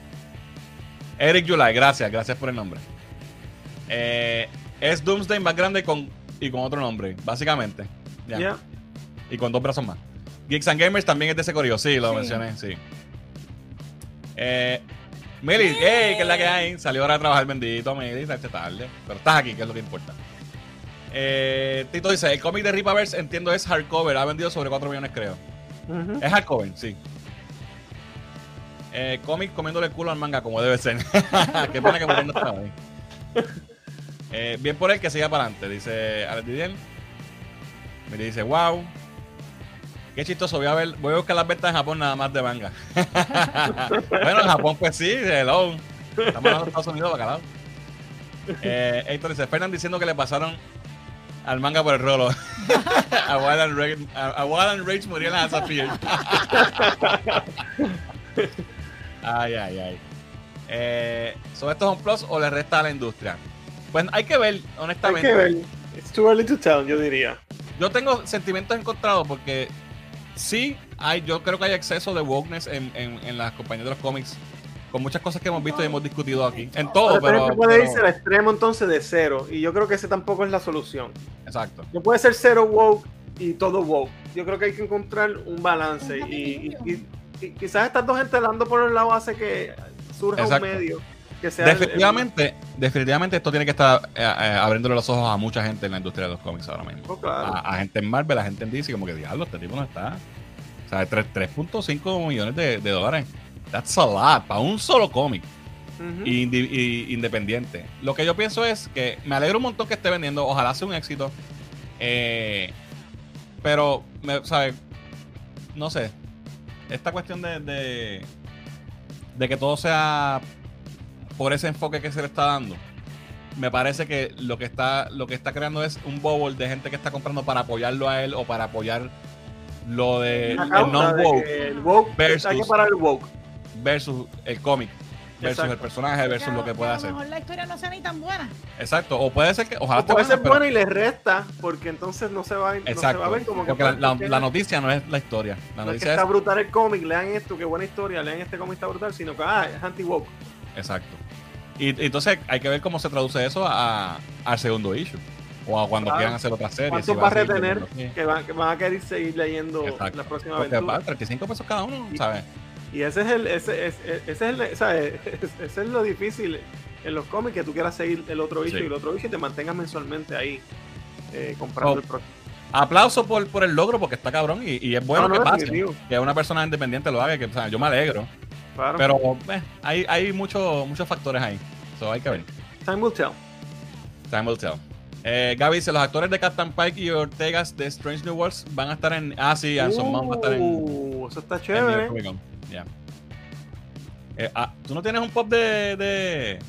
Eric July, gracias, gracias por el nombre. Eh, es Doomsday más grande con, y con otro nombre, básicamente. Ya. Y con dos brazos más. Geeks and Gamers también es de ese corrido, sí, lo mencioné, sí. Eh, Meli, hey, ¿qué es la que hay? Salió ahora a trabajar, bendito, Meli, tarde. Pero estás aquí, que es lo que importa. Eh, Tito dice, el cómic de Ripaverse, entiendo, es hardcover. Ha vendido sobre 4 millones, creo. Es hardcover, sí. Eh, cómic comiéndole el culo al manga como debe ser. [laughs] Qué pena que no está ahí. Eh, bien por él que siga para adelante, dice Alex Didier. Me dice, wow. Qué chistoso, voy a ver, voy a buscar las ventas en Japón nada más de manga. [laughs] bueno, en Japón pues sí, hello. Estamos hablando de Estados Unidos, bacalao. Eh, Héctor dice, Fernan diciendo que le pasaron al manga por el rolo. [laughs] a Wild and Rage, a, Wild and Rage murió en la [laughs] Ay, ay, ay. Eh, ¿Son estos un plus o le resta a la industria? Pues hay que ver, honestamente. Hay que ver. It's too early to tell, yo diría. Yo tengo sentimientos encontrados porque sí, hay, yo creo que hay exceso de wokeness en, en, en las compañías de los cómics con muchas cosas que hemos visto y hemos discutido aquí. En todo, pero. pero puede irse al extremo entonces de cero. Y yo creo que ese tampoco es la solución. Exacto. No puede ser cero woke y todo woke. Yo creo que hay que encontrar un balance. Y, quizás estas dos gente dando por el lado hace que surja un medio. Que sea definitivamente, definitivamente esto tiene que estar eh, eh, abriéndole los ojos a mucha gente en la industria de los cómics ahora mismo. Oh, claro. a, gente en Marvel, a gente en DC, como que diablo, este tipo no está. O sea, 3.5 millones de, de dólares. That's a lot para un solo cómic. independiente. Lo que yo pienso es que me alegro un montón que esté vendiendo. Ojalá sea un éxito. Eh, pero, me, ¿sabes? No sé. Esta cuestión de, de, que todo sea por ese enfoque que se le está dando. Me parece que lo que está lo que está creando es un bubble de gente que está comprando para apoyarlo a él o para apoyar lo de el non woke, el woke versus, para el woke versus el cómic versus el personaje versus lo que puede hacer. A lo mejor la historia no sea ni tan buena. Exacto, o puede ser que ojalá puede ser buena y le resta porque entonces no se va, no se va a ver como porque la, la, noticia no es la historia. La no noticia es que está brutal el cómic, lean esto, qué buena historia, lean este cómic está brutal, sino que ah, es anti-woke. Exacto. Y, entonces hay que ver cómo se traduce eso a, al segundo issue. O a cuando quieran hacer otra serie. ¿Cuánto va a retener que van, que van, a querer seguir leyendo la próxima aventura? 35 pesos cada uno, ¿sabes? Y ese es el, ese, ese, ese es el, [laughs] ese es lo difícil en los cómics, que tú quieras seguir el otro issue y el otro issue y te mantengas mensualmente ahí eh, comprando oh, el próximo. Aplauso por, por el logro porque está cabrón y, y es bueno que pase. Que una persona independiente lo haga, que o sea, yo me alegro. Pero eh, hay, hay muchos muchos factores ahí. So hay que ver. Time will tell. Time will tell. Eh, Gaby dice, los actores de Captain Pike y Ortegas de Strange New Worlds van a estar en... Ah, sí, Anson uh, va a estar en... Uh, eso está chévere. Ya. Eh, ah, ¿Tú no tienes un pop de, de...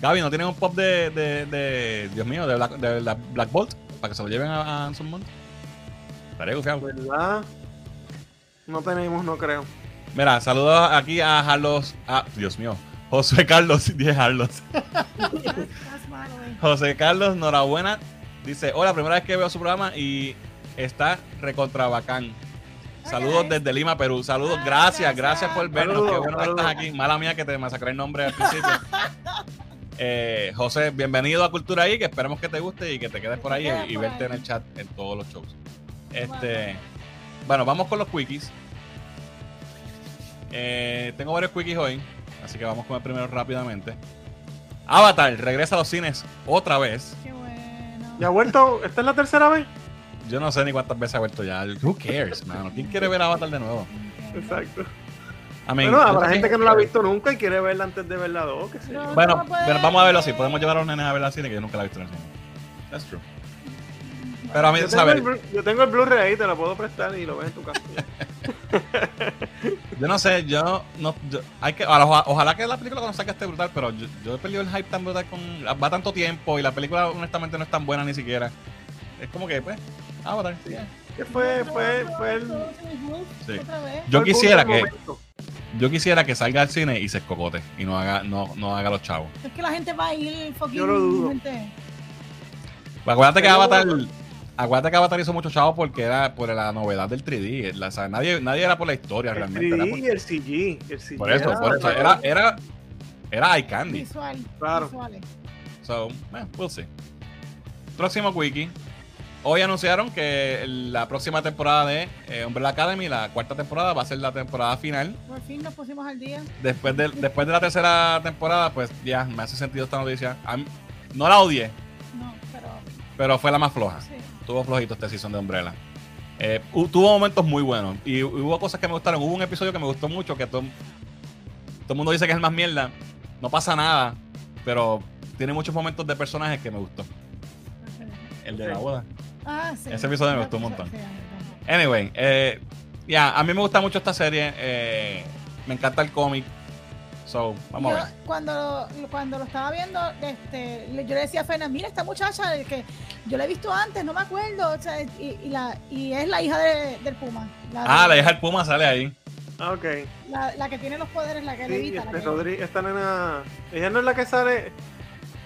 Gaby, ¿no tienes un pop de, de, de Dios mío, de Black, de Black Bolt? Para que se lo lleven a, Anson Mount. Estaré gufiado. ¿Verdad? No tenemos, no creo. Mira, saludos aquí a Carlos. Ah, Dios mío. José Carlos, [laughs] 10 Carlos. [laughs] José Carlos, enhorabuena. Dice, hola, primera vez que veo su programa y está recontra bacán. Saludos desde Lima, Perú. Saludos, gracias, gracias por vernos. Qué bueno que estás aquí. Mala mía que te masacré el nombre al principio. [laughs] Eh, José, bienvenido a Cultura ahí, que esperemos que te guste y que te quedes por ahí y, verte en el chat en todos los shows. Este, bueno, vamos con los quickies. Eh, tengo varios quickies hoy, así que vamos con el primero rápidamente. Avatar regresa a los cines otra vez. Qué bueno. ¿Ya ha vuelto? ¿Esta es la tercera vez? Yo no sé ni cuántas veces ha vuelto ya. Who cares, mano? ¿Quién quiere ver Avatar de nuevo? Exacto. I mean, Bueno, habrá gente que no la ha visto nunca y quiere verla antes de verla dos, qué sé yo. No, Bueno, no puede pero vamos a verlo así. Podemos llevar a los nenes a ver al cine que yo nunca la he visto en el cine. That's true. Pero a mí, Yo tengo, ¿sabes? el, yo tengo el Blu-ray ahí, te lo puedo prestar y lo ves en tu casa. [laughs] Yo no sé, yo no. yo- hay que, ojalá, ojalá que la película cuando saque esté brutal, pero yo, yo he perdido el hype tan brutal con. Va tanto tiempo y la película honestamente no es tan buena ni siquiera. Es como que, pues. Avatar, sí. Que fue, fue, fue el. Sí. Yo quisiera que. Yo quisiera que salga al cine y se escocote y no haga, no, no haga los chavos. Es que la gente va a ir fucking Yo lo dudo. acuérdate que Avatar. Acuérdate que Avatar hizo mucho chavo porque era por la novedad del 3D. la- o sea, nadie, nadie era por la historia El realmente. Era 3D por, y el CG. El CG por eso, era- por eso. Era, era, era eye candy. Visual. Claro. Visuales. So, eh, we'll see. Próximo wiki. Hoy anunciaron que la próxima temporada de eh, Umbrella Academy, la cuarta temporada, va a ser la temporada final. Por fin nos pusimos al día. Después de, después de la tercera temporada, pues ya me hace sentido esta noticia. A mí- no la odié, No, pero pero fue la más floja. sí. Tuvo flojito este season de Umbrella. Eh, tuvo momentos muy buenos y hu- hubo cosas que me gustaron. Hubo un episodio que me gustó mucho que todo, todo el mundo dice que es el más mierda. No pasa nada, pero tiene muchos momentos de personajes que me gustó. El de la boda. Ah, sí. Ese episodio me gustó un montón. Anyway, eh, ya, a mí me gusta mucho esta serie. eh, me encanta el cómic. So, vamos Yo, a ver. cuando, cuando lo estaba viendo, este, yo le decía a Fena, mira esta muchacha que yo la he visto antes, no me acuerdo, o sea, y, y la, y es la hija de- del Puma. La, Ah, de- la hija del Puma sale ahí. Ah, ok. la, la que tiene los poderes, la que Sí, levita. la este que- Rodri- esta nena. Ella no es la que sale.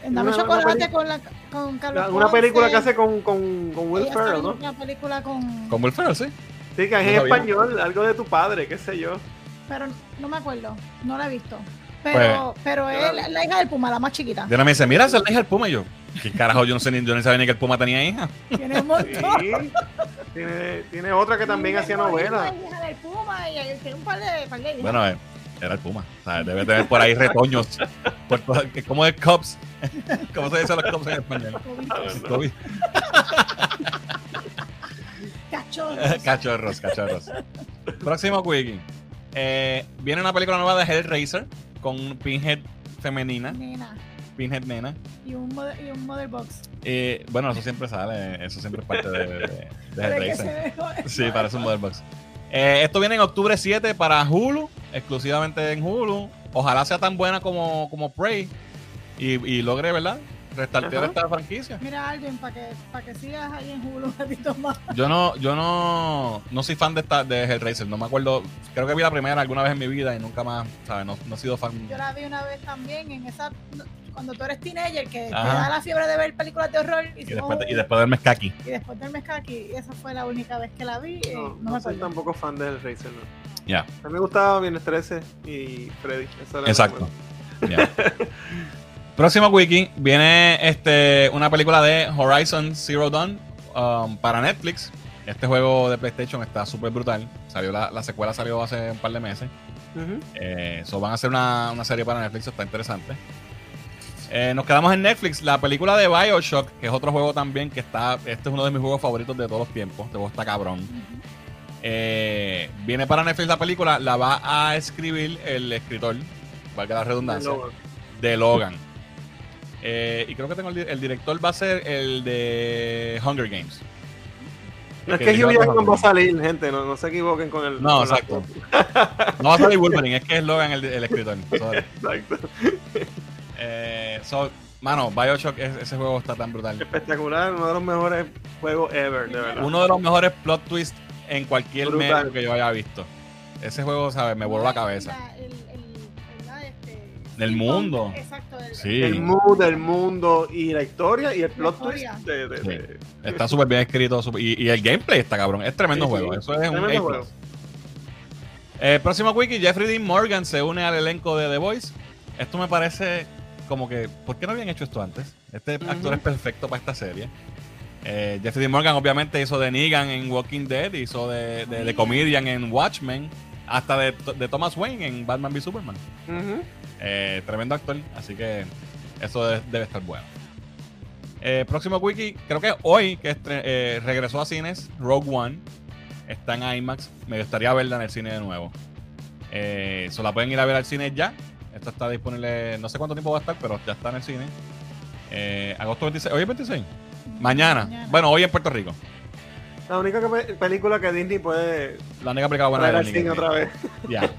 en Dame chocolate con, la, con Carlos la- una Ponce. película que hace con, con, con Will Ferrell, ¿no? Una película con... Con Will Ferrell, sí. Sí, que es No en español, algo de tu padre, qué sé yo. Pero no me acuerdo, no la he visto. Pero, pero yo es la hija del Puma, la más chiquita. Diana me dice, mira, esa es la hija del Puma. Y yo, ¿qué carajo? Yo no sé ni, yo ni sabía ni que el Puma tenía hija. Tiene un Sí. montón. tiene, tiene otra que también hacía novela. es hija del Puma y él tiene un par de, par de hijas. Bueno, eh, era el Puma. O sea, debe tener por ahí retoños. Por ¿Cómo es Cubs? [laughs] ¿Cómo se dice los Cubs en español? Cachorros. [laughs] cachorros, cachorros. Próximo quickie. Eh, viene una película nueva de Hellraiser con Pinhead femenina, Nena. Pinhead nena. Y un, y un mother box. Eh, bueno, eso siempre sale, eso siempre es parte de, de, de [laughs] Hellraiser. Sí, parece un Mother Box. Eh, esto viene en octubre 7 para Hulu, exclusivamente en Hulu. Ojalá sea tan buena como, como Prey y, y logre, ¿verdad? Restartear esta franquicia. Mira, Alvin, para que, pa' que sigas ahí en Hulu un [laughs] ratito más. Yo no, yo no, no soy fan de esta de Hellraiser, no me acuerdo, creo que vi la primera alguna vez en mi vida y nunca más, ¿sabes? No, no he sido fan. Yo la vi una vez también en esa. Cuando tú eres teenager, que te da la fiebre de ver películas de horror. Y, Y después, de- y después del Mezcaki. y después del Mezcaki, esa fue la única vez que la vi. y No, no, no me soy tampoco fan de Hellraiser, no. Ya, A mí me gustaba Viernes 13 y Freddy. Esa era la exacto. [laughs] Próximo wiki viene este una película de Horizon Zero Dawn um, para Netflix. Este juego de PlayStation está súper brutal. Salió la, la secuela salió hace un par de meses. Eh, so van a hacer una, una serie para Netflix, está interesante. Eh, nos quedamos en Netflix, la película de Bioshock, que es otro juego también que está. Este es uno de mis juegos favoritos de todos los tiempos. Este juego está cabrón. Eh, viene para Netflix la película, la va a escribir el escritor, valga la redundancia, Logan. de Logan. Eh, y creo que tengo el, di- el director va a ser el de Hunger Games. No es Que Hugh Jackman va a salir, gente. No, no se equivoquen con el. No, con la- exacto. No va a salir Wolverine, es que es Logan el, el escritor. Sorry. Exacto. Eh, so, mano, Bioshock, es- ese juego está tan brutal. Espectacular, uno de los mejores juegos ever, de verdad. Uno de los mejores plot twists en cualquier Brutal. medio que yo haya visto. Ese juego, ¿sabes? Me voló la cabeza. Del el mundo. Exacto. el- Sí. El mood, el mundo y la historia y el plot twist de, de- Sí. de- Está súper bien escrito. y, y el gameplay está cabrón. Es tremendo Sí, sí. juego. Eso es un Tremendo juego. Eh, próximo wiki, Jeffrey Dean Morgan se une al elenco de The Voice. Esto me parece como que, ¿por qué no habían hecho esto antes? Este actor es perfecto para esta serie. Eh, Jeffrey Dean Morgan obviamente hizo de Negan en Walking Dead, hizo de, de, Comedian en Watchmen, hasta de, Thomas Wayne en Batman v Superman. Eh, tremendo actor, así que eso debe, estar bueno. Eh, próximo wiki, creo que hoy que regresó a cines, Rogue One, está en IMAX, me gustaría verla en el cine de nuevo. Eh, se la pueden ir a ver al cine ya. Esto está disponible, no sé cuánto tiempo va a estar, pero ya está en el cine. agosto 26, hoy es 26. Mañana. Bueno, hoy en Puerto Rico. La única película que Disney puede. La única película buena de Disney. otra vez. Ya.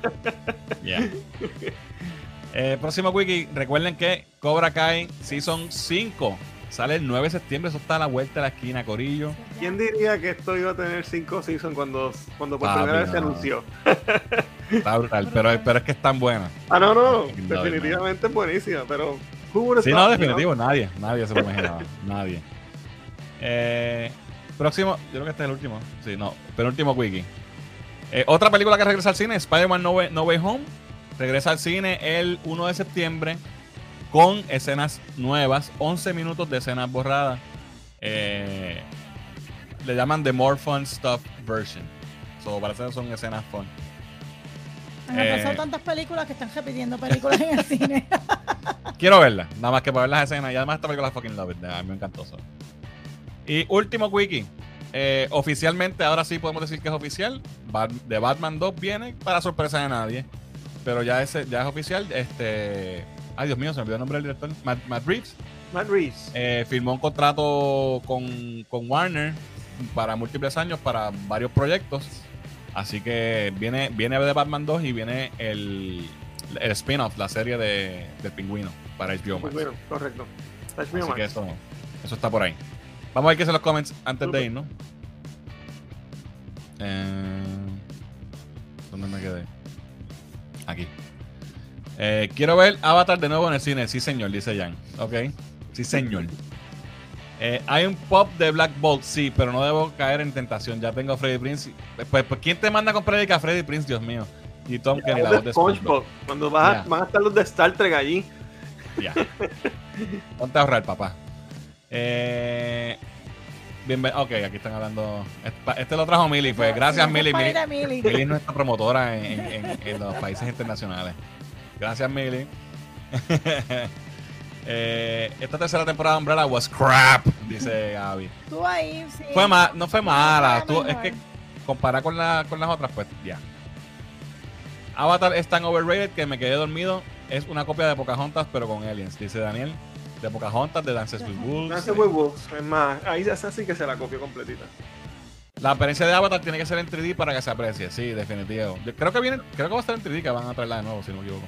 Ya. [laughs] Eh, próximo wiki. Recuerden que Cobra Kai Season 5 sale el 9 de septiembre. Eso está a la vuelta de la esquina, Corillo. ¿Quién diría que esto iba a tener 5 seasons cuando, cuando por primera vez se anunció? Está brutal, pero, pero es que es tan buena. Ah, no, no. Definitivamente es buenísima, pero. Sí, no, definitivo. Nadie. Nadie se lo imaginaba. [laughs] nadie. Eh, próximo, yo creo que este es el último. Sí, no, penúltimo wiki. Eh, otra película que regresa al cine, Spider-Man no, Way, Home. Regresa al cine el 1 de septiembre con escenas nuevas, 11 minutos de escenas borradas. Eh, le llaman The More Fun Stuff Version. So, parece que son escenas fun. Han pasado tantas películas que están repitiendo películas en el cine. [laughs] Quiero verlas, nada más que para ver las escenas. Y además esta película fucking love it. A mí me encantó eso. Y último wiki. Eh, oficialmente, ahora sí podemos decir que es oficial. de Batman 2 viene para sorpresa de nadie. Pero ya es, ya es oficial. Este. Ay, Dios mío, se me olvidó el nombre del director. Matt, Reeves. Matt Reeves. Eh, firmó un contrato con, Warner para múltiples años, para varios proyectos. Así que viene, viene de Batman 2 y viene el, el spin-off, la serie de, del pingüino para HBO Max. correcto. Así que eso, eso está por ahí. Vamos a ver qué son los comments antes de ir, ¿no? Eh, ¿Dónde me quedé? Aquí. Eh, quiero ver Avatar de nuevo en el cine. Sí, señor, dice Jan. Ok. Sí, señor. Eh, hay un pop de Black Bolt, sí, pero no debo caer en tentación. Ya tengo a Freddy Prince. Pues, pues ¿quién te manda a comprar a Freddy Prince, Dios mío? Y Tom Kenny, la voz de SpongeBob. Cuando vas van a estar los de Star Trek allí. Ya. Ponte a ahorrar, papá. Eh, ok, aquí están hablando. Este lo trajo Mili, pues gracias Mili. Mili. es nuestra promotora en, los países internacionales. Gracias Mili. [laughs] Eh, esta tercera temporada de Umbrella was crap, dice Gaby. ahí, sí. Fue no fue mala. es que comparada con, la, con las otras, pues ya. Avatar es tan overrated que me quedé dormido. Es una copia de Pocahontas, pero con aliens, dice Daniel de Pocahontas, de Dances with Wolves. Dances with Wolves, es más, ahí es así que se la copió completita. La apariencia de Avatar tiene que ser en 3D para que se aprecie, sí, definitivo. Yo creo que viene, creo que va a estar en 3D que van a traerla de nuevo, si no me equivoco.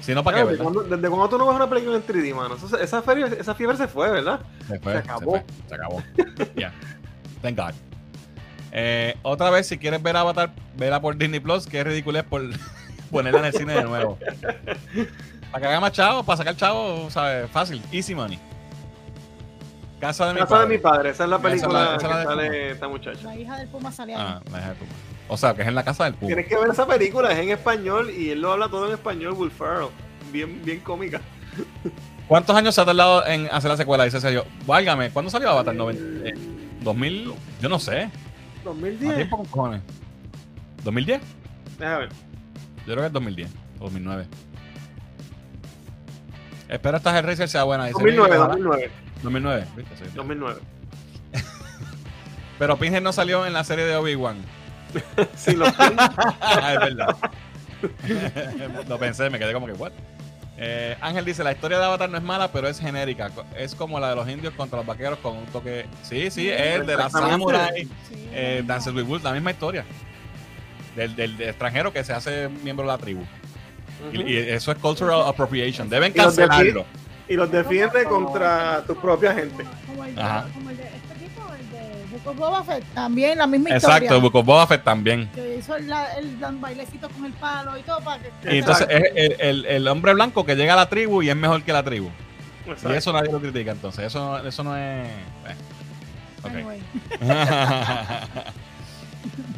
Si no, ¿para qué? ¿Desde cuando, ¿Desde cuando tú no ves una película en 3D, mano? esa, fiebre, esa fiebre se fue, ¿verdad? Se, fue, se acabó. Se, acabó. [laughs] Ya. Thank God. Eh, otra vez, si quieres ver Avatar, vela por Disney Plus, que es ridículo por [laughs] ponerla en el cine de nuevo. [laughs] Para que haga más chavo, para sacar chavo, ¿sabes? Fácil, easy money. Casa de mi Casa padre. de mi padre, esa es la película que sale esta muchacha. La hija del Puma sale Ah, la hija del Puma. O sea, que es en la casa del Puma. Tienes que ver esa película, es en español y él lo habla todo en español, Will Ferrell. Bien, bien cómica. [laughs] ¿Cuántos años se ha tardado en hacer la secuela? Dice Sergio. Válgame, ¿cuándo salió Avatar? ¿2000? Eh, yo no sé. 2010. tiempo con cojones? ¿2010? Déjame ver. Yo creo que es 2010 o 2009. Espero esta Hellraiser sea buena. 2009, 2009. 2009, 2009. Pero Pinhead no salió en la serie de Obi-Wan. [laughs] sí, lo [laughs] ah, es verdad. [laughs] lo pensé, me quedé como que, ¿what? Eh, Ángel dice, la historia de Avatar no es mala, pero es genérica. Es como la de los indios contra los vaqueros con un toque... Sí, sí, es de la Samurai, eh, Dances with Wolves, la misma historia. Del, del, extranjero que se hace miembro de la tribu. Y, eso es cultural appropriation. Deben cancelarlo. Y los defiende contra tu propia gente. Como el, como el de este tipo, el de Book of Boba Fett, también la misma historia. Exacto, Book of Boba Fett también. Que hizo el, el, bailecito con el palo y todo para que... Y entonces es el, el, el, hombre blanco que llega a la tribu y es mejor que la tribu. Exacto. Y eso nadie lo critica, entonces. Eso, eso no es... Eh. Okay. [laughs]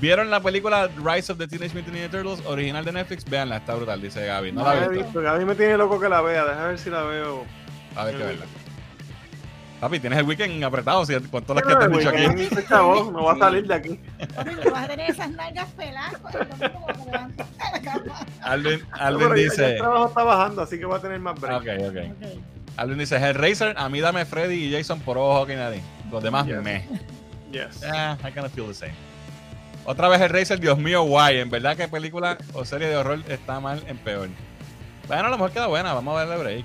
¿Vieron la película Rise of the Teenage Mutant Ninja Turtles original de Netflix? Veanla, está brutal, dice Gaby. No, la he visto. Gaby me tiene loco que la vea, deja ver si la veo. A ver qué verla. Papi, tienes el weekend apretado, si con todas las que te dicho aquí. Chavo, no va a salir de aquí. Vas a tener esas nalgas peladas Alvin, Alvin dice. El trabajo está bajando, así que va a tener más break. Ok, ok. okay. Alvin dice: Hellraiser, a mí dame Freddy y Jason por ojo que nadie. Los demás me. Yes. Yeah, I kind of feel the same. Otra vez el Racer, Dios mío, guay. En verdad que película o serie de horror está mal en peor. Bueno, a lo mejor queda buena, vamos a darle break.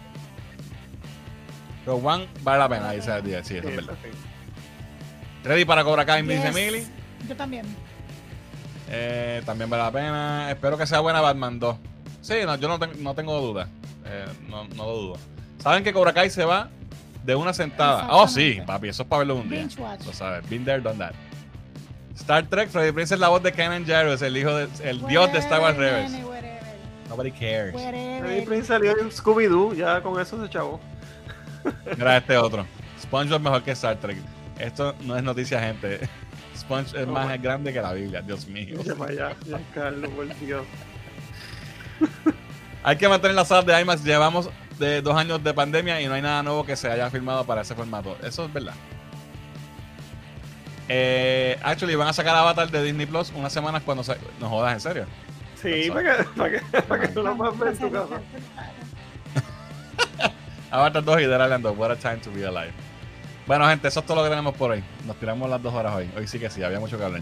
Pero One vale la pena, dice el día. Sí, eso es verdad. Ready para Cobra Kai, yes. dice Millie. Yo también. Eh, también vale la pena. Espero que sea buena Batman 2. Sí, no, yo no, no tengo duda. Eh, no, no lo dudo. ¿Saben que Cobra Kai se va de una sentada? Oh, sí, papi, eso es para verlo un día. Lo sabes. Been there, done that. Star Trek, Freddy Prince es la voz de Kenan Jarrus, el hijo de, el dios de Star Wars Rebels. Nobody cares. Freddy Prince salió en Scooby-Doo, ya con eso se chavó. [laughs] Mira este otro. SpongeBob es mejor que Star Trek. Esto no es noticia, gente. Sponge es más grande que la Biblia, Dios mío. Ya, ya, Carlos, por Dios. [laughs] Hay que mantener las salas de IMAX. Llevamos de dos años de pandemia y no hay nada nuevo que se haya filmado para ese formato. Eso es verdad. Eh, actually, van a sacar Avatar de Disney Plus unas semanas cuando se... No jodas, ¿en serio? Sí, para que, para que, para que tú lo puedas ver en tu casa. Avatar 2 y Dead Island 2. What a time to be alive. Bueno, gente, eso es todo lo que tenemos por hoy. Nos tiramos las dos horas hoy. Hoy sí que sí, había mucho que hablar.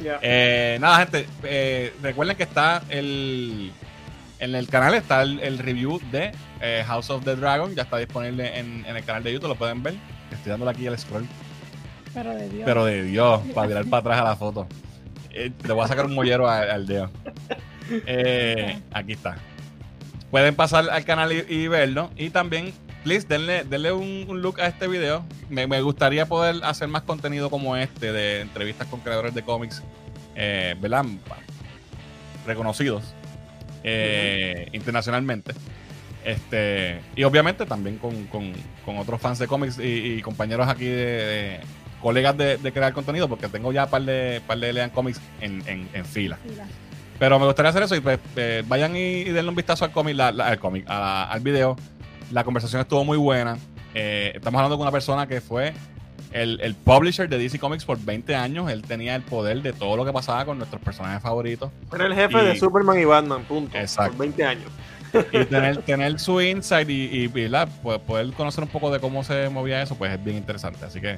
Eh, nada, gente, eh, recuerden que está el. En el canal está el, review de eh, House of the Dragon. Ya está disponible en, en, el canal de YouTube, lo pueden ver. Estoy dándole aquí el scroll pero de Dios. Pero de Dios, para tirar para atrás a la foto. Eh, le voy a sacar un mollero al, dedo. Eh, aquí está. Pueden pasar al canal y, verlo. Y también, please, denle, denle un, look a este video. Me, gustaría poder hacer más contenido como este de entrevistas con creadores de cómics, eh, ¿verdad? Reconocidos eh, internacionalmente. Este, y obviamente también con, con, otros fans de cómics y, compañeros aquí de colegas de, crear contenido, porque tengo ya un par de, par de Lean Comics en, en, fila. Pero me gustaría hacer eso y pues eh, vayan y, denle un vistazo al cómic, al cómic, al video. La conversación estuvo muy buena. Eh, estamos hablando con una persona que fue el, el, publisher de DC Comics por 20 años. Él tenía el poder de todo lo que pasaba con nuestros personajes favoritos. Era el jefe de Superman y Batman, punto. Exacto. Por 20 años. Y [laughs] tener, tener su insight y, y, poder conocer un poco de cómo se movía eso, pues es bien interesante. Así que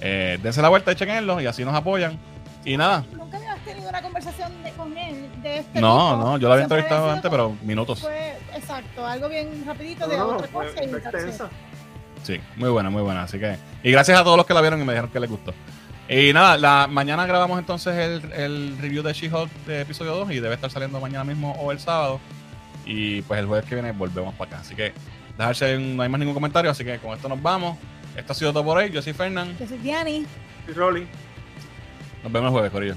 eh, dense la vuelta, chequenlo y así nos apoyan. Y nada. Nunca habías tenido una conversación con él de este No, no, yo lo había entrevistado antes, pero minutos. exacto, algo bien rapidito de otra cosa y Sí, muy buena, muy buena. Así que. Y gracias a todos los que la vieron y me dijeron que les gustó. Y nada, la, mañana grabamos entonces el, el review de She-Hulk de episodio 2 y debe estar saliendo mañana mismo o el sábado. Y pues el jueves que viene volvemos para acá. Así que dejarse, no hay más ningún comentario, así que con esto nos vamos. Esto ha sido todo por hoy. Yo soy Fernán. Yo soy Diani. Soy Rolly. Nos vemos el jueves, Corillo.